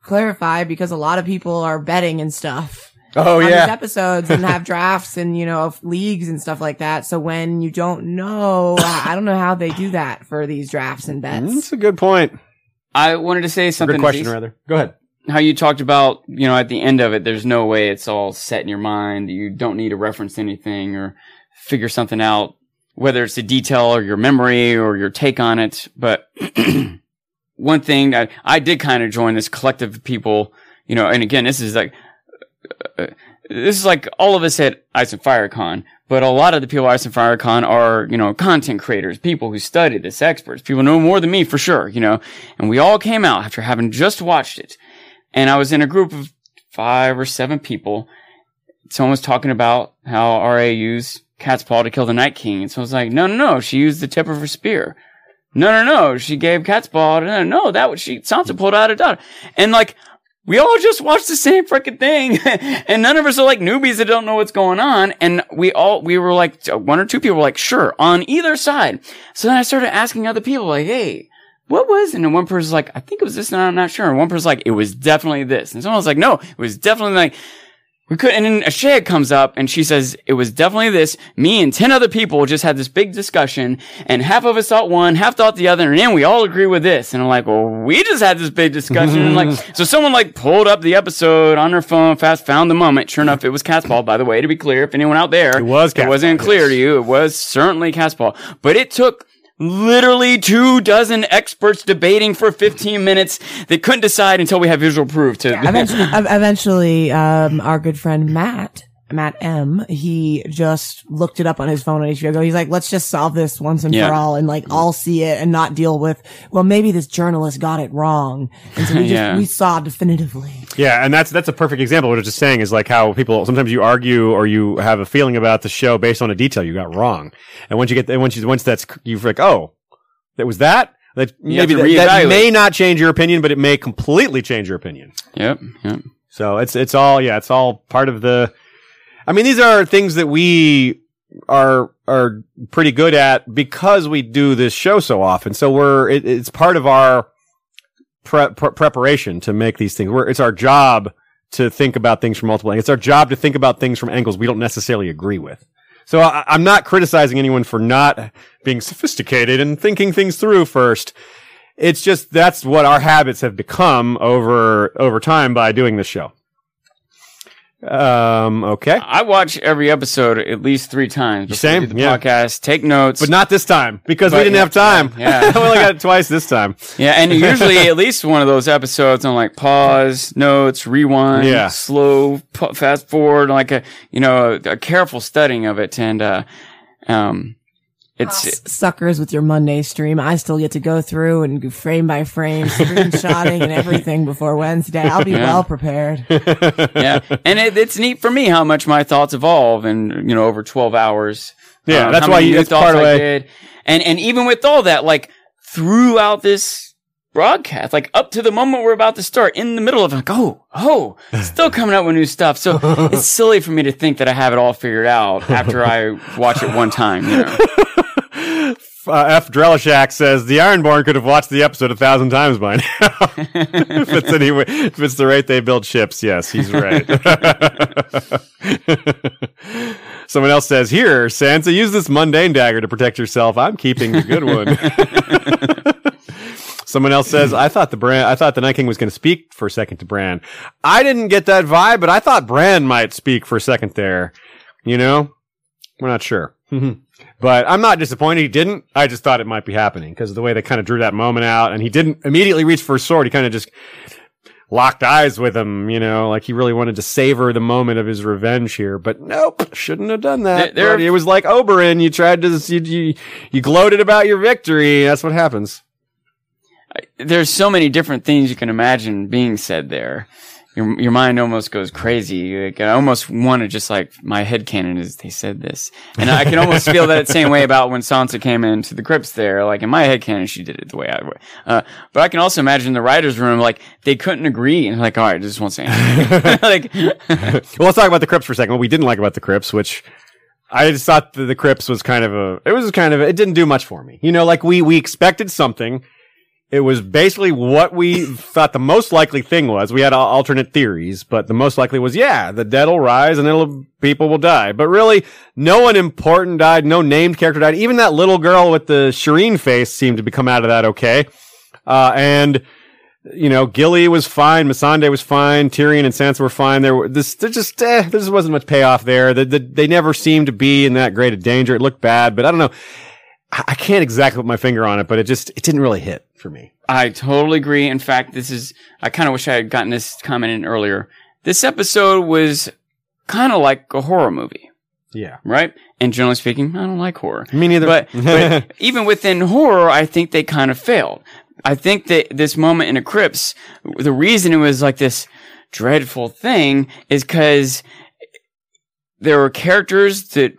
clarify because a lot of people are betting and stuff. Oh, on these yeah. episodes and have drafts and you know leagues and stuff like that. So when you don't know, I I don't know how they do that for these drafts and bets. That's a good point. I wanted to say something. Good question, Aziz. rather. Go ahead. how you talked about, you know, at the end of it, there's no way it's all set in your mind. You don't need to reference anything or figure something out, whether it's a detail or your memory or your take on it. But one thing that I did kind of join this collective of people, you know, and again, this is like, this is like all of us at Ice and Fire Con, but a lot of the people at Ice and Fire Con are, you know, content creators, people who study this, experts, people know more than me for sure, you know, and we all came out after having just watched it. And I was in a group of five or seven people. Someone was talking about how Arya used Catspaw to kill the Night King. And so I was like, no, no, no, she used the tip of her spear. No, no, no, she gave Catspaw. No, no, that was she, Sansa pulled out a dot. And like, we all just watched the same freaking thing. and none of us are like newbies that don't know what's going on. And we all, we were like, one or two people were like, sure, on either side. So then I started asking other people like, hey, what was? it? And one person's like, I think it was this, and I'm not sure. And one person's like, it was definitely this. And someone was like, no, it was definitely like, we could, and then Ashea comes up and she says, it was definitely this. Me and 10 other people just had this big discussion and half of us thought one, half thought the other, and then we all agree with this. And I'm like, well, we just had this big discussion. and like, so someone like pulled up the episode on her phone, fast found the moment. Sure enough, it was Catspaw, by the way, to be clear. If anyone out there, It was it wasn't clear yes. to you, it was certainly Catspaw. But it took literally two dozen experts debating for 15 minutes. They couldn't decide until we have visual proof to. eventually, eventually um, our good friend Matt, Matt M, he just looked it up on his phone on HBO He's like, let's just solve this once and Yeah. for all and like all see it and not deal with, well, maybe this journalist got it wrong. And so we just, Yeah. we saw definitively. Yeah, and that's that's a perfect example. What I was just saying is like how people sometimes you argue or you have a feeling about the show based on a detail you got wrong, and once you get and once you once that's you're like oh that was that that You have maybe that, that may not change your opinion, but it may completely change your opinion. Yep. Yep. So it's it's all yeah, it's all part of the. I mean, these are things that we are are pretty good at because we do this show so often. So we're it, it's part of our pre- pre- preparation to make these things. We're, it's our job to think about things from multiple angles. It's our job to think about things from angles we don't necessarily agree with. So I, I'm not criticizing anyone for not being sophisticated and thinking things through first. It's just that's what our habits have become over over time by doing this show. Um, okay. I watch every episode at least three times. before Same, we do the yeah. podcast, take notes. But not this time because we But didn't yeah, have time. yeah, I only got it twice this time. yeah, and usually at least one of those episodes on like pause, notes, rewind, Yeah. slow, pu- fast forward, like a you know a, a careful studying of it, and uh, um, it's S- Suckers with your Monday stream. I still get to go through and go frame by frame, screenshotting and everything before Wednesday. I'll be Yeah. well prepared. yeah, and it, it's neat for me how much my thoughts evolve, and you know, over twelve hours. Yeah, um, that's why you- new that's part of I did, and and even with all that, like throughout this broadcast, like up to the moment we're about to start, in the middle of it, like, oh, oh, still coming up with new stuff. So it's silly for me to think that I have it all figured out after I watch it one time. You know? Uh, F. Drelishak says the Ironborn could have watched the episode a thousand times by now. if it's anyway, if it's the rate they build ships, yes, he's right. Someone else says, "Here, Sansa, use this mundane dagger to protect yourself. I'm keeping the good one." Someone else says, "I thought the Bran, I thought the Night King was going to speak for a second to Bran. I didn't get that vibe, but I thought Bran might speak for a second there. You know, we're not sure." But I'm not disappointed he didn't. I just thought it might be happening because of the way they kind of drew that moment out and he didn't immediately reach for his sword. He kind of just locked eyes with him, you know, like he really wanted to savor the moment of his revenge here. But nope, shouldn't have done that. There- there- it was like Oberyn. You tried to, you, you, you gloated about your victory. That's what happens. There's so many different things you can imagine being said there. Your, your mind almost goes crazy. Like, I almost want to just like, my head canon is they said this. And I can almost feel that same way about when Sansa came into the crypts there. Like in my head canon, she did it the way I would. Uh, but I can also imagine the writer's room, like they couldn't agree. And like, all right, just won't say anything. like, well, let's talk about the crypts for a second. What we didn't like about the crypts, which I just thought the, the crypts was kind of a, it was kind of, it didn't do much for me. You know, like we, we expected something. It was basically what we thought the most likely thing was. We had alternate theories, but the most likely was, yeah, the dead will rise and it'll, people will die. But really, no one important died. No named character died. Even that little girl with the Shireen face seemed to be come out of that okay. Uh, and, you know, Gilly was fine, Missandei was fine, Tyrion and Sansa were fine. There were this, there just, eh, there just wasn't much payoff there. The, the, they never seemed to be in that great of danger. It looked bad, but I don't know. I, can't exactly put my finger on it, but it just, it didn't really hit for me. I totally agree. In fact, this is, I kind of wish I had gotten this comment in earlier. This episode was kind of like a horror movie, Yeah. right? And generally speaking, I don't like horror. Me neither. But, but even within horror, I think they kind of failed. I think that this moment in Eclipse, the reason it was like this dreadful thing is because there were characters that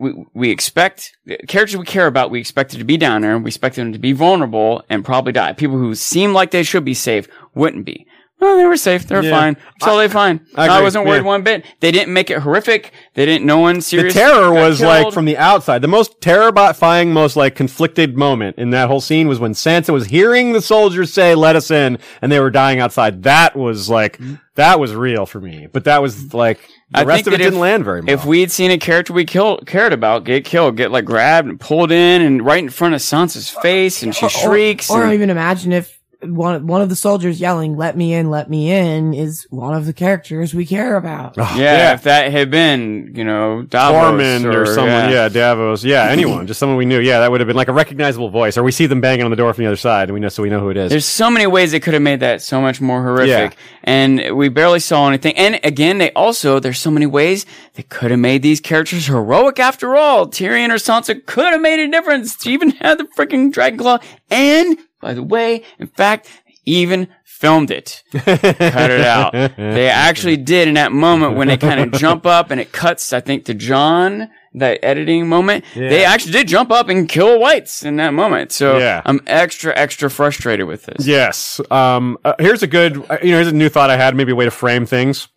we, we expect, characters we care about, we expected to be down there, we expected them to be vulnerable and probably die. People who seem like they should be safe wouldn't be. Well, they were safe. They were Yeah. fine. Totally fine. I I, agree. wasn't worried Yeah. one bit. They didn't make it horrific. They didn't, no one seriously. the serious. terror got was like killed. from the outside. The most terrifying, most like conflicted moment in that whole scene was when Sansa was hearing the soldiers say, let us in, and they were dying outside. That was like, mm-hmm. that was real for me. But that was like, the I rest think of it that didn't if- land very much. If we'd seen a character we killed, cared about get killed, get like grabbed and pulled in and right in front of Sansa's face and she shrieks. Or, or and- even imagine if one one of the soldiers yelling "Let me in, let me in" is one of the characters we care about. Oh, yeah, if that had been, you know, Davos Tormund or, someone, yeah. Davos, yeah, anyone, just someone we knew. Yeah, that would have been like a recognizable voice. Or we see them banging on the door from the other side, and we know, so we know who it is. There's so many ways they could have made that so much more horrific. yeah. And we barely saw anything. And again, they also, there's so many ways they could have made these characters heroic after all. Tyrion or Sansa could have made a difference. She even had the freaking dragon claw. And, by the way, in fact, even filmed it. Cut it out. They actually did in that moment when they kind of jump up and it cuts, I think, to John, that editing moment. They actually did jump up and kill whites in that moment. So Yeah. I'm extra, extra frustrated with this. Yes. Um, uh, here's a good, uh, you know, here's a new thought I had, maybe a way to frame things.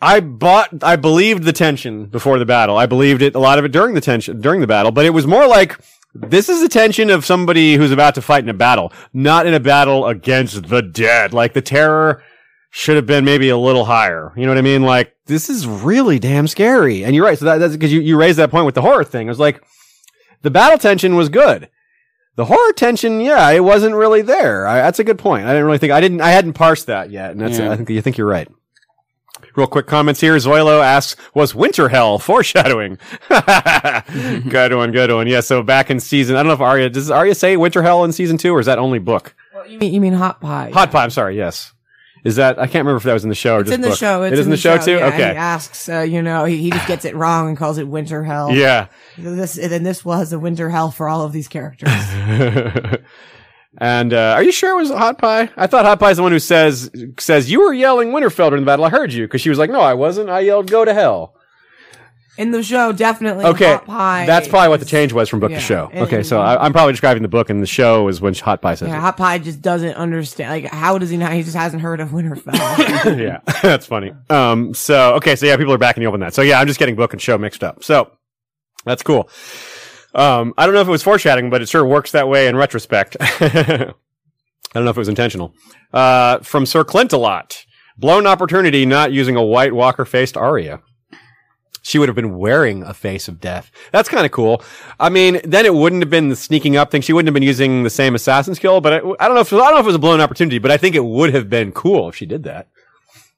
I bought, I believed the tension before the battle. I believed it, a lot of it during the tension, during the battle, but it was more like, this is the tension of somebody who's about to fight in a battle, not in a battle against the dead. Like the terror should have been maybe a little higher. You know what I mean? Like, this is really damn scary. And you're right. So that, that's because you, you raised that point with the horror thing. It was like, the battle tension was good. The horror tension, yeah, it wasn't really there. I, that's a good point. I didn't really think I didn't. I hadn't parsed that yet, and that's. Yeah. I think you think you're right. Real quick comments here. Zoilo asks, was Winter Hell foreshadowing? good one, good one. Yeah, so back in season, I don't know if Arya, does Arya say Winter Hell in season two or is that only book? You mean, you mean hot pie? Hot Pie, I'm sorry, yes. Is that, I can't remember if that was in the show or It's just in the book. show. It's it is in the show, too? Yeah, He okay. asks, uh, you know, he, he just gets it wrong and calls it winter hell. Yeah. This and this was a winter hell for all of these characters. and uh, are you sure it was Hot Pie? I thought Hot Pie is the one who says says you were yelling Winterfell during the battle. I heard you because she was like, "No, I wasn't. I yelled go to hell." In the show, definitely. Okay, hot pie. that's probably what the change was from book yeah, to show. Okay, so I, I'm probably describing the book, and the show is when Hot Pie says Yeah, hot pie just doesn't understand. Like, how does he not? He just hasn't heard of Winterfell. yeah, that's funny. Um, so okay, so yeah, people are backing you up on that. So yeah, I'm just getting book and show mixed up. So that's cool. Um, I don't know if it was foreshadowing, but it sure works that way in retrospect. I don't know if it was intentional. Uh, from Sir Clint a lot. Blown opportunity not using a white walker faced Arya. She would have been wearing a face of death. That's kind of cool. I mean, then it wouldn't have been the sneaking up thing. She wouldn't have been using the same assassin skill, but I, I don't know if I don't know if it was a blown opportunity, but I think it would have been cool if she did that.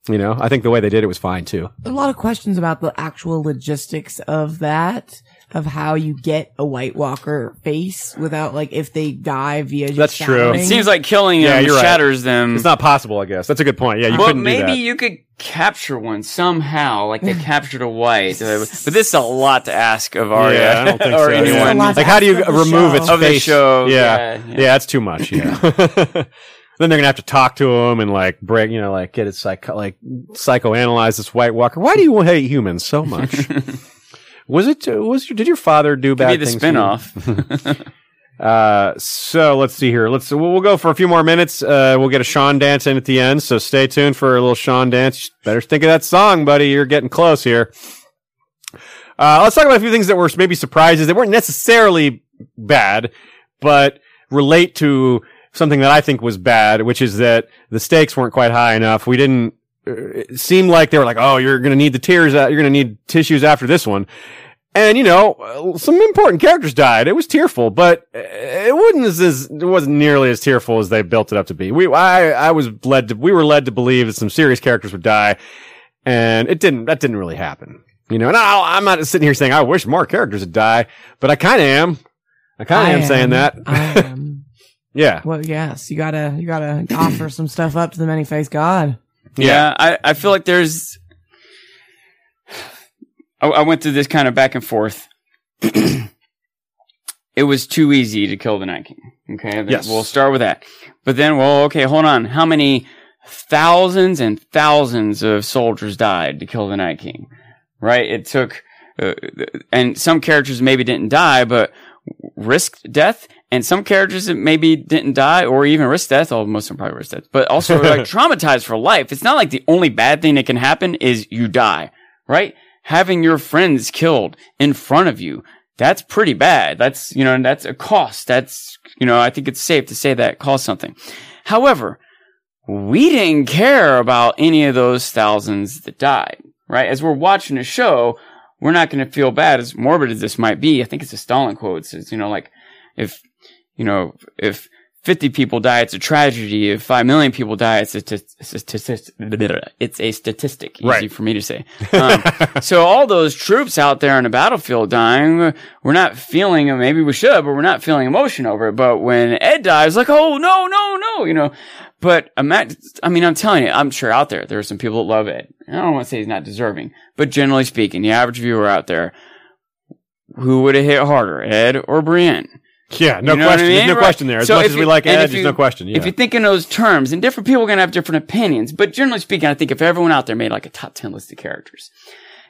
You know, I think the way they did it was fine too. a lot of questions about the actual logistics of that, of how you get a White Walker face without, like, if they die via just That's true. It seems like killing Yeah, them you're right. shatters them. It's not possible, I guess. That's a good point. Yeah, you well, couldn't do maybe that. you could capture one somehow, like they captured a white. But this is a lot to ask of Arya Yeah, I don't think or so. It's a anyone. lot to Like, how do you ask of the remove its Of the face? show, Yeah, yeah, yeah, yeah. that's too much. Yeah. then they're gonna have to talk to him and like break, you know, like get it psycho, like psychoanalyze this White Walker. Why do you hate humans so much? Was it? Was your, did your father do Could bad be the things? spinoff. Uh, so let's see here. Let's we'll, we'll go for a few more minutes. Uh, we'll get a Sean dance in at the end. So stay tuned for a little Sean dance. Better think of that song, buddy. You're getting close here. Uh, let's talk about a few things that were maybe surprises. They weren't necessarily bad, but relate to something that I think was bad, which is that the stakes weren't quite high enough. We didn't. It seemed like they were like, "Oh, you're going to need the tears. uh, You're going to need tissues after this one." And you know, uh, some important characters died. It was tearful, but uh, it wasn't as, it wasn't nearly as tearful as they built it up to be. We, I, I was led to, we were led to believe that some serious characters would die, and it didn't. That didn't really happen. You know, and I, I'm not sitting here saying I wish more characters would die, but I kind of am. I kind of am, saying that. I am. yeah, Well, yes, you gotta, you gotta offer some stuff up to the many faced God. Yeah, I, I feel like there's. I, I went through this kind of back and forth. it was too easy to kill the Night King. Okay, Yes. we'll start with that. But then, well, okay, hold on. How many thousands and thousands of soldiers died to kill the Night King? Right? It took, uh, and some characters maybe didn't die, but risked death. And some characters that maybe didn't die or even risk death, although most of them probably risk death, but also like traumatized for life. It's not like the only bad thing that can happen is you die, right? Having your friends killed in front of you, that's pretty bad. That's, you know, that's a cost. That's, you know, I think it's safe to say that costs something. However, we didn't care about any of those thousands that died, right? As we're watching a show, we're not going to feel bad as morbid as this might be. I think it's a Stalin quote. It says, you know, like if, you know, if 50 people die, it's a tragedy. If 5 million people die, it's a, t- it's a, statistic. it's a statistic. Easy Right. for me to say. Um, so all those troops out there on the battlefield dying, we're not feeling, maybe we should, but we're not feeling emotion over it. But when Edd dies, like, oh, no, no, no, you know, but imagine, I mean, I'm telling you, I'm sure out there, there are some people that love Edd. I don't want to say he's not deserving, but generally speaking, the average viewer out there, who would have hit harder, Edd or Brienne? Yeah, no You know what I question. There's no Right. question there. As So much as we you- like and Edd, if there's no question. Yeah. If you think in those terms, and different people are going to have different opinions, but generally speaking, I think if everyone out there made like a top 10 list of characters,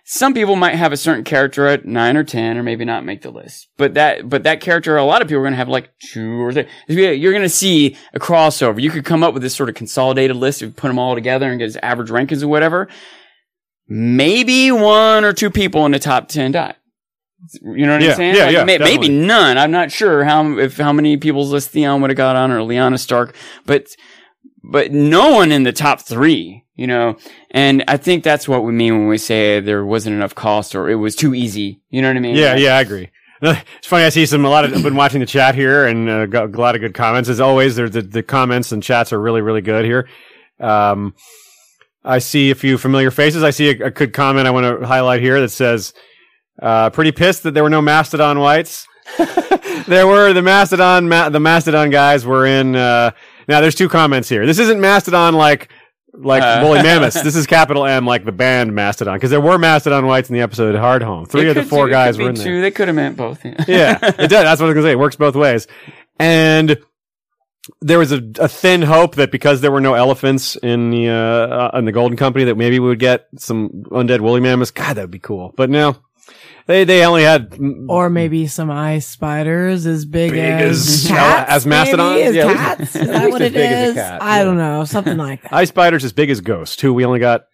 some people might have a certain character at nine or 10 or maybe not make the list. But that, but that character, a lot of people are going to have like two or three. You're going to see a crossover. You could come up with this sort of consolidated list if you put them all together and get his average rankings or whatever. Maybe one or two people in the top 10 die. You know what Yeah, I'm saying? yeah, Like, yeah, may- maybe none. I'm not sure how if how many people's list Theon would have got on or Lyanna Stark, but but no one in the top three. You know, and I think that's what we mean when we say there wasn't enough cost or it was too easy. You know what I mean? Yeah, yeah, I agree. It's funny. I see some a lot of. I've been watching the chat here, and uh, got a lot of good comments as always. The, the comments and chats are really really good here. Um, I see a few familiar faces. I see a, a good comment I want to highlight here that says, uh, pretty pissed that there were no Mastodon wights. there were the Mastodon, ma- the Mastodon guys were in, uh, now there's two comments here. This isn't Mastodon like, like Uh. Woolly Mammoths. This is capital M like the band Mastodon. Cause there were Mastodon wights in the episode Hardhome. Three It of the four do- guys were in there two. They could have meant both. Yeah. yeah, it does. That's what I was gonna say. It works both ways. And there was a, a thin hope that because there were no elephants in the uh, uh, in the Golden Company, that maybe we would get some undead woolly mammoths. God, that would be cool. But no, they they only had mm, Or maybe some ice spiders as big, Big as, as- cats, as mastodons? maybe, as Yeah, cats. Is that what as it big as a cat, I yeah. don't know, something like that. ice spiders as big as ghosts, who we only got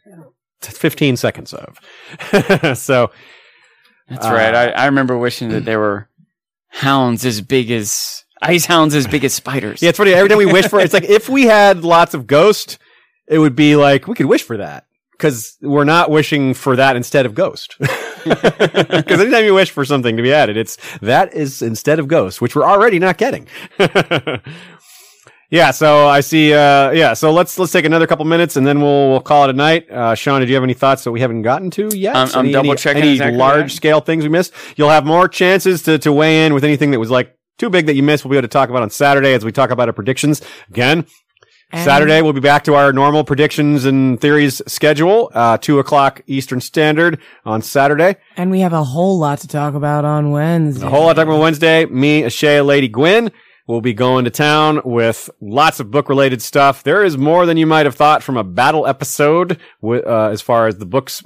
fifteen seconds of. so That's right. I, I remember wishing that there were hounds as big as ice hounds as big as spiders. Yeah, it's funny. Every time we wish for, it's like if we had lots of ghosts, it would be like we could wish for that because we're not wishing for that instead of ghost. Because anytime you wish for something to be added, it's that is instead of ghost, which we're already not getting. yeah, so I see. Uh, yeah, so let's let's take another couple minutes and then we'll we'll call it a night. Uh, Sean, did you have any thoughts that we haven't gotten to yet? I'm- I'm double checking any exactly large that. scale things we missed. You'll have more chances to to weigh in with anything that was like too big that you missed. We'll be able to talk about on Saturday as we talk about our predictions again. And- Saturday, we'll be back to our normal predictions and theories schedule, uh, two o'clock Eastern Standard on Saturday. And we have a whole lot to talk about on Wednesday. A whole lot to talk about Wednesday. Me, Ashay, Lady Gwyn will be going to town with lots of book related stuff. There is more than you might have thought from a battle episode uh, as far as the books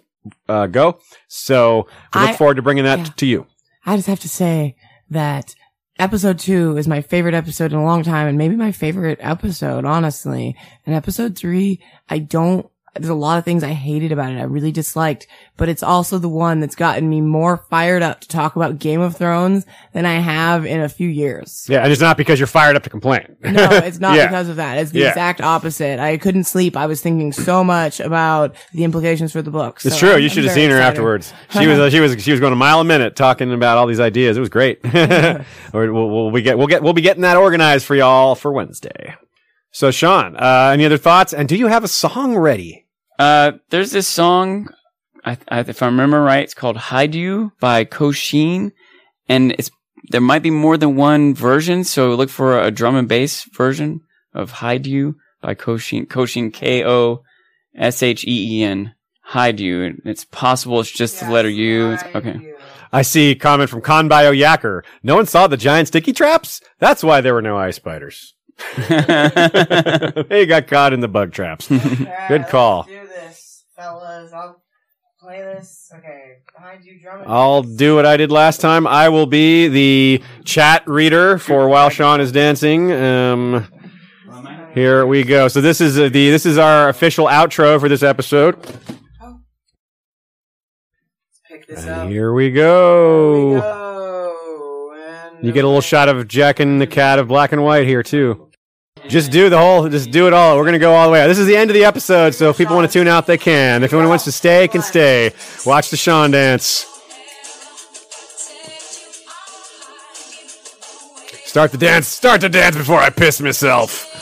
uh, go. So we look I- forward to bringing that yeah. to you. I just have to say that episode two is my favorite episode in a long time and maybe my favorite episode, honestly. And episode three, I don't, there's a lot of things I hated about it. I really disliked, but it's also the one that's gotten me more fired up to talk about Game of Thrones than I have in a few years. Yeah, and it's not because you're fired up to complain. No, it's not Yeah. because of that. It's the Yeah. exact opposite. I couldn't sleep. I was thinking so much about the implications for the book. It's true. I'm- You should have seen her excited. afterwards. She was uh, she was she was going a mile a minute talking about all these ideas. It was great. we'll, we'll we get we'll get we'll be getting that organized for y'all for Wednesday. So Sean, uh, any other thoughts? And do you have a song ready? Uh, there's this song, I, I, if I remember right, it's called "Hide You" by Kosheen, and it's there might be more than one version. So look for a drum and bass version of "Hide You" by Kosheen. Kosheen K O S H E E N. Hide You. It's possible it's just the letter U. It's, okay. I see comment from Conbio Yacker. No one saw the giant sticky traps. That's why there were no ice spiders. they got caught in the bug traps. Good call. Fellas. I'll play this. Okay, behind you, drum I'll do what I did last time. I will be the chat reader for while Sean is dancing. Um, here we go. So this is the this is our official outro for this episode. Pick this And here we go. You get a little shot of Jack and the cat of black and white here too. Just do the whole, just do it all. We're gonna go all the way. This is the end of the episode, so if people want to tune out, they can. If anyone wants to stay, can stay. Watch the Sean dance. Start the dance. Start the dance before I piss myself.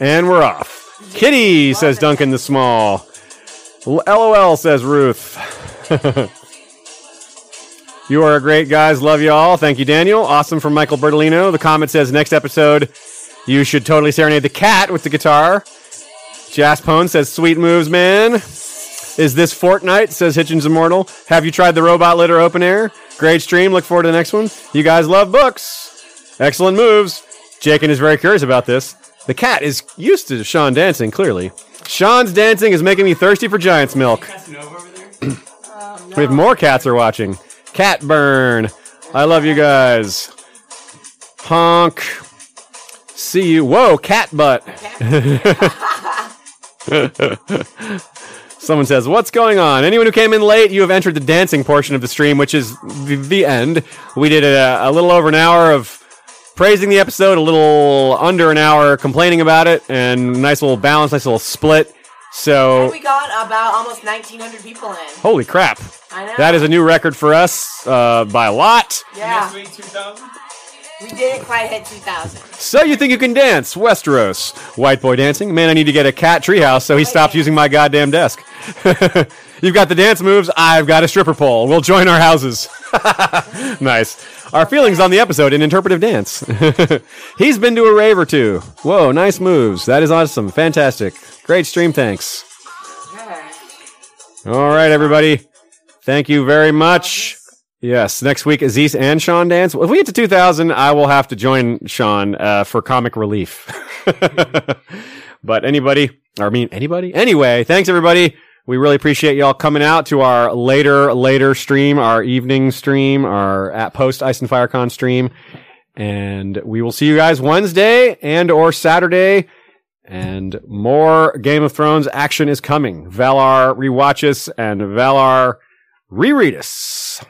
And we're off. Kitty says Duncan the Small. LOL says Ruth. you are a great guys. Love you all. Thank you, Daniel. Awesome from Michael Bertolino. The comment says next episode you should totally serenade the cat with the guitar. Jaspone says sweet moves, man. Is this Fortnite? Says Hitchens Immortal. Have you tried the robot litter open air? Great stream. Look forward to the next one. You guys love books. Excellent moves. Jakin is very curious about this. The cat is used to Sean dancing, clearly. Sean's dancing is making me thirsty for Giant's milk. We have more cats are watching. Cat burn. I love you guys. Honk. See you. Whoa, cat butt. Someone says, What's going on? Anyone who came in late, you have entered the dancing portion of the stream, which is the, the end. We did a, a little over an hour of praising the episode, a little under an hour complaining about it, and nice little balance, nice little split. So, We got about almost 1,900 people in. holy crap. I know. That is a new record for us uh, by a lot. yeah. We didn't quite hit 2,000. So you think you can dance, Westeros? White boy dancing? Man, I need to get a cat treehouse so he stops using my goddamn desk. You've got the dance moves. I've got a stripper pole. We'll join our houses. nice. Our feelings on the episode in interpretive dance. He's been to a rave or two. Whoa, nice moves. That is awesome. Fantastic. Great stream. Thanks. All right, everybody. Thank you very much. Yes, next week Aziz and Sean dance. If we get to 2000, I will have to join Sean uh, for comic relief. but anybody, I mean anybody? Anyway, thanks everybody. We really appreciate y'all coming out to our later, later stream, our evening stream, our at post Ice and Firecon stream. And we will see you guys Wednesday and or Saturday. And more Game of Thrones action is coming. Valar rewatch us and Valar reread us.